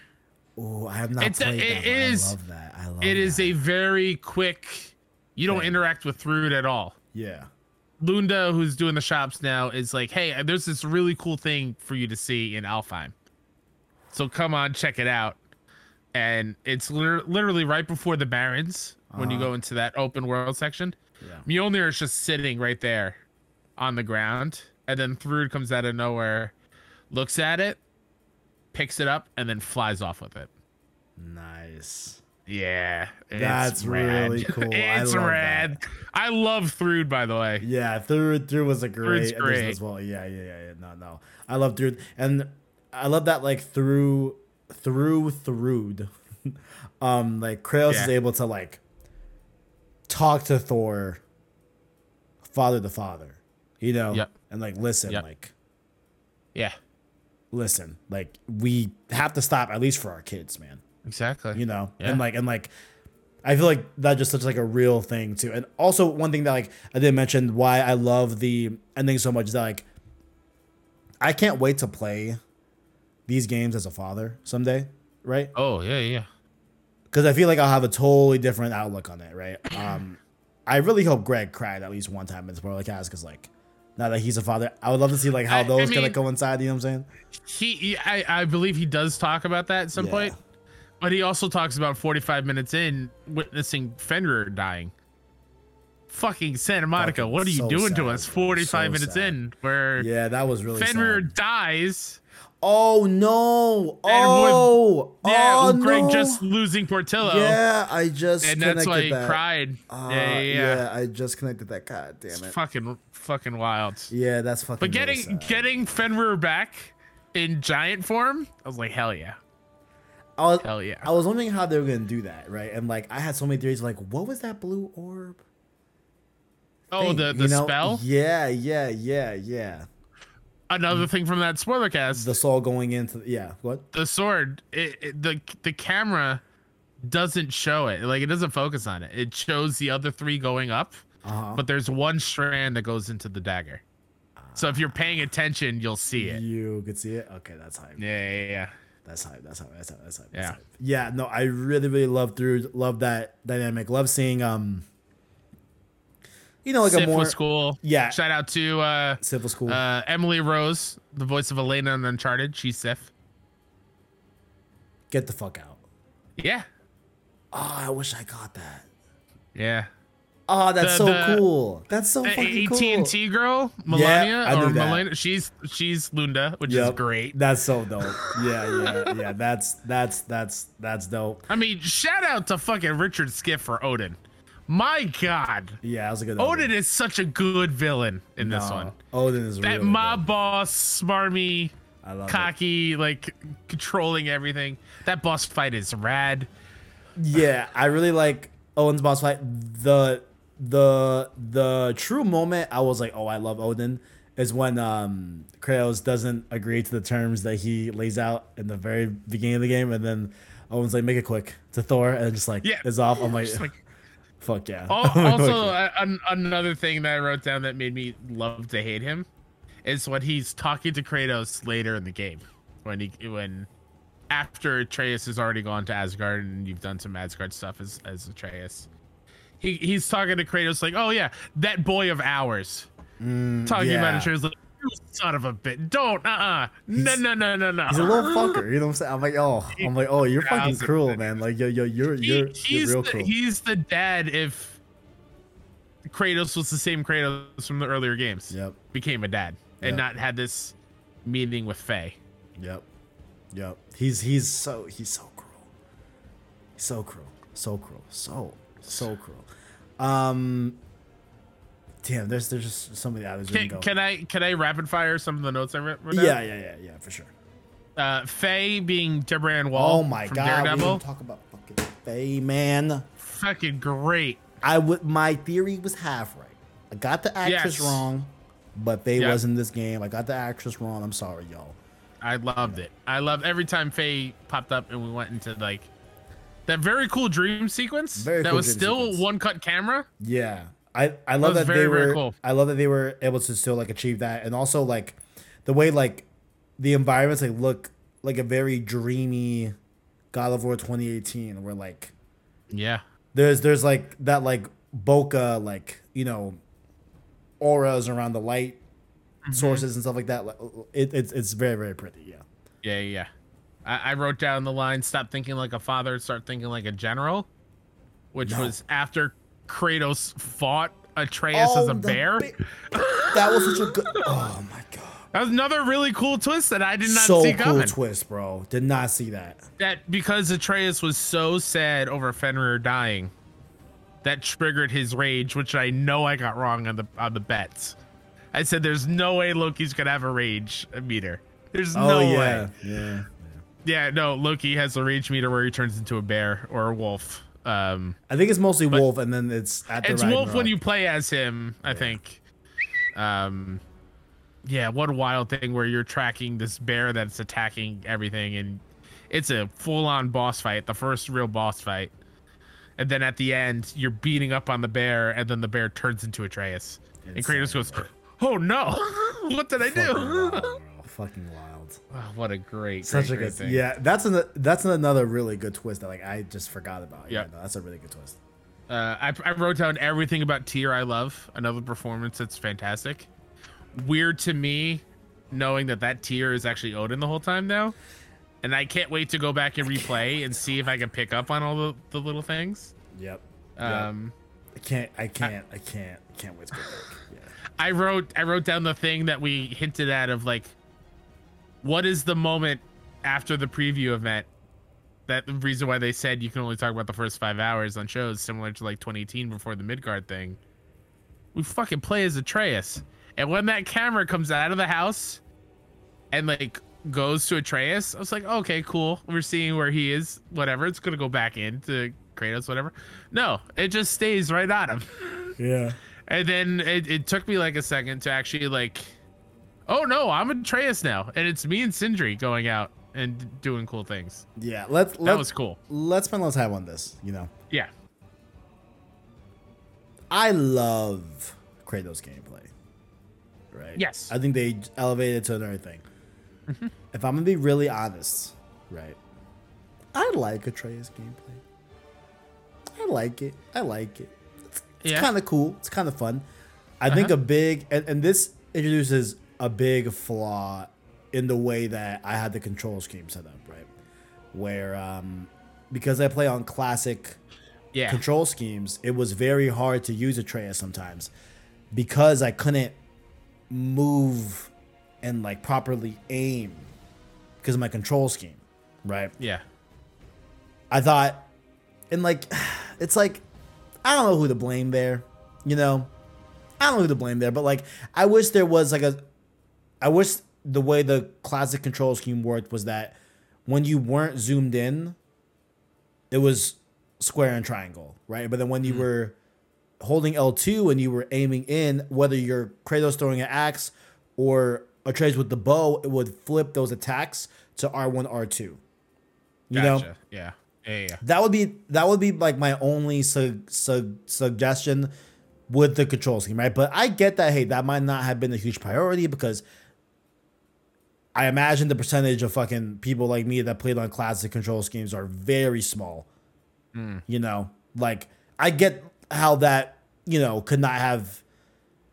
Oh, I have not It's a- played it that. I love that. I love It is a very quick. You don't interact with Thrud at all. yeah. Lunda, who's doing the shops now, is like, "Hey, there's this really cool thing for you to see in Alfheim. So come on, check it out." And it's lit- literally right before the Barrens when you Uh-huh. go into that open world section. Yeah. Mjolnir is just sitting right there on the ground, and then Thrud comes out of nowhere, looks at it, picks it up, and then flies off with it. Nice. Yeah, That's rad. really cool. I It's love rad. I love Thrud, by the way. Yeah, Thrud Thrud was a great great. as well. Yeah, yeah, yeah, yeah. No, no. I love Thrud and I love that like through through through um like Kratos is able to like talk to Thor father to father. You know? Yep. And like listen, Yep. like Yeah, listen, like we have to stop at least for our kids, man. exactly. you know Yeah. and like and like i feel like that just such like a real thing too and also one thing that like i didn't mention why i love the ending so much is that like i can't wait to play these games as a father someday right Oh yeah, yeah. because i feel like i'll have a totally different outlook on it right um i really hope greg cried at least one time in the spoiler cast because like now that he's a father i would love to see like how I- I those kind of coincide you know what i'm saying He, he I, I believe he does talk about that at some Yeah. point, but he also talks about 45 minutes in witnessing Fenrir dying. Fucking Santa Monica, Fucking what are you so doing to us? 45 So minutes sad. in, where yeah that was really Fenrir sad. dies. Oh no And with- oh Yeah, oh Greg no. just losing Portillo. Yeah, I just and connected that's why he that. cried. Uh, yeah, yeah, yeah. I just connected that. God damn It's it. fucking, fucking wild. Yeah, that's fucking. But really getting sad. getting Fenrir back in giant form, I was like, hell yeah, I was, hell yeah. I was wondering how they were gonna do that, right? And like, I had so many theories. Like, what was that blue orb? Oh, thing, the the you know? spell. Yeah, yeah, yeah, yeah. Another thing from that spoiler cast. The soul going into yeah. What? the sword it, it- the the camera doesn't show it like it doesn't focus on it it shows the other three going up Uh huh. but there's one strand that goes into the dagger so if you're paying attention you'll see it You could see it. Okay, that's hype. yeah yeah yeah That's hype. That's hype. That's hype. That's hype. Yeah. That's hype. Yeah. No, I really, really love Thrud. Love that dynamic. Love seeing um. You know, like Sif a more was cool Yeah. shout out to uh civil school. uh emily rose the voice of elena in uncharted she's sif Get the fuck out. yeah Oh, I wish I got that. yeah Oh, that's The- so the- cool. That's so fucking cool. AT&T girl, Melania knew or. Melania, she's she's Lunda, which is Yep. great. That's so dope. Yeah, yeah, yeah. That's that's that's that's dope. I mean, shout out to fucking Richard Schiff for Odin. My God, Yeah, that was a good. Odin is such a good villain in this one. Odin is That mob good. boss, smarmy, love it. cocky, like controlling everything. That boss fight is rad. Yeah, I really like Odin's boss fight. The the the true moment I was like, oh, I love Odin is when um Kratos doesn't agree to the terms that he lays out in the very beginning of the game, and then Odin's like, make it quick to Thor, and just like Yeah. is off. I'm like, like fuck yeah. Al- also, uh, an, another thing that I wrote down that made me love to hate him is when he's talking to Kratos later in the game. When he when after Atreus has already gone to Asgard and you've done some Asgard stuff as as Atreus. He he's talking to Kratos like, "Oh yeah, that boy of ours." talking about Mm. Atreus like, "You son of a bit. Don't. Uh-uh. No, no, no, no, no." He's a little fucker, you know what I'm saying? I'm like, oh, I'm like, oh, you're fucking cruel, man. Like, yo, yo, you're you're, he's you're real the, cruel. he's the dad if Kratos was the same Kratos from the earlier games. Yep, became a dad and Yeah. not had this meeting with Faye. yep, yep. He's he's so he's so cruel. So cruel, so cruel, so so cruel. Um, damn, there's there's just so many others. we Can, can I can I rapid fire some of the notes I wrote? down? yeah, yeah, yeah, yeah, for sure. Uh, Faye being Deborah Ann Woll. Oh my god, we Daredevil. didn't talk about fucking Faye, man. Fucking great. I would. My theory was half right. I got the actress Yes. wrong, but Faye Yeah. was in this game. I got the actress wrong. I'm sorry, y'all. I loved it. I loved every time Faye popped up and we went into like that very cool dream sequence. Very that cool was still sequence. one cut camera. Yeah, I I love was that very, they were. cool. I love that they were able to still like achieve that, and also like the way like the environments like look like a very dreamy God of War 2018, where like Yeah. there's there's like that like bokeh like you know auras around the light Mm-hmm. sources and stuff like that. It, it's it's very very pretty. Yeah. Yeah, yeah. yeah. I, I wrote down the line: "Stop thinking like a father, start thinking like a general," which No. was after Kratos fought Atreus as Oh, a bear. ba- that was such a good. Oh my god. That was another really cool twist that I did not so see cool coming. So cool twist, bro. Did not see that. that because Atreus was so sad over Fenrir dying, that triggered his rage, which I know I got wrong on the on the bets. I said there's no way Loki's gonna have a rage meter. There's Oh no yeah, way. yeah. Yeah, no, Loki has a rage meter where he turns into a bear or a wolf. Um, I think it's mostly wolf, and then it's at the it's wolf when you play as him, I think. Um, yeah, what a wild thing where you're tracking this bear that's attacking everything, and it's a full-on boss fight, the first real boss fight. And then at the end, you're beating up on the bear, and then the bear turns into Atreus, and Kratos goes, "Oh no, what did I Fucking do?" wild. Fucking wild. Oh, what a great, Such great, a good. thing. Yeah, that's an that's another really good twist that like I just forgot about. Yeah, no, that's a really good twist. Uh, I, I wrote down everything about Tyr I love. Another performance that's fantastic. Weird to me, knowing that that Tyr is actually Odin the whole time now, and I can't wait to go back and replay and see if I can pick up on all the, the little things. Yep. Yep. Um, I can't. I can't. I can't. Can't wait to go back. Yeah. I wrote I wrote down the thing that we hinted at of like, what is the moment after the preview event? That the reason why they said you can only talk about the first five hours on shows, similar to like 2018 before the Midgard thing. We fucking play as Atreus, and when that camera comes out of the house, and like goes to Atreus, I was like, okay, cool. We're seeing where he is. Whatever. It's gonna go back into Kratos. Whatever. No, it just stays right on him. Yeah. And then it, it took me like a second to actually like, oh no, I'm Atreus now, and it's me and Sindri going out and doing cool things. Yeah. Let's That let's was cool. let's spend less time on this. You know, Yeah. I love Kratos gameplay. Right. Yes. I think they elevated it to another thing. If I'm gonna be really honest, right? I like Atreus gameplay. I like it. I like it. It's, Yeah. kind of cool. It's kind of fun. I think Uh-huh. a big and, and this introduces a big flaw in the way that I had the control scheme set up, right? Where um because I play on classic Yeah. control schemes, it was very hard to use Atreus sometimes because I couldn't move and like properly aim because of my control scheme, right? Yeah. I thought, and like, it's like, I don't know who to blame there, you know? I don't know who to blame there, but like, I wish there was like a, I wish the way the classic control scheme worked was that when you weren't zoomed in, it was square and triangle, right? But then when you mm-hmm. were holding L2 and you were aiming in, whether you're Kratos throwing an axe or Atreus with the bow, it would flip those attacks to R1, R2. You know? Gotcha. Yeah. Yeah. Yeah. That would be that would be like my only su- su- suggestion with the control scheme, right? But I get that. Hey, that might not have been a huge priority because I imagine the percentage of fucking people like me that played on classic control schemes are very small. Hmm. You know, like I get how that you know could not have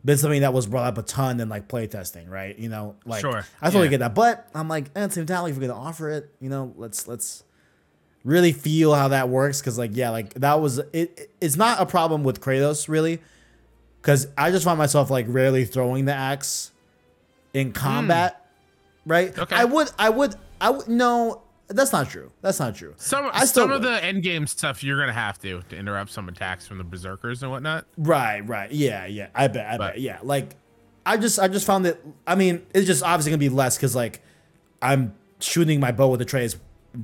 been something that was brought up a ton in like playtesting, right? You know, like Sure, I totally yeah. get that, but I'm like, at the same time, like, if we're gonna offer it, you know, let's let's really feel how that works. Because like yeah like that was it it- it's not a problem with kratos really. Because i just find myself like rarely throwing the axe in hmm. combat right. Okay. i would i would i would no that's not true. That's not true. Some I some of the end game stuff you're gonna have to to interrupt some attacks from the berserkers and whatnot. right right. Yeah yeah. I bet i But- bet. Yeah like i just i just found that i mean it's just obviously gonna be less because like i'm shooting my bow with Atreus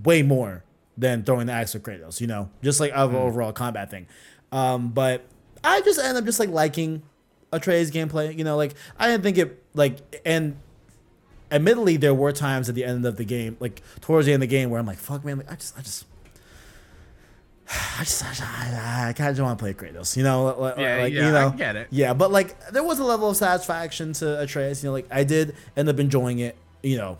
way more than throwing the axe with kratos you know? Just like of overall combat thing. Um but i just end up just like liking Atreus gameplay you know? Like i didn't think it like and admittedly there were times at the end of the game like towards the end of the game where i'm like fuck man like, i just i just I just, I, I kind of want to play Kratos, you know, like, Yeah, like, yeah, you know, I get it. yeah, but like there was a level of satisfaction to Atreus, you know, like I did end up enjoying it, you know,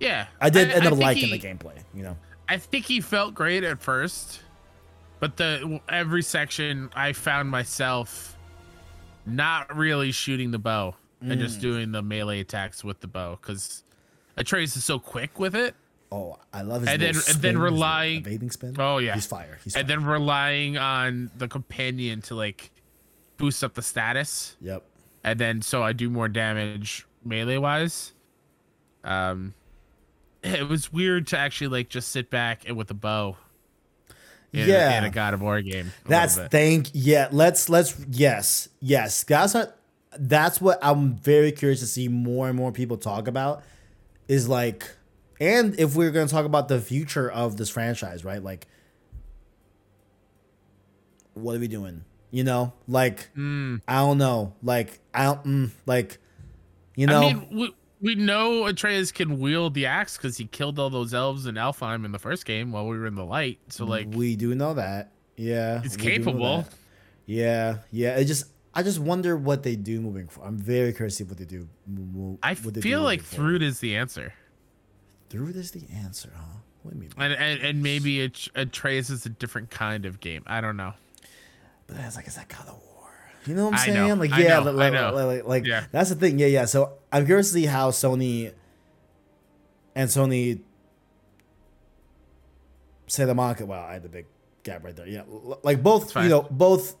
Yeah. I did end up liking he- the gameplay, you know, I think he felt great at first, but the every section I found myself not really shooting the bow and Mm. just doing the melee attacks with the bow because Atreus is so quick with it, oh, I love his And then- and then spin, his little relying- evading spin. Oh, yeah. he's fire. He's and then relying on the companion to like boost up the status, yep, and then so I do more damage melee wise. Um, it was weird to actually like just sit back and with a bow. In Yeah. a, in a God of War game. That's thank yeah. Let's let's yes yes. That's what that's what I'm very curious to see more and more people talk about. Is like, and if we're gonna talk about the future of this franchise, right? Like, what are we doing? You know, like Mm. I don't know. Like I don't mm, like. You know, I mean, we, we know Atreus can wield the axe because he killed all those elves in Alfheim in the first game while we were in the light. So like, we do know that. Yeah, he's we do know capable. Yeah, yeah. It just I just wonder what they do moving forward. I'm very curious to see what they do. mo- I what they do feel like moving is the answer, Thrud is the answer, huh? What do you mean? and and, and maybe At- Atreus is a different kind of game. I don't know. But it's like it's that God of War. You know what I'm I know, saying? Like I yeah, know, like, like, like, like, Yeah. that's the thing. Yeah, yeah. So I'm curious to see how Sony and Sony Santa Monica. Wow, I had the big gap right there. Yeah, like both. You know, both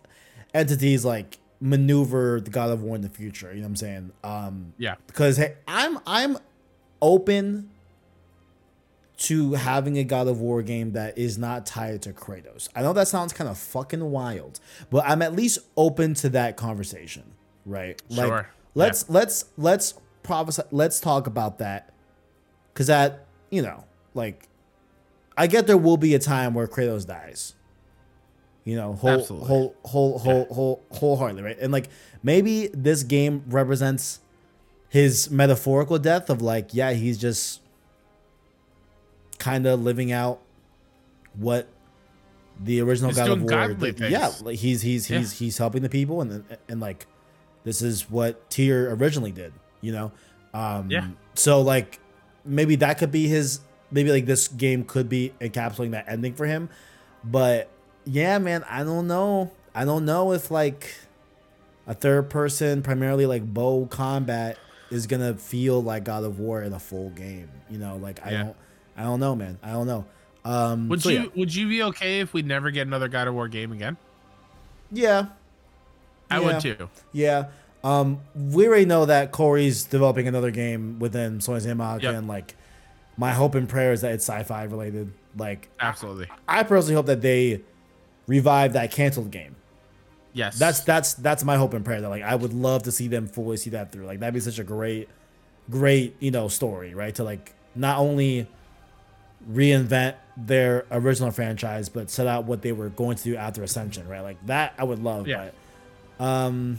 entities like maneuver the God of War in the future. You know what I'm saying? Um, Yeah, because hey, I'm I'm open to having a God of War game that is not tied to Kratos. I know that sounds kind of fucking wild, but I'm at least open to that conversation, right? Like Sure. let's let's let's prophesy let's talk about that cuz that, you know, like I get there will be a time where Kratos dies. You know, whole Absolutely. whole whole whole whole wholeheartedly, right? And like maybe this game represents his metaphorical death of like, yeah, he's just kind of living out what the original He's God of War. godly did. Yeah, like he's he's Yeah. he's he's helping the people, and and like this is what Tyr originally did. You know, um, Yeah. So like maybe that could be his. Maybe like this game could be encapsulating that ending for him, but yeah, man, I don't know. I don't know if like a third person, primarily like bow combat, is gonna feel like God of War in a full game. You know, like I Yeah. don't, I don't know, man. I don't know. Um, would so you Yeah. would you be okay if we never get another God of War game again? yeah, I Yeah. would too. yeah. Um, we already know that Cory's developing another game within Sony Santa Monica, Yep. and like my hope and prayer is that it's sci-fi related. Like, Absolutely. I personally hope that they revive that canceled game. Yes. That's that's that's my hope and prayer. That like I would love to see them fully see that through. Like that'd be such a great, great you know story, right? To like not only reinvent their original franchise, but set out what they were going to do after Ascension, right? Like that I would love. Yeah. But, um,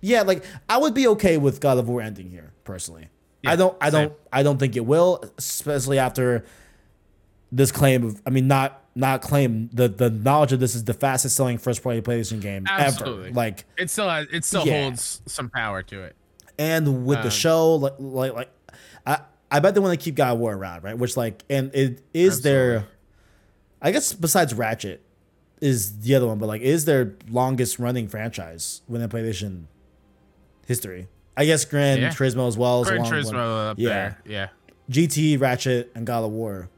yeah, like I would be okay with God of War ending here personally. Yeah, I don't. I don't. I don't think it will, especially after this claim of. I mean, not not claim the the knowledge of this is the fastest selling first party PlayStation game Absolutely. ever. Like, it still has, it still Yeah. holds some power to it. and with the Um, show, like, like, like, I I bet they want to keep God of War around, right? Which like, and it is their, I guess besides Ratchet, is the other one, but like, is their longest running franchise within PlayStation history. I guess Gran Yeah. Turismo as well. as Gran long one. Turismo up Yeah. there. Yeah. GT, Ratchet, and God of War.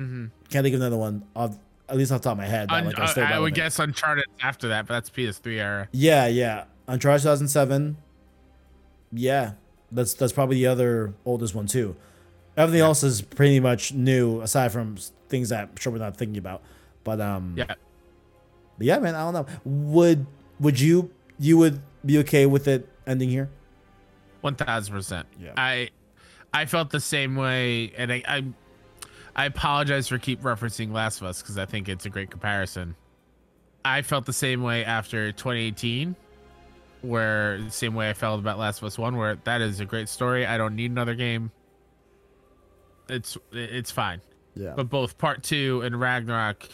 Hmm Can't think of another one. Off, at least off the top of my head. Un- like, uh, still I would guess Uncharted after that, but that's PS3 era. Yeah, yeah. Uncharted 2007. Yeah, that's that's probably the other oldest one too. Everything else is pretty much new, aside from things that I'm sure we're not thinking about. But um, Yeah. but yeah, man. I don't know. Would would you you would be okay with it ending here? One thousand percent. Yeah. I I felt the same way, and I I, I apologize for keep referencing Last of Us because I think it's a great comparison. I felt the same way after 2018, where the same way I felt about Last of Us One, where that is a great story. I don't need another game. It's it's fine. Yeah. But both Part Two and Ragnarok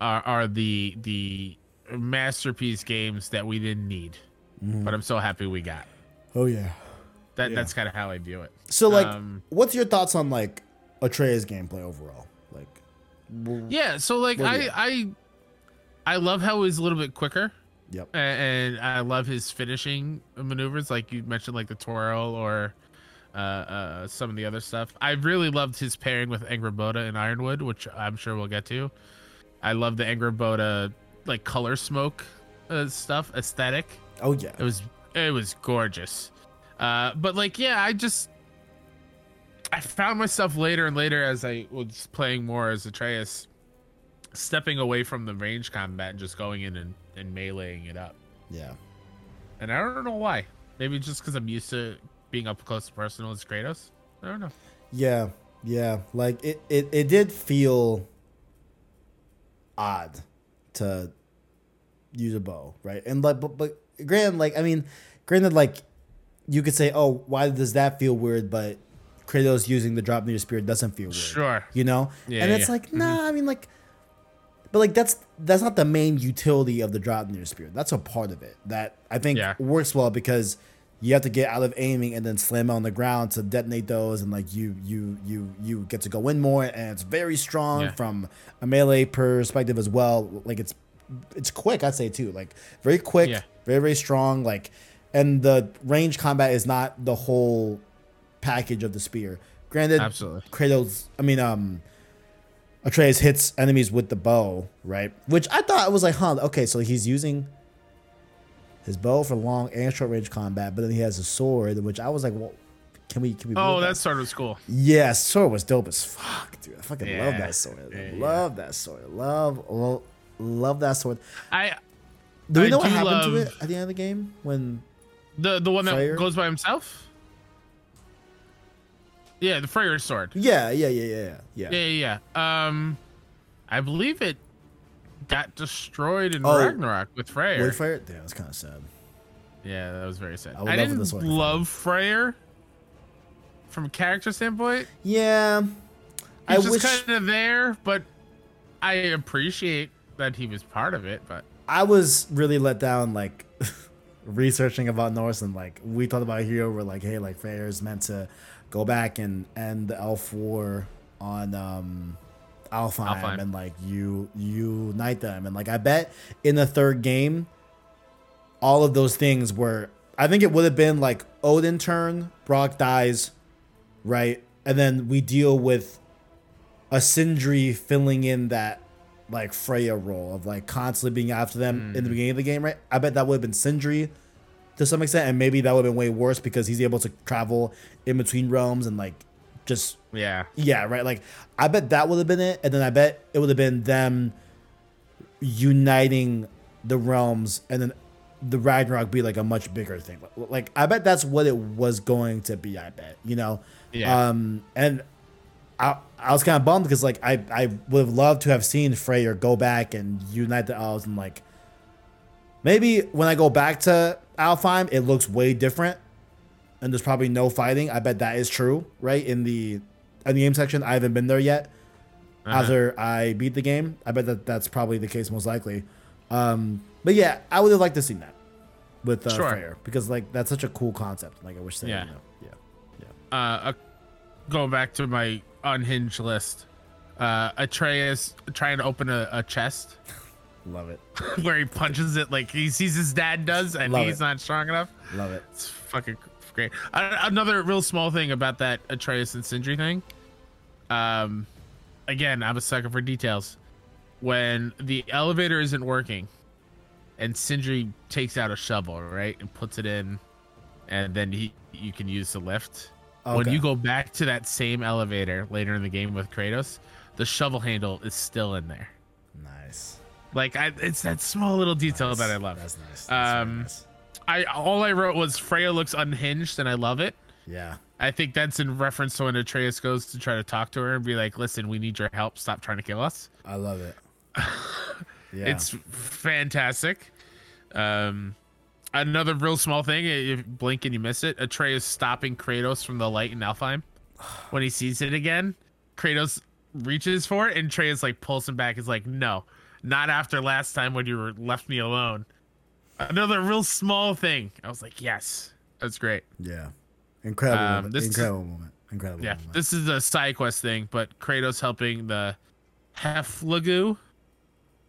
are are the the masterpiece games that we didn't need, but I'm so happy we got. oh yeah. That Yeah. that's kind of how I view it. So like, Um, what's your thoughts on like Atreus gameplay overall? Like, Yeah, so like I yeah. I I love how he's a little bit quicker, Yep. a- and I love his finishing maneuvers, like you mentioned, like the twirl or uh, uh, some of the other stuff. I really loved his pairing with Angrboda and Ironwood, which I'm sure we'll get to. I love the Angrboda like color smoke uh, stuff aesthetic. Oh yeah. It was it was gorgeous. Uh, but like yeah, I just I found myself later and later as I was playing more as Atreus, stepping away from the range combat and just going in and, and meleeing it up. Yeah. And I don't know why. Maybe just because I'm used to being up close and personal as Kratos. I don't know. Yeah. Yeah. Like it, it, it did feel odd to use a bow, right? And like, but, but granted, like, I mean, granted, like, you could say, oh, why does that feel weird? But Kratos using the Draupnir spear doesn't feel weird. Sure. You know? Yeah, and it's yeah. like, mm-hmm. nah, I mean, like, but like that's that's not the main utility of the Draupnir spear. That's a part of it that I think Yeah. works well because you have to get out of aiming and then slam on the ground to detonate those, and like you you you you get to go in more, and it's very strong Yeah. from a melee perspective as well. Like it's it's quick, I'd say too. Like very quick, Yeah. very very strong. Like, and the range combat is not the whole package of the spear. Granted, Absolutely. Kratos, I mean, um, Atreus hits enemies with the bow, right? Which I thought I was like, huh, okay, so he's using his bow for long and short range combat, but then he has a sword, which I was like, well, can we, can we? Oh, move that sword was cool. yeah, sword was dope as fuck, dude. I fucking love that sword. Yeah, yeah. love that sword. Love, love, love that sword. I Do we I know what happened to it at the end of the game when? the the one that goes by himself. Yeah, the Freyr sword. Yeah, yeah, yeah, yeah, yeah. Yeah, yeah, yeah. Um, I believe it got destroyed in Oh. Ragnarok with Freyr. For it. Damn, that's kind of sad. Yeah, that was very sad. I I, love didn't this one love Freyr from a character standpoint. Yeah, I was wish kind of there, but I appreciate that he was part of it. But I was really let down. Like researching about Norse and like we talked about here, we're like, hey, like Freyr is meant to go back and end the Elf War on um Alfheim, Alfheim. and like you you unite them, and like I bet in the third game, all of those things were. I think it would have been like Odin turn, Brock dies, right, and then we deal with a Sindri filling in that like Freya role of like constantly being after them in the beginning of the game, right? I bet that would have been Sindri to some extent, and maybe that would have been way worse because he's able to travel in between realms and like just yeah, yeah, right. Like I bet that would have been it, and then I bet it would have been them uniting the realms, and then the Ragnarok be like a much bigger thing. Like I bet that's what it was going to be. I bet you know. Yeah. Um, and I I was kind of bummed because like I I would have loved to have seen Freyr go back and unite the elves and like maybe when I go back to Alfheim, it looks way different and there's probably no fighting. I bet that is true, right? In the in the game section, I haven't been there yet. Uh-huh. After I beat the game, I bet that that's probably the case most likely. Um, but yeah, I would have liked to see that with uh, Sure. Freyr because like that's such a cool concept. Like I wish they, Yeah. you know, yeah, yeah. uh, uh, going back to my unhinged list, uh, Atreus trying to open a, a chest Love it, where he punches it like he sees his dad does, and Love he's it. not strong enough. love it. It's fucking great. Uh, another real small thing about that Atreus and Sindri thing. Um, again, I'm a sucker for details. When the elevator isn't working, and Sindri takes out a shovel, right, and puts it in, and then he you can use the lift. When you go back to that same elevator later in the game with Kratos, the shovel handle is still in there. Like I, it's that small little detail that I love. That's nice. That's Um, nice. I all I wrote was Freya looks unhinged, and I love it. Yeah. I think that's in reference to when Atreus goes to try to talk to her and be like, "Listen, we need your help. Stop trying to kill us." I love it. Yeah. It's fantastic. Um, another real small thing. If you blink and you miss it, Atreus stopping Kratos from the light in Alfheim. When he sees it again, Kratos reaches for it, and Atreus like pulls him back. Is like, "No, not after last time when you were left me alone." Another real small thing. I was like, "Yes, that's great." yeah. Incredible. Um, moment. is- Incredible moment. Incredible. Yeah, moment. this is a side quest thing, but Kratos helping the Hafgufa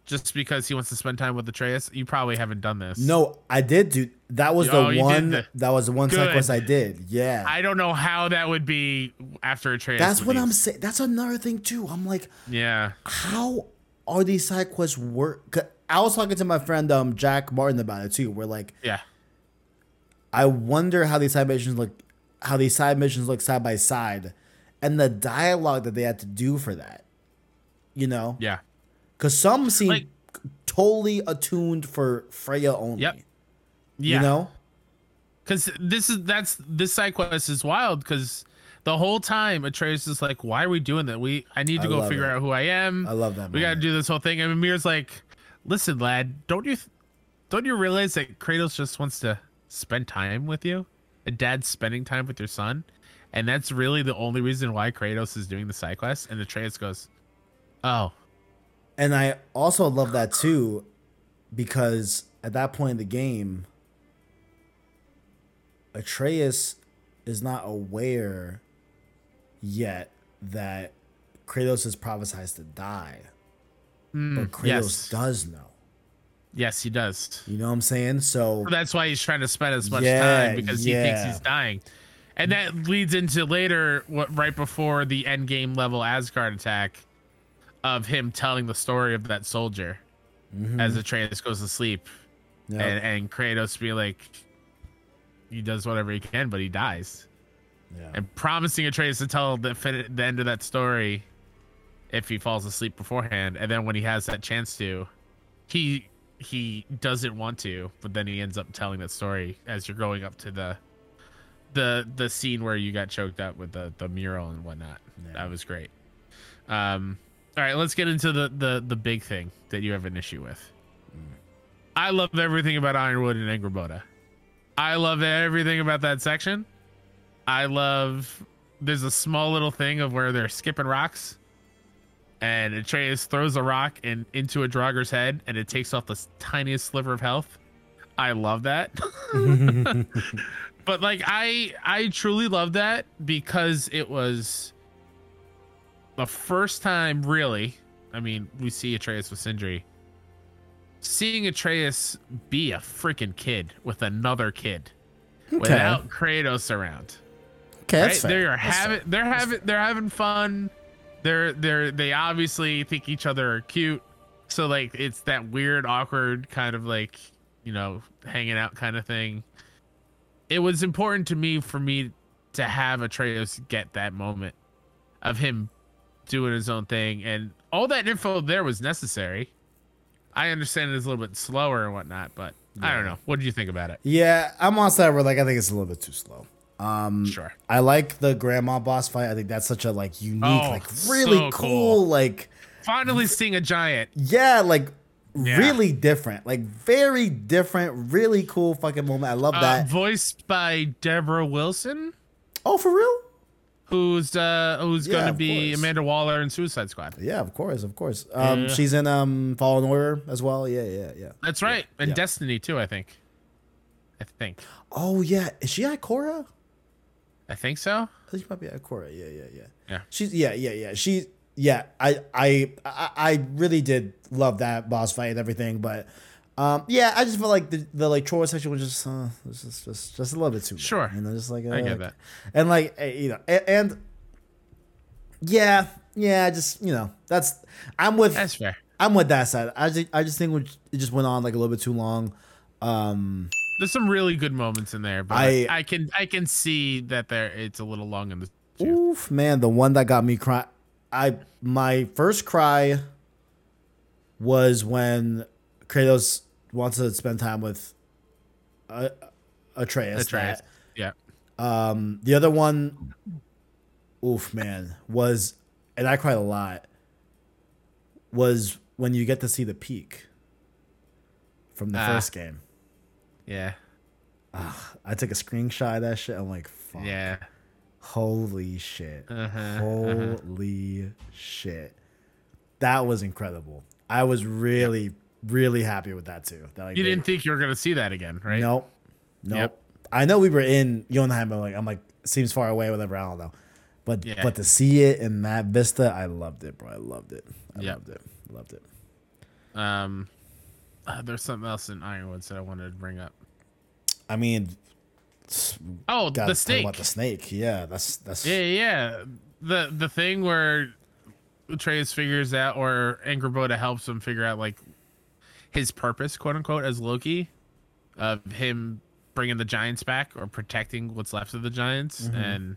just because he wants to spend time with Atreus. You probably haven't done this. No, I did do that. Was Oh, the one the- that was the one side Good. quest I did. Yeah, I don't know how that would be after Atreus. that's what I'm saying. That's another thing too. I'm like, Yeah. how are these side quests work? 'Cause I was talking to my friend um Jack Martin about it too. We're like, Yeah. I wonder how these side missions look, how these side missions look side by side, and the dialogue that they had to do for that. You know, Yeah. because some seem Like- totally attuned for Freya only. Yep. Yeah. You know, Because this is that's this side quest is wild because the whole time Atreus is like, "Why are we doing that? We I need to I go figure out who I am. I love that. we got to do this whole thing." And Mimir's like, "Listen, lad, don't you th- don't you realize that Kratos just wants to spend time with you? A dad's spending time with your son, and that's really the only reason why Kratos is doing the side quest." And Atreus goes, "Oh, And I also love that too, because at that point in the game, Atreus is not aware yet that Kratos is prophesied to die. Hmm, but Kratos yes. does know. yes, he does." You know what I'm saying? So That's why he's trying to spend as much Yeah, time because he thinks he's dying. And that leads into later, what right before the end game level Asgard attack, of him telling the story of that soldier mm-hmm. as Atreus goes to sleep, yeah, and, and Kratos be like, he does whatever he can, but he dies, yeah. and promising Atreus to tell the fin- the end of that story if he falls asleep beforehand, and then when he has that chance to, he he doesn't want to, but then he ends up telling that story as you're going up to the the the scene where you got choked up with the the mural and whatnot. Yeah. That was great. Um, all right, let's get into the the the big thing that you have an issue with. I love everything about Ironwood and Angrboda. I love everything about that section. I love. There's a small little thing of where they're skipping rocks, and Atreus throws a rock in into a Draugr's head, and it takes off the tiniest sliver of health. I love that. but like I I truly love that because it was the first time really. I mean, we see Atreus with Sindri. Seeing Atreus be a freaking kid with another kid without Kratos around. Okay, Right? fair. They're having they're having they're having fun. They're they're they obviously think each other are cute. So like it's that weird, awkward kind of like, you know, hanging out kind of thing. It was important to me for me to have Atreus get that moment of him doing his own thing and all that info there was necessary. I understand it's a little bit slower and whatnot, but I don't know. What did you think about it? Yeah, I'm on side where like I think it's a little bit too slow. Um, Sure. I like the grandma boss fight. I think that's such a like unique, Oh, like really so cool, cool. like Finally seeing a giant. yeah, like Yeah. really different, like very different, really cool fucking moment. I love Uh, that. voiced by Deborah Wilson, oh, for real? who's uh who's Yeah, going to be course. Amanda Waller in Suicide Squad. Yeah, of course, of course. Um, Yeah. she's in um Fallen Order as well. Yeah, yeah, yeah. That's right, and. Destiny too. I think. I think. Oh yeah, is she Ikora? I think so. I think she might be Ikora. Yeah, yeah, yeah. Yeah. She's yeah, yeah, yeah. She yeah. I I I, really did love that boss fight and everything, but um yeah, I just felt like the, the like Troy section was just uh was just just just a little bit too long, Sure. You know, just like uh, I get that. and like eh, you know and, and yeah yeah just you know that's I'm with That's fair. I'm with that side. I just I just think it just went on like a little bit too long. Um There's some really good moments in there, but I- I, can I can see that there it's a little long in the. tooth. Oof, man, the one that got me cry. I my first cry was when Kratos wants to spend time with uh, Atreus. Atreus. that- Yeah. Um, the other one, oof, man, was and I cried a lot. Was when you get to see the peak from the Ah. first game. Yeah. I took a screenshot of that shit. I'm like, fuck. Yeah. Holy shit. Uh-huh, Holy shit. That was incredible. I was really, really happy with that too. That, like, You didn't think you were gonna see that again, right? Nope. Nope. Yep. I know we were in Jotunheim, but like I'm like seems far away, whatever. I don't know. But Yeah. but to see it in that vista, I loved it, bro. I loved it. I Yep. loved it. Loved it. Um, uh, there's something else in Ironwoods that I wanted to bring up. I mean, Oh, the snake. about the snake. Yeah, that's that's Yeah, yeah, yeah. The the thing where Atreus figures out, or Angrboda helps him figure out like his purpose, quote unquote, as Loki, of him bringing the giants back or protecting what's left of the giants, Mm-hmm. and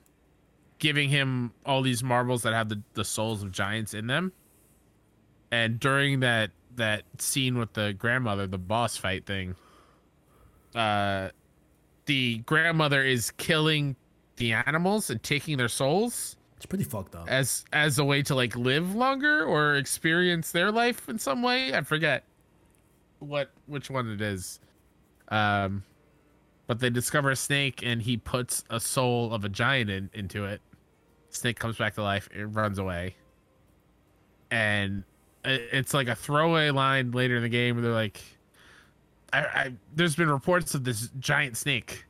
giving him all these marbles that have the, the souls of giants in them. And during that that scene with the grandmother, the boss fight thing, uh the grandmother is killing the animals and taking their souls It's pretty fucked up. as as a way to like live longer or experience their life in some way. I forget what which one it is. Um but they discover a snake and he puts a soul of a giant in, into it. Snake comes back to life, it runs away. And it's like a throwaway line later in the game where they're like I, I there's been reports of this giant snake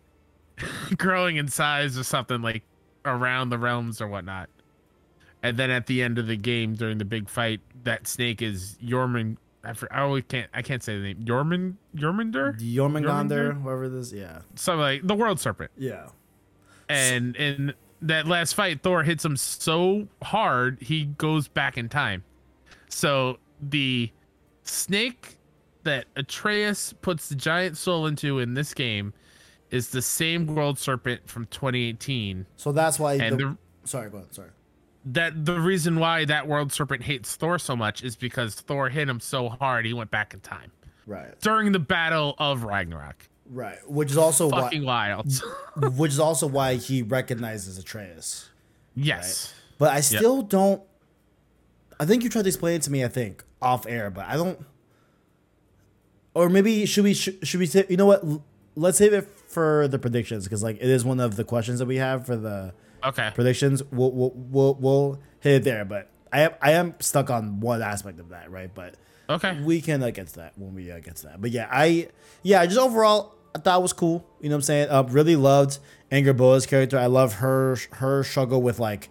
growing in size or something like around the realms or whatnot. And then at the end of the game, during the big fight, that snake is Yorman. I, for, I always can't. I can't say the name. Yorman. Yormander. Jormungandr, whoever it is, yeah, Something like the world serpent. yeah. And in that last fight, Thor hits him so hard he goes back in time. So the snake that Atreus puts the giant soul into in this game is the same world serpent from 2018. So that's why. And the, the, sorry, go ahead. Sorry. that the reason why that world serpent hates Thor so much is because Thor hit him so hard he went back in time Right, during the battle of Ragnarok. right. Which is also why, Fucking wild. which is also why he recognizes Atreus. yes. But I still don't. I think you tried to explain it to me. I think off air, but I don't. Or maybe should we should, should we say you know what? Let's save it for the predictions because like it is one of the questions that we have for the Okay. predictions. We'll we'll we'll, we'll hit it there, but I am I am stuck on one aspect of that, right? But Okay. we can uh, get to that when we uh, get to that. But yeah, I yeah, just overall I thought it was cool. You know what I'm saying? Uh, really loved Angrboda's character. I love her her struggle with like,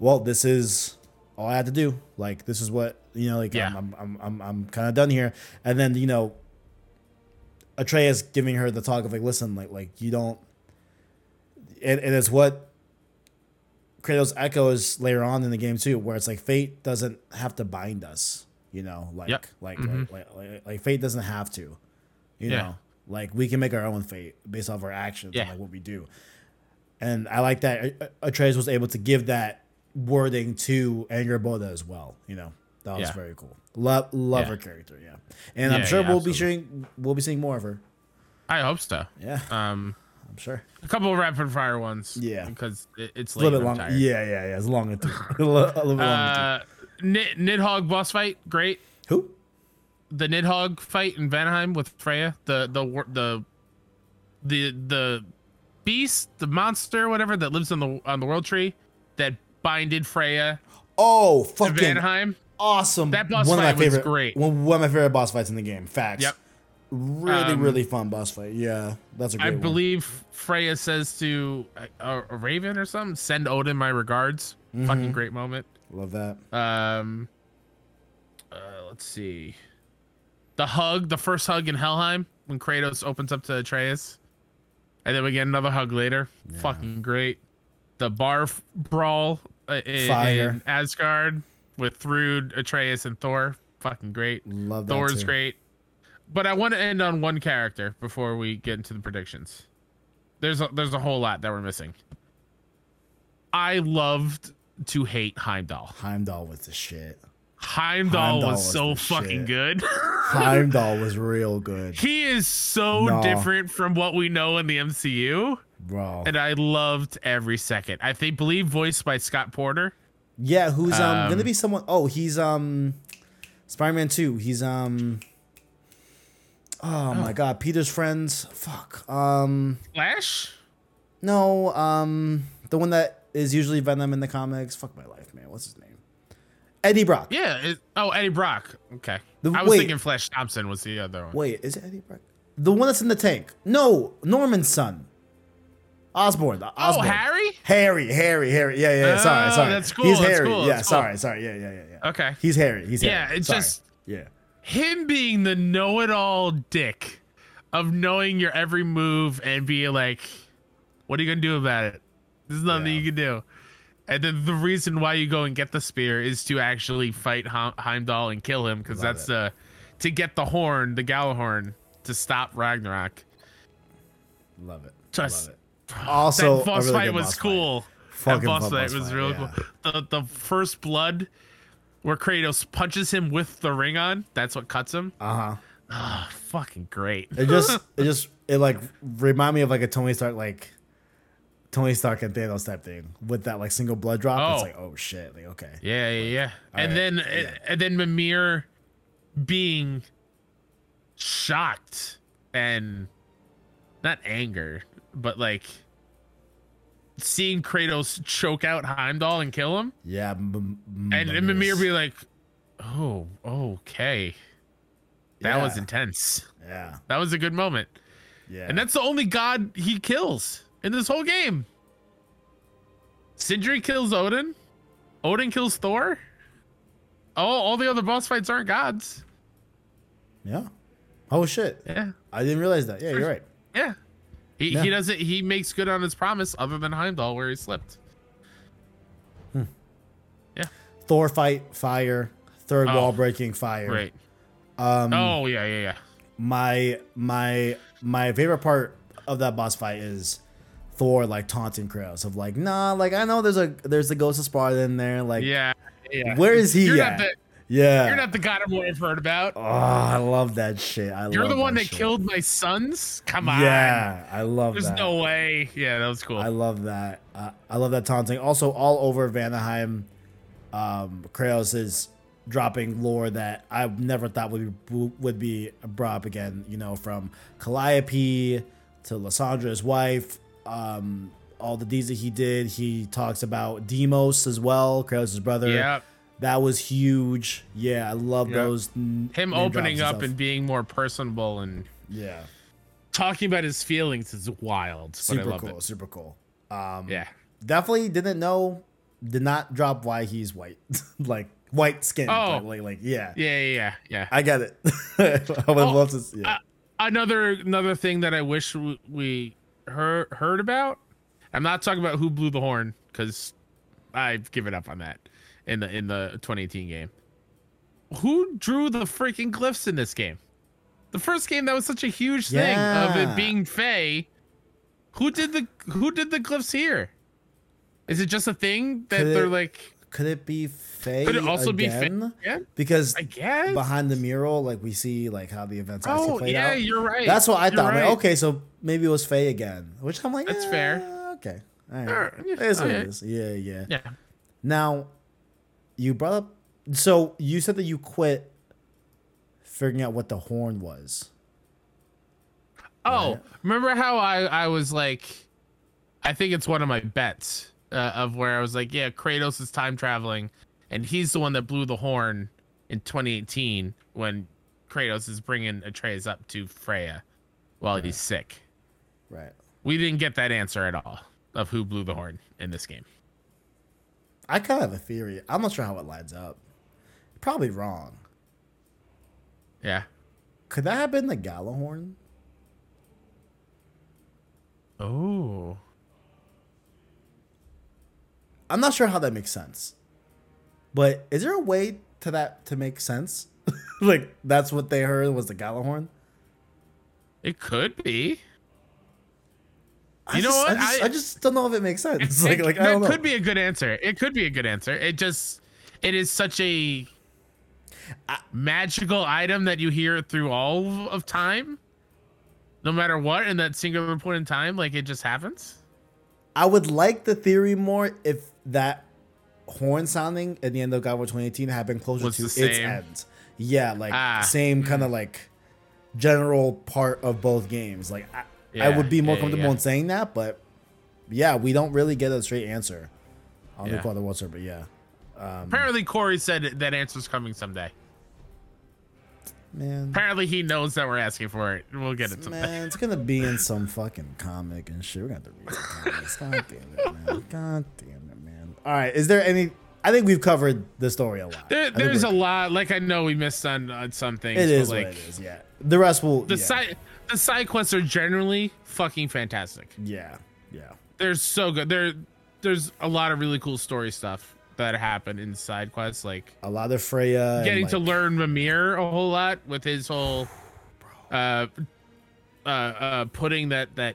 well, this is all I had to do. Like this is what you know. Like Yeah. I'm I'm I'm I'm, I'm kind of done here. And then you know, Atreus giving her the talk of like, listen, like like you don't. And, and it's what Kratos echoes later on in the game too, where it's like fate doesn't have to bind us. You know, like Yep. like, Mhm. like, like like like fate doesn't have to. You Yeah. know, like we can make our own fate based off our actions Yeah. and like what we do. And I like that A- A- Atreus was able to give that wording to Angrboda as well. You know, that was Yeah. very cool. Love love Yeah. her character, yeah. And I'm sure we'll be seeing we'll be seeing more of her. I hope so. Yeah, Um, I'm sure. a couple of rapid fire ones. Yeah. Because it, it's It's a little bit long. Yeah, yeah, yeah. It's long and a little, bit. Uh, Nid- Nidhogg boss fight, great. Who? The Nidhogg fight in Vanheim with Freya, the the the the the beast, the monster, whatever that lives on the on the world tree that binded Freya Oh, to fucking Vanheim. Awesome! That boss one of fight my was favorite, great. One, one of my favorite boss fights in the game. Facts. Yep. Really, Um, really fun boss fight. Yeah, that's a great I one. believe Freya says to a, a raven or something, "Send Odin my regards." Mm-hmm. Fucking great moment. Love that. Um, uh, let's see. The hug, the first hug in Helheim when Kratos opens up to Atreus, and then we get another hug later. Fucking great. The bar brawl uh, in, in Asgard with Thrud, Atreus, and Thor. Fucking great. Love that. Thor's too. great. But I want to end on one character before we get into the predictions. There's a, there's a whole lot that we're missing. I loved to hate Heimdall. Heimdall was the shit. Heimdall, Heimdall was was so fucking shit. good. Heimdall was real good, he is so No. different from what we know in the MCU, bro. and I loved every second. I think believe voiced by Scott Porter. Yeah, who's um, Um, gonna be someone? Oh, he's um, Spider-Man Two. He's um. Oh, my God, Peter's friends. Fuck. Um, Flash. no. Um, the one that is usually Venom in the comics. Fuck my life, man. What's his name? Eddie Brock. Yeah. It, oh, Eddie Brock. Okay. The- I was wait. thinking Flash Thompson was the other one. Wait, is it Eddie Brock? The one that's in the tank. No, Norman's son. Osborn. oh, Harry. Harry, Harry, Harry. Yeah, yeah. yeah. Oh, sorry, Oh, sorry. that's cool, He's that's Harry. cool, Yeah, cool. sorry, sorry. Yeah, yeah, yeah, yeah. Okay. He's Harry. He's Yeah, Harry. it's Sorry. just- yeah. him being the know-it-all dick of knowing your every move and being like, "What are you gonna do about it? There's nothing Yeah. you can do." And then the reason why you go and get the spear is to actually fight Heimdall and kill him because that's it. the to get the horn, the Gjallarhorn, to stop Ragnarok. Love it. Just Love it. Also, that boss really fight was boss fight. cool. Fucking boss fun fight boss was fight, real yeah. cool. The the first blood where Kratos punches him with the ring on, that's what cuts him. Uh huh. Ah, fucking great. It just it just it like remind me of like a Tony Stark like Tony Stark and Thanos type thing with that like single blood drop. It's Oh. like oh shit, like okay. Yeah, yeah, yeah. and right, then yeah. and then Mimir being shocked and not anger, but like seeing Kratos choke out Heimdall and kill him, Yeah, m- m- and, and Mimir be like, "Oh, okay, that was intense. yeah, That was a good moment." yeah. And that's the only god he kills in this whole game. Sindri kills Odin. Odin kills Thor. Oh, all the other boss fights aren't gods. yeah. Oh shit, Yeah. I didn't realize that. Yeah, you're right. Yeah. He, Yeah. he doesn't he makes good on his promise other than Heimdall where he slipped. Yeah. Thor fight fire, third Oh, wall breaking fire. Right. Um, Oh yeah, yeah, yeah. my my my favorite part of that boss fight is Thor like taunting Kratos of like, nah, like I know there's a there's the ghost of Sparta in there, like Yeah. Yeah. where is he You're at? not the yeah. you're not the god of war I've heard about. oh, I love that shit. I You're the one that, shit. killed my sons? Come on. Yeah, I love There's that. There's no way. Yeah, that was cool. I love that. Uh, I love that taunting. Also, all over Vanaheim, um, Kratos is dropping lore that I never thought would be, would be brought up again. You know, from Calliope to Lysandra, wife, um, all the deeds that he did. He talks about Deimos as well, Kratos' brother. yeah. That was huge. Yeah, I love Yeah. those. n- Him opening up stuff. and being more personable and yeah, talking about his feelings is wild. but I super cool, It. super cool. Um, Yeah. definitely didn't know did not drop why he's white like white skin Oh. like, like, yeah. Yeah, yeah, yeah, yeah. i get it i would Oh, love to see yeah. uh, another another thing that I wish we heard heard about. I'm not talking about who blew the horn because I've given up on that in the in the 2018 game. Who drew the freaking glyphs in this game? The first game that was such a huge thing of it being Faye. Who did the who did the glyphs here? Is it just a thing that Could they're it- like? could it be Faye Could it also be Faye? Yeah, because I guess. behind the mural like we see like how the events actually oh played yeah, out you're right. that's what i You're thought I'm like, okay so maybe it was Faye again which i'm like That's eh, fair. okay all right yeah, is what it alright. yeah yeah Yeah. Now, you brought up. So you said that you quit figuring out what the horn was. Oh, Right. remember how I I was like, I think it's one of my bets uh, of where I was like, yeah, Kratos is time traveling, and he's the one that blew the horn in 2018 when Kratos is bringing Atreus up to Freya while he's sick. Right. We didn't get that answer at all of who blew the horn in this game. I kind of have a theory. I'm not sure how it lines up. Probably wrong. Yeah. Could that have been the Gjallarhorn? Oh. I'm not sure how that makes sense. But is there a way to that to make sense? like that's what they heard was the Gjallarhorn? It could be. I You know just, what? I just, I- I, just don't know if it makes sense. like, it, like I that could be a good answer. It could be a good answer. It just it is such a magical item that you hear through all of time, no matter what, in that singular point in time, like it just happens. I would like the theory more if that horn sounding at the end of God of War 2018 had been closer to its end. Yeah, like Ah, same kind of like general part of both games. Like I, I would be more yeah, comfortable yeah. in saying that, but yeah, we don't really get a straight answer on the Yeah. Of War server. Yeah, Apparently, Cory said that answer's coming someday. man. Apparently, he knows that we're asking for it. We'll get it someday. Man, it's gonna be in some fucking comic and shit. We're gonna have to read the comics. God damn it, man. God damn it, man. All right, is there any? I think we've covered the story a lot. There, there's a lot. Like I know we missed on, on some things. It but, like, it is. Yeah. The rest will. The yeah. side the side quests are generally fucking fantastic. Yeah. Yeah. they're so good. There, there's a lot of really cool story stuff that happen in side quests, like A lot of Freya. getting to learn Mimir a whole lot with his whole, uh, uh, uh, putting that that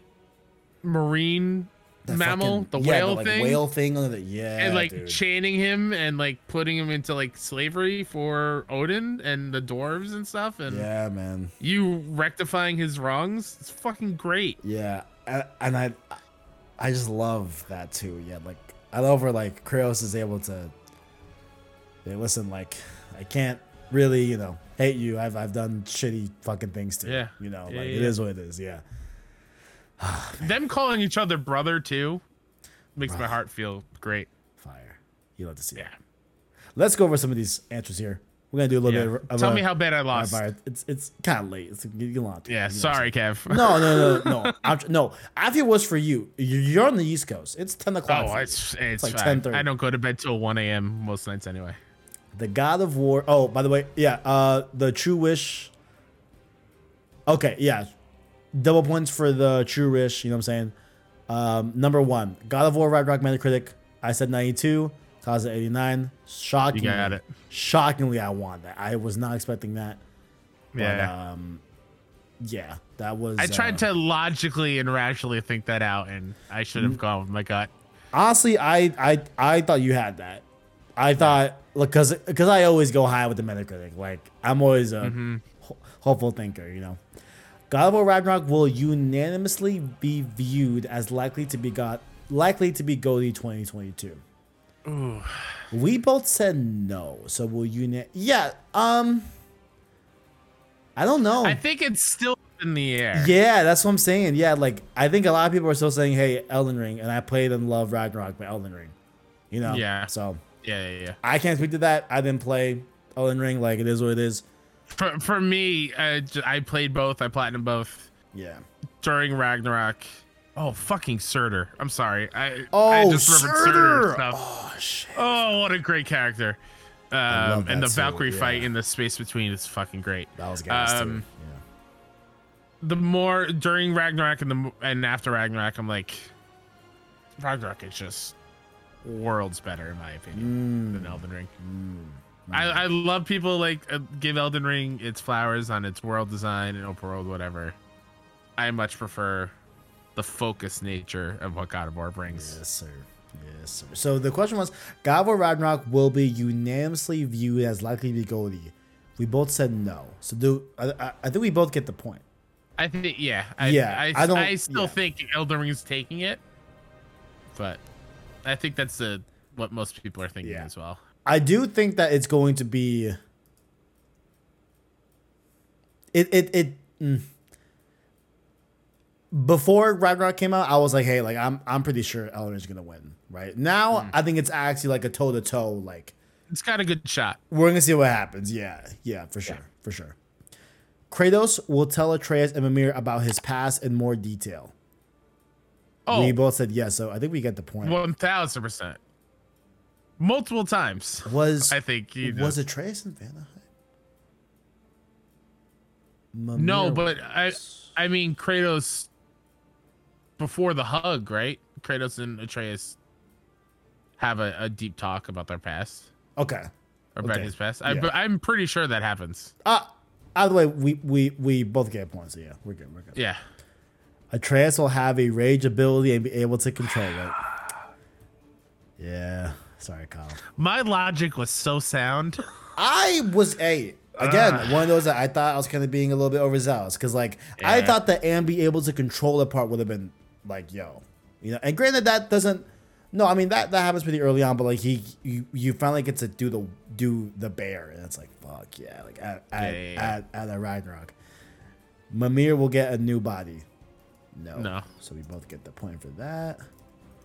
marine that mammal, fucking- the yeah, whale like, thing, whale thing the yeah, and like dude. chaining him and like putting him into like slavery for Odin and the dwarves and stuff, and yeah, man. you rectifying his wrongs. It's fucking great. Yeah, and I, I just love that too. Yeah, like I love where like Kratos is able to. Hey, listen, like I can't really, you know, hate you. I've I've done shitty fucking things to you. Yeah. You know, Yeah, like yeah, it yeah. is what it is. Yeah. Them calling each other brother too makes my heart feel great. Fire. You love to see Yeah. it. Let's go over some of these answers here. We're gonna do a little yeah. bit of. Tell a, me how bad I lost. It's it's kind of late. It's you lot. Yeah, sorry, Kev. No, no, no, no. I'm, no, I feel was for you. You're on the East Coast. It's ten o'clock. Oh, you. it's it's like fine. 10:30. I don't go to bed till one a.m. most nights anyway. The God of War. Oh, by the way, yeah. Uh, the True Wish. Okay, yeah. Double points for the True Wish. You know what I'm saying? Um, number one, God of War Ragnarok Metacritic. I said 92. Cause 89. Shockingly, got it. Shockingly, I won that. I was not expecting that. But, Yeah. um, yeah, that was. I tried uh, to logically and rationally think that out, and I should have gone with my gut. honestly, I I I thought you had that. I thought look because because I always go high with the Metacritic. Like I'm always a Mm-hmm. ho- hopeful thinker, you know. God of War Ragnarok will unanimously be viewed as likely to be got likely to be GOTY 2022. Ooh. We both said no, so we'll you? Yeah, um, I don't know. I think it's still in the air. Yeah, that's what I'm saying. Yeah, like I think a lot of people are still saying, "Hey, Elden Ring," and I played and love Ragnarok but Elden Ring. You know. Yeah. So yeah, yeah. yeah. I can't speak to that. I didn't play Elden Ring. Like it is what it is. For for me, I, I played both. I platinum both Yeah. during Ragnarok. Oh, fucking Surtur. I'm sorry. I Oh, I just remembered Surtur Surtur. stuff. Oh shit. Oh, what a great character. Um, and the too, Valkyrie fight in the space between is fucking great. That was gas. Um, Yeah. the more during Ragnarok and the and after Ragnarok, I'm like, Ragnarok is just worlds better in my opinion than Elden Ring. I, I love people like uh, give Elden Ring its flowers on its world design and open world whatever. I much prefer the focus nature of what God of War brings. Yes, sir. Yes, sir. So the question was, God of War Ragnarok will be unanimously viewed as likely to be GOTY. We both said no. So do I, I, I think we both get the point. I think yeah, I, Yeah, I, I don't- I still yeah. think Elden Ring is taking it, but I think that's the what most people are thinking Yeah. as well. I do think that it's going to be. It it it. mm. Before Ragnarok came out, I was like, "Hey, like I'm I'm pretty sure Elden is gonna win." Right now, Hmm. I think it's actually like a toe to toe. Like It's got a good shot. we're gonna see what happens. Yeah, yeah, for sure, for sure. Kratos will tell Atreus and Mimir about his past in more detail. Oh, We both said yes, so I think we get the point. one thousand percent. Multiple times. was I think he was does. Atreus in Vanaheim? No, but I was. I mean Kratos before the hug, right? Kratos and Atreus have a, a deep talk about their past okay. or about Okay, his past. I, yeah. I'm pretty sure that happens. Uh, either way, we, we, we both get points. So yeah, we're good. We're good. Yeah. Atreus will have a rage ability and be able to control it. Yeah. Sorry, Kyle. My logic was so sound. I was a again ah. one of those that I thought I was kind of being a little bit overzealous because like I thought the and be able to control the part would have been like yo, you know. And granted, that doesn't. No, I mean that that happens pretty early on, but like he you, you finally get to do the do the bear, and it's like fuck yeah, like at at Yeah, yeah, yeah. at, at a Ragnarok. Mimir will get a new body. No, No. So we both get the point for that.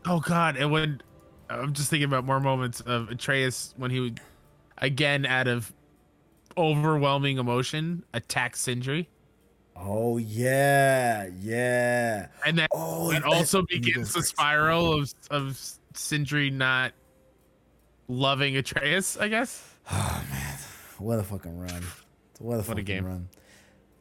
Oh God! And when I'm just thinking about more moments of Atreus when he would again out of overwhelming emotion attack Sindri, Oh yeah, yeah. and then Oh, it also begins the spiral of of Sindri not loving Atreus. I guess. Oh man, what a fucking run. What a fucking game. run.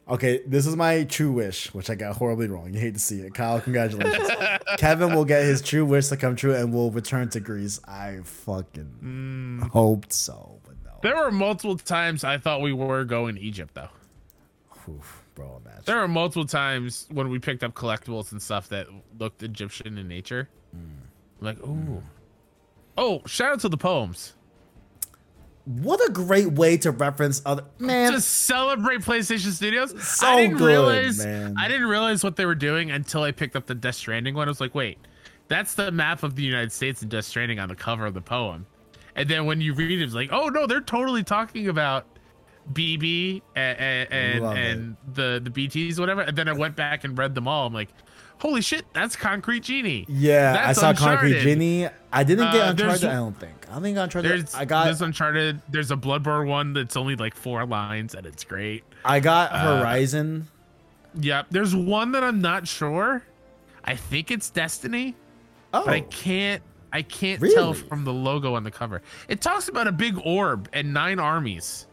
Okay, this is my true wish, which I got horribly wrong. You hate to see it. Kyle, congratulations. Kevin will get his true wish to come true and will return to Greece. I fucking hmm. hoped so, but no. There were multiple times I thought we were going to Egypt though. Oof. bro. Imagine. There were multiple times when we picked up collectibles and stuff that looked Egyptian in nature. Hmm. Like, hmm. ooh. Oh, shout out to the poems. What a great way to reference other man. Just celebrate PlayStation Studios. So I didn't good, realize man. I didn't realize what they were doing until I picked up the Death Stranding one. I was like, wait, that's the map of the United States in Death Stranding on the cover of the poem. And then when you read it, it's like, oh no, they're totally talking about BB and and, and the the BTS whatever. And then I went back and read them all. I'm like, holy shit, that's Concrete Genie. yeah, That's I saw Concrete Genie. I didn't get Uh, Uncharted. I don't think. I think Uncharted. There's I got. there's Uncharted. There's a Bloodborne one that's only like four lines and it's great. I got uh, Horizon. Yep. There's one that I'm not sure. I think it's Destiny, Oh, but I can't. I can't tell from the logo on the cover. It talks about a big orb and nine armies,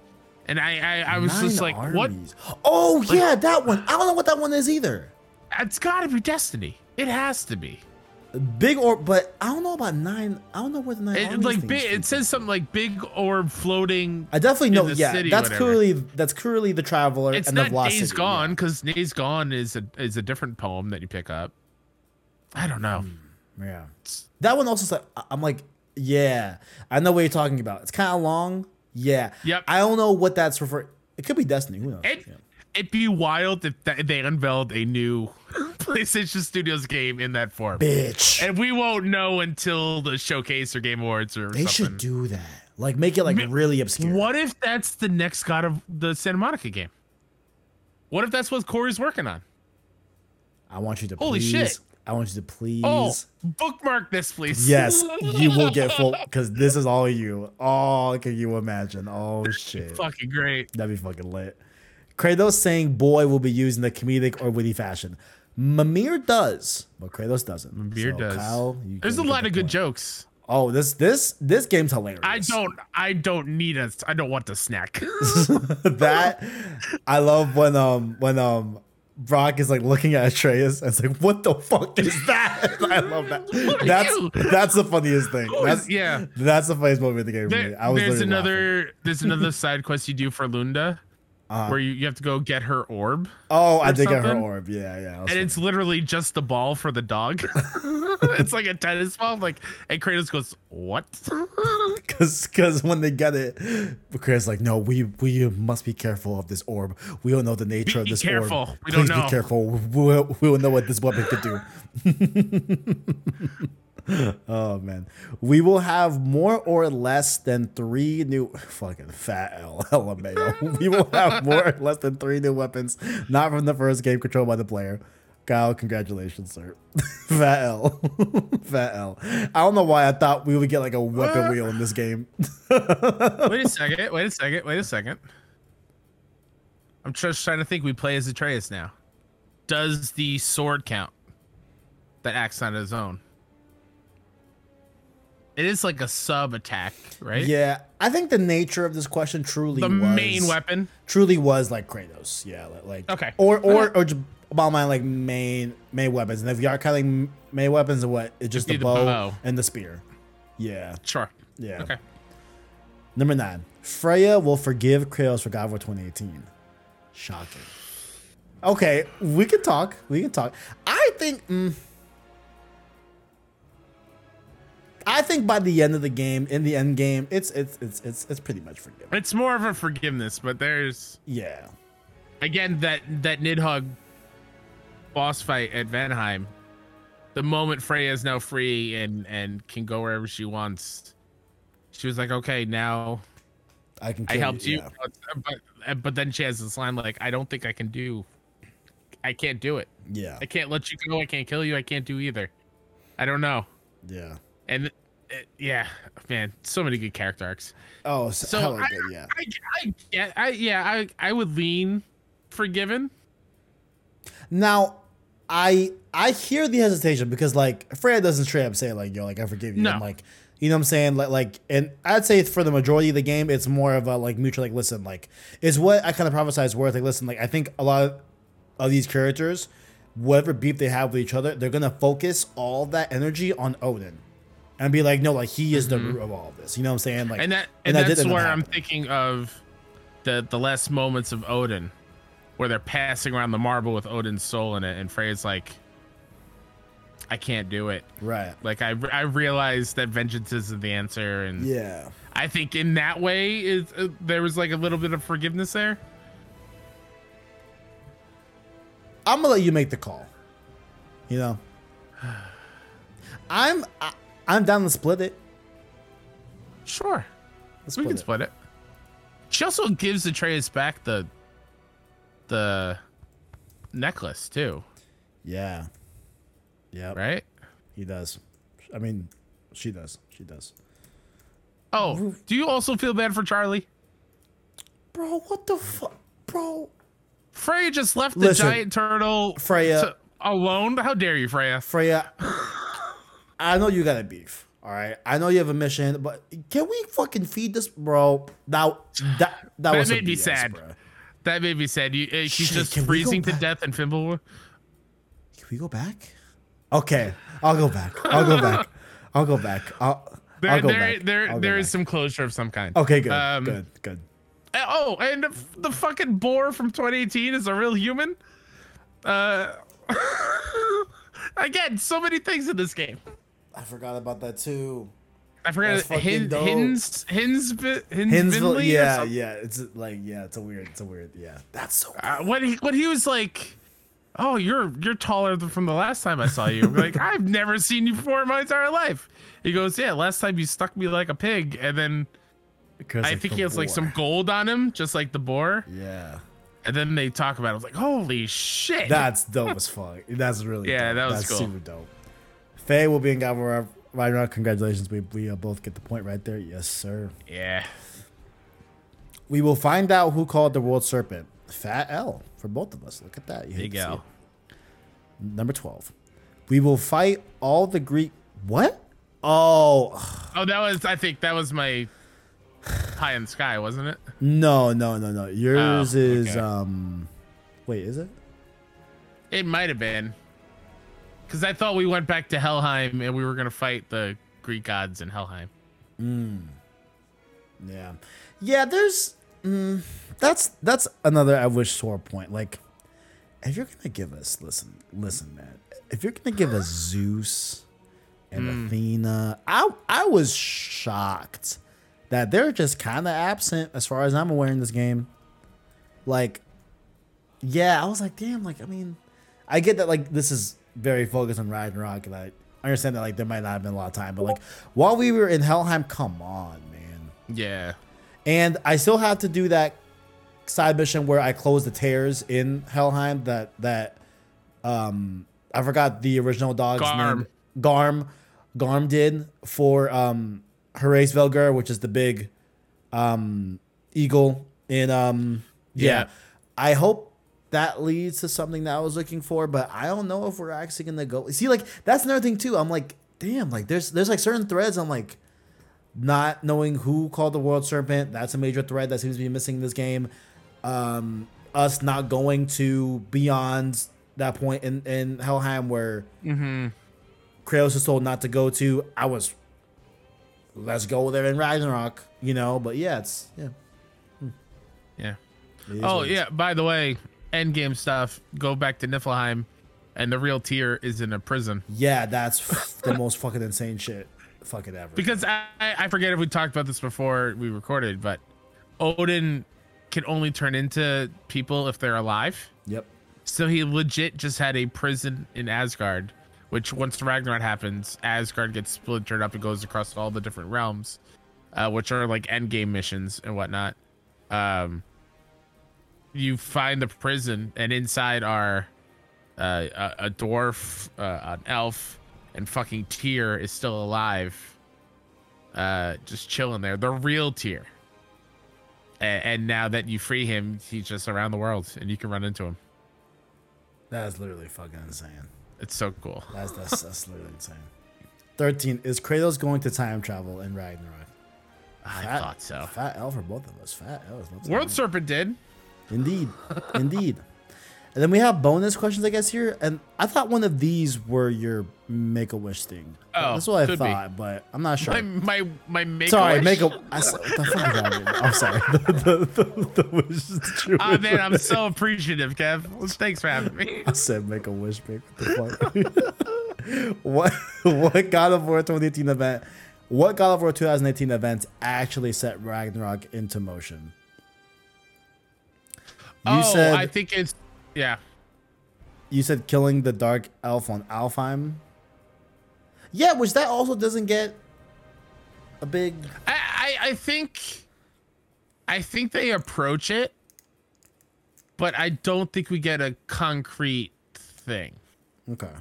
and I I, I was just like, Nine what? armies. Oh yeah, that one. I don't know what that one is either. It's got to be Destiny. It has to be. Big or, but I don't know about nine. I don't know where the nine. It, like big, it says something like big orb floating. I definitely know. Yeah, city, that's whatever. clearly that's clearly the traveler It's and not the lost Days Gone yeah. because Days Gone is a is a different poem that you pick up. I don't know. Hmm, yeah. That one also said, I'm like, yeah, I know what you're talking about. It's kind of long. Yeah. Yep. I don't know what that's referring. It could be Destiny. Who knows? It, Yeah. It'd be wild if that, they unveiled a new PlayStation Studios game in that form. Bitch. And we won't know until the showcase or Game Awards or they something. should do that. Like, make it like really obscure. What if that's the next God of the Santa Monica game? What if that's what Cory's working on? I want you to Holy please. shit. I want you to oh, please. Oh, bookmark this, please. Yes, you will get full because this is all you. Oh, can you imagine? Oh shit, Fucking great. that'd be fucking lit. Kratos saying "boy" will be used in a comedic or witty fashion. Mimir does, but Kratos doesn't. Mimir So, does. Kyle, you There's a lot the of good point. jokes. Oh, this this this game's hilarious. I don't I don't need a I don't want the snack. that I love when um when um Brok is like looking at Atreus and it's like, what the fuck is that? I love that. That's you? that's the funniest thing. That's yeah. That's the funniest moment in the game. for me. There- I was there's literally another there's another side quest you do for Lunda Uh-huh. where you, you have to go get her orb. Oh, I did get her orb. Yeah, yeah. And it's literally just the ball for the dog. it's like a tennis ball. Like and Kratos goes, What? because because when they get it, Chris like, no, we we must be careful of this orb. We don't know the nature of Be this careful. orb. We Please don't know." be careful. We will, we will know what this weapon could do. oh man, we will have more or less than three new fucking fat L LMAO. we will have more or less than three new weapons, not from the first game controlled by the player. Kyle, congratulations, sir. Fat L. Fat L. I don't know why I thought we would get like a weapon ah. wheel in this game. wait a second. Wait a second. Wait a second. I'm just trying to think. We play as Atreus now. Does the sword count? That acts on its own. It is like a sub attack, right? Yeah, I think the nature of this question truly The was main weapon. truly was like Kratos. Yeah, like Okay. or or Okay. or just about my like main main weapons. And if you are counting main weapons, or what? It's just the bow, the bow. and the spear. Yeah, Sure. yeah. Okay. Number nine, Freya will forgive Kratos for God of War 2018. Shocking. Okay, we can talk. We can talk. I think. mm, I think by the end of the game, in the end game, it's it's it's it's it's pretty much forgiven. It's more of a forgiveness, but there's Yeah. again that that Nidhogg boss fight at Vanheim. The moment Freya is now free and and can go wherever she wants, she was like, "Okay, now I can. I helped you." yeah. But, but but then she has this line like, "I don't think I can do. I can't do it. Yeah, I can't let you go. I can't kill you. I can't do either. I don't know." yeah. And it, yeah, man, so many good character arcs. Oh, so, So I, good. Yeah. I, I, yeah, I, yeah, I, I would lean forgiven. Now, I I hear the hesitation because like Freya doesn't straight up say like yo like I forgive you. No. I'm like you know what I'm saying like like and I'd say for the majority of the game it's more of a like mutual like listen like is what I kind of prophesize worth like listen like I think a lot of, of these characters whatever beef they have with each other they're gonna focus all that energy on Odin and be like no like he is the root of all of this you know what I'm saying like Mm-hmm. and that and, that that's did end up where I'm thinking of the the last moments of Odin, where they're passing around the marble with Odin's soul in it, and Freya's like, "I can't do it." Right. Like I I realized that vengeance isn't the answer, and Yeah. I think in that way is uh, there was like a little bit of forgiveness there. I'm gonna let you make the call. You know, I'm I, I'm down to split it. Sure, Let's we split can it. split it. She also gives Atreus back the the necklace too, Yeah. Yeah. right? He does. I mean, she does. She does. Oh, do you also feel bad for Chaurli? Bro, what the fuck, bro? Freya just left the Listen, giant turtle Freya- to- alone. How dare you, Freya? Freya, I know you got a beef. All right, I know you have a mission, but can we fucking feed this, bro? That that that, That was made me sad. bro. That made me sad. You, uh, he's Shit, just can we go freezing to death in Fimble. Can we go back? Okay, I'll go back. I'll go back. I'll go back. I'll, There, I'll go there, back. there, I'll there is some closure of some kind. Okay, good, Um, good, good. Uh, Oh, and the, the fucking boar from 2018 is a real human. Uh, again, so many things in this game. I forgot about that too. I forgot That's fucking Hin, dope. Hins Hinsville, yeah, yeah. It's like, yeah, it's a weird, it's a weird, yeah. That's so. Uh, when he when he was like, "Oh, you're you're taller than from the last time I saw you." I'm like, I've never seen you before in my entire life. He goes, "Yeah, last time you stuck me like a pig," and then Because I think he has like some gold on him, just like the boar. Yeah, And then they talk about it. I was like, "Holy shit!" that's dope as fuck. That's really. Yeah, dope. that was That's cool. super dope. Faye will be in right now. Congratulations, we we uh, both get the point right there. Yes, sir. yeah. We will find out who called the world serpent. Fat L for both of us. Look at that. You hate Big to see L. Number twelve. We will fight all the Greek. What? Oh Oh, that was. I think that was my high in the sky, wasn't it? no, no, no, no. Yours Oh, is okay. um. Wait, is it? It might have been. Because I thought we went back to Helheim and we were gonna fight the Greek gods in Helheim. Yeah, yeah. There's mm, that's that's another I wish sore point. Like, if you're gonna give us, listen, listen, man. If you're gonna give us Zeus and Athena, I I was shocked that they're just kind of absent as far as I'm aware in this game. Like, yeah, I was like, damn. Like, I mean, I get that like this is very focused on Ragnarok, and I understand that like there might not have been a lot of time, but like while we were in Helheim, come on, man. Yeah. And I still have to do that side mission where I close the tears in Helheim that that um I forgot the original dog's Garm. name. Garm. Garm did for um Hræsvelgr, which is the big um eagle in um yeah. Yeah. I hope that leads to something that I was looking for, but I don't know if we're actually gonna go see like that's another thing too. I'm like, damn, like there's there's like certain threads I'm like not knowing who called the world serpent that's a major thread that seems to be missing in this game um us not going to beyond that point in in helheim where kratos is told not to go to i was let's go there in ragnarok you know but yeah it's yeah Yeah. it is Oh what it is. yeah. By the way, end game stuff. Go back to Niflheim, and the real Tyr is in a prison. yeah that's the most fucking insane shit fucking ever Because I I forget if we talked about this before we recorded, but Odin can only turn into people if they're alive. yep So he legit just had a prison in Asgard, which once the Ragnarok happens, Asgard gets splintered up and goes across all the different realms, uh, which are like end game missions and whatnot. Um, you find the prison, and inside are uh, a, a dwarf, uh, an elf, and fucking Tyr is still alive, uh, just chilling there. The real Tyr. And, and now that you free him, he's just around the world, and you can run into him. that's literally fucking insane It's so cool. that's that's, that's literally insane 13 is kratos going to time travel and ride in ragnarok I Fat- thought so. Fat L for both of us. Fat L World Serpent did. Indeed, indeed. And then we have bonus questions, I guess, here. And I thought one of these were your make a wish thing. Oh, that's what I could be. thought, but I'm not sure. My my my make sorry, wish? make a. I, s- what the fuck is that? I'm sorry. The, the, the, the wish is true Oh man, I'm so appreciative, Kev. Thanks for having me. I said make a wish, pick. What the fuck? what what God of War 2018 event? What God of War 2018 events actually set Ragnarok into motion? You oh, said I think it's yeah. you said killing the dark elf on Alfheim. Yeah, which that also doesn't get a big. I, I I think I think they approach it, but I don't think we get a concrete thing. Okay.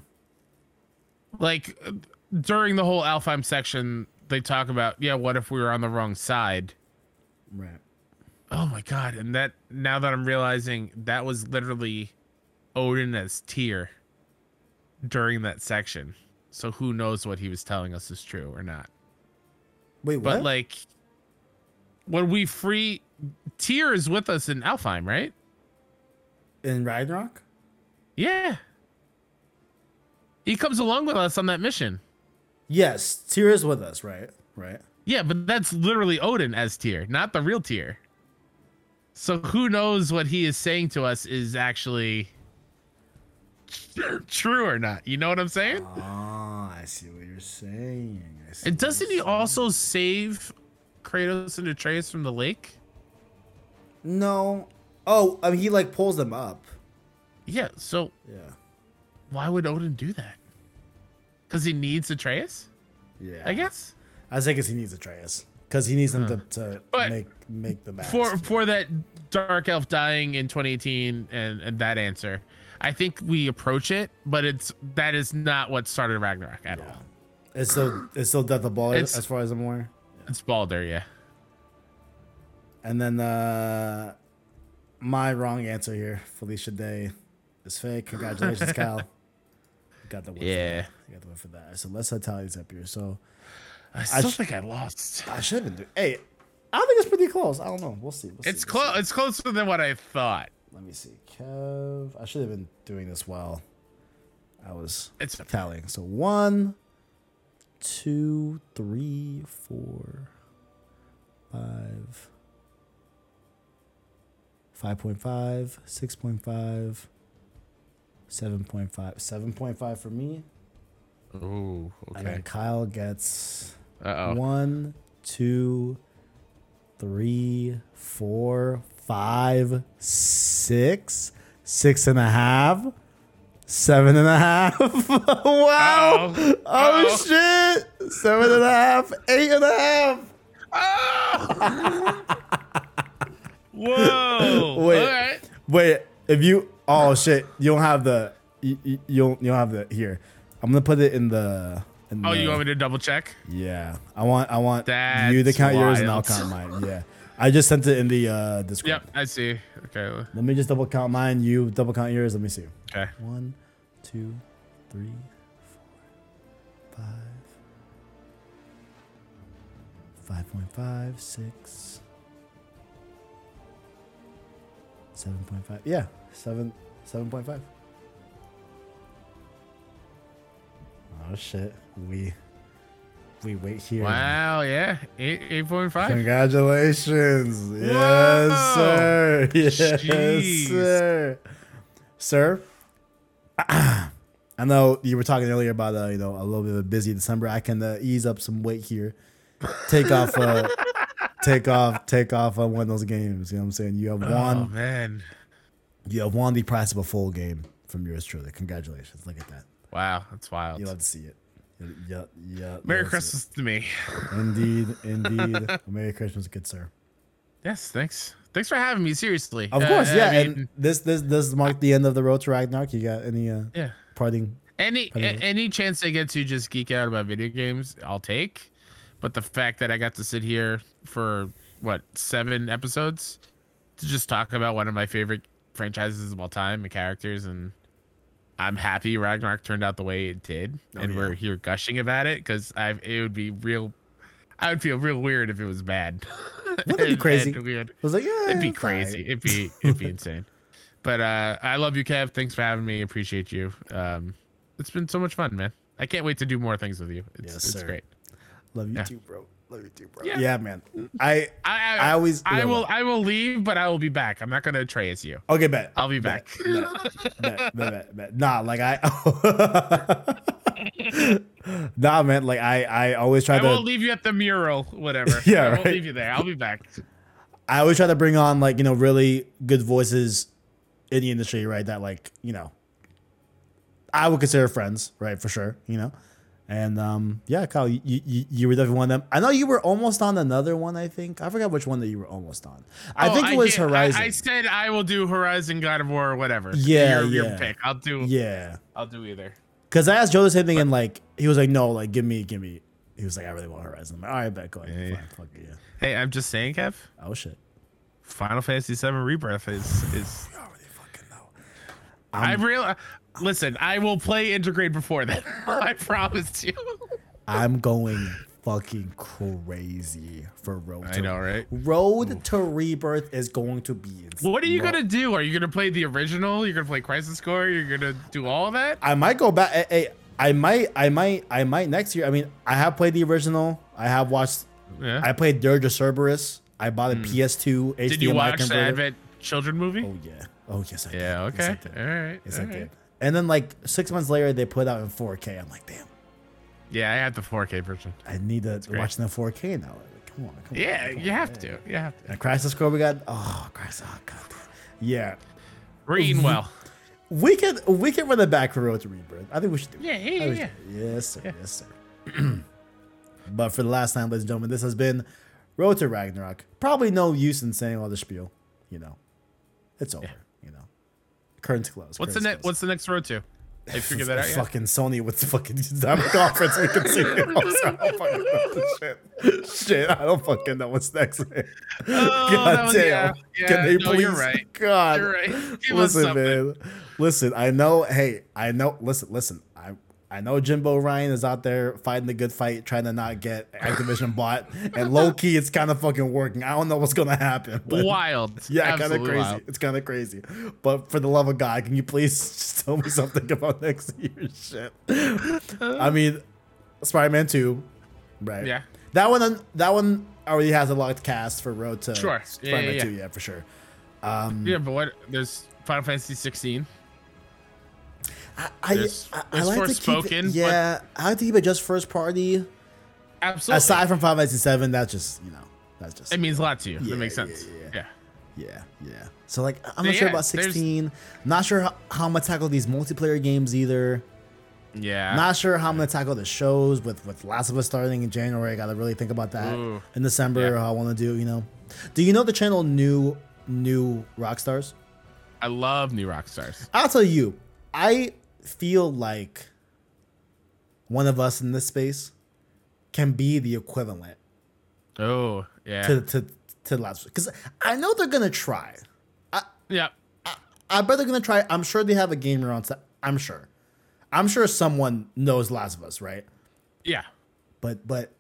Like during the whole Alfheim section, they talk about yeah, what if we were on the wrong side? Right. Oh my god! And that now that I'm realizing that was literally Odin as Tyr during that section. So who knows what he was telling us is true or not? Wait, what? But like, when we free Tyr is with us in Alfheim, right? in Ragnarok? Yeah. He comes along with us on that mission. Yes, Tyr is with us, right? Right. Yeah, but that's literally Odin as Tyr, not the real Tyr. So who knows what he is saying to us is actually true or not? You know what I'm saying? Oh, I see what you're saying. And doesn't he saying. also save Kratos and Atreus from the lake? No. Oh, I mean, he like pulls them up. Yeah. So Yeah. why would Odin do that? Because he needs Atreus, Yeah. I guess. I think it's he needs Atreus because he needs them to, to But make make the match. For for that dark elf dying in 2018 and, and that answer, I think we approach it, but it's that is not what started Ragnarok at all. it's still it's still Death of Baldur as far as I'm aware. It's Baldur, yeah. And then uh my wrong answer here, Felicia Day, is fake. Congratulations, Cal. You got the win. Yeah. For that. You got the win for that. So let's tally these up here. So I still sh- think I lost. I should have been doing. Hey, I think it's pretty close. I don't know. We'll see. We'll see. It's We'll see. close. It's closer than what I thought. Let me see. Kev. I should have been doing this while I was It's tallying. So one, two, three, four, five, five point five, six point five, seven point five, seven point five for me. Ooh, And then okay. Kyle gets Uh oh. one, two, three, four, five, six, six and a half, seven and a half. wow. Uh-oh. Oh Uh-oh. shit. Seven and a half, eight and a half. Whoa. Wait. All right. Wait, if you oh shit, you don't have the you, you, you don't you don't have the here. I'm gonna put it in the Oh, you want me to double check? Yeah. I want I want you to That's count yours and I'll count mine. Yeah. I just sent it in the uh Discord. Yep, I see. Okay. Let me just double count mine. You double count yours. Let me see. Okay. One, two, three, four, five, five point five, six, seven point five. Yeah, seven, seven point five. Oh shit, we we wait here. Wow. Yeah. Eight eight point five. Congratulations. Yes, sir. Yes, Jeez. sir. Sir, I know you were talking earlier about uh, you know a little bit of a busy December. I can uh, ease up some weight here. Take off, uh, take off, take off on one of those games. You know what I'm saying? You have Oh won. man. You have won the price of a full game from yours truly. Congratulations. Look at that. Wow, that's wild. You love to see it. Yeah, yeah. Merry Christmas to me. Indeed, indeed. Merry Christmas, good sir. Yes, thanks. Thanks for having me. Seriously. Of Uh, course, I yeah. mean, and this this this marked the end of the road to Ragnarok. You got any uh yeah. parting? Any Pardon a- any chance I get to just geek out about video games, I'll take. But the fact that I got to sit here for what seven episodes to just talk about one of my favorite franchises of all time and characters, and I'm happy Ragnarok turned out the way it did, and yeah. we're here gushing about it because I it would be real. I would feel real weird if it was bad. Wouldn't be crazy? weird. I was like, yeah, It'd be crazy. It'd be it'd be insane. But uh, I love you, Kev. Thanks for having me. Appreciate you. Um, it's been so much fun, man. I can't wait to do more things with you. It's, Yes, it's sir. great. Love you Yeah. too, bro. Love you too, bro. Yeah. Yeah, man. I I, I always- I will what? I will leave, but I will be back. I'm not gonna trace you. okay, bet. I'll be back. Bet, bet, bet, bet, bet. Nah, like I. nah, man. Like I, I always try I to. won't leave you at the mural, whatever. Yeah, I won't right. leave you there. I'll be back. I always try to bring on like you know really good voices in the industry, right? That like you know, I would consider friends, right? For sure, you know. And um, yeah, Kyle, you, you you were definitely one of them. I know you were almost on another one. I think I forgot which one that you were almost on. I Oh, think it was did- I- Horizon. I, said I will do Horizon, God of War, or whatever. Yeah, your, your pick. I'll do. yeah, I'll do either. because I asked Joe the same thing, and like he was like, "No, like give me, give me." He was like, "I really want Horizon." I'm like, "All right, bet, go ahead, Yeah, yeah. fine, fuck it, yeah." Hey, I'm just saying, Kev. Oh shit, Final Fantasy VII Rebirth is is. you already fucking know. I real. Listen, I will play Intergrade before that. I promised you. I'm going fucking crazy for Road. I to know, right? Road to Rebirth is going to be. Insane. What are you gonna do? Are you gonna play the original? You're gonna play Crisis Core? You're gonna do all of that? I might go back. eh, eh, I might. I might. I might next year. I mean, I have played the original. I have watched. Yeah. I played Dirge of Cerberus. I bought a PS2 HDMI Did you watch the. Advent Children movie? Oh yeah. Oh yes, I did. yeah. Yes, I Okay. did. all right. Yes, all I right. did. And then like six months later, they put out in 4K. I'm like, damn, Yeah, I had the 4K version. I need to watch the 4K now. Like, come on, come Yeah, on. come you on, have yeah. to. You have to. And Crisis Core, we got. Oh, Crisis. Oh, God. Yeah. Reading well. We could we could run the back for Road to Rebirth. I think we should do. it. Yeah, yeah, yeah. should do it. Yes, sir. Yes, sir. but for the last time, ladies and gentlemen, this has been Road to Ragnarok. Probably no use in saying all the spiel. You know, it's over. You curtains closed. What's the next? What's the next road to? They figured that out yet? Fucking Sony with the fucking conference we can see. it. Also, I don't fucking know. Shit. Shit, I don't fucking know what's next. Oh, God damn. yeah, yeah, Can they no, please? you're right. God. You're right. Give listen, man. Listen, I know. Hey, I know. Listen, listen. I know Jimbo Ryan is out there fighting the good fight, trying to not get Activision bought, and low key, it's kind of fucking working. I don't know what's gonna happen. but- Wild. yeah, kind of crazy. wild. It's kind of crazy. But for the love of God, can you please just tell me something about next year's shit? I mean, Spider-Man Two, right? Yeah. That one. That one already has a locked cast for Road to Sure. Yeah, Spider-Man yeah, yeah. Two. Yeah, for sure. Um, Yeah, but what? There's Final Fantasy 16. I, I, I, like to keep it, yeah, I like to keep it just first party. Absolutely. Aside from Final Fantasy Seven, that's just you know, that's just it means a lot to you. Yeah, that makes sense. yeah, Yeah. Yeah, yeah. So like, I'm not Yeah, sure about 16. Not sure how, how I'm gonna tackle these multiplayer games either. Yeah. Not sure how I'm gonna tackle the shows with with Last of Us starting in January. I gotta really think about that Ooh. in December. Yeah. How I want to do. You know, do you know the channel New New Rockstars? I love new Rockstars. I'll tell you, I feel like one of us in this space can be the equivalent Oh, yeah. to to to last because I know they're gonna try. yeah. I bet they're gonna try. I'm sure they have a gamer on set. I'm sure. I'm sure someone knows Last of Us, right? Yeah. But but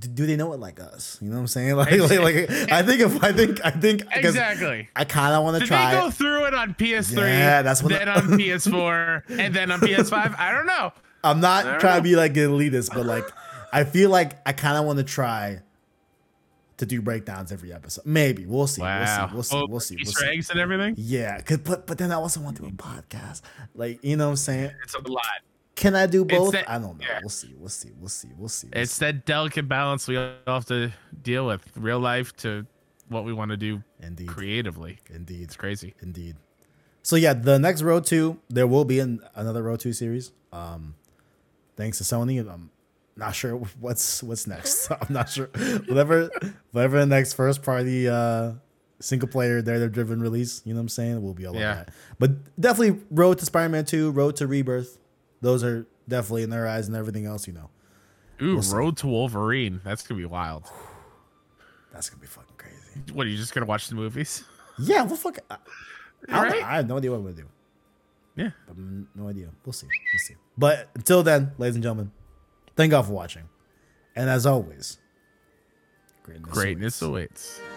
do they know it like us? You know what I'm saying? Like like, like I think if I think I think Exactly. I kind of want to try. they go through it on PS3? Yeah, that's what Then on PS4 and then on PS5? I don't know. I'm not trying know. to be like an elitist, but like I feel like I kind of want to try to do breakdowns every episode. Maybe we'll see. Wow. We'll see. Oh, We'll see. We'll see. Oh, we'll see. eggs and everything. Yeah, cause, but but then I also want to do a podcast. Like you know what I'm saying? It's a lot. Can I do both? that- I don't know. yeah. We'll see. We'll see. We'll see. We'll see. We'll It's see. that delicate balance we all have to deal with. Real life to what we want to do indeed, creatively. indeed, It's crazy. indeed. So yeah, the next Road Two, there will be an, another Road Two series. Um, thanks to Sony. I'm not sure what's what's next. I'm not sure. Whatever, whatever the next first party uh single player narrative driven release. You know what I'm saying? It will be all Yeah. of that. But definitely Road to Spider-Man Two, Road to Rebirth. Those are definitely in their eyes and everything else. You know, Ooh, see. Road to Wolverine. That's gonna be wild. that's gonna be fucking crazy. What are you just gonna watch the movies? Yeah, well, fuck. I, Right? I have no idea what I'm gonna do. Yeah. No idea. We'll see. We'll see. But until then, ladies and gentlemen, thank God for watching. And as always, greatness. Greatness awaits. awaits.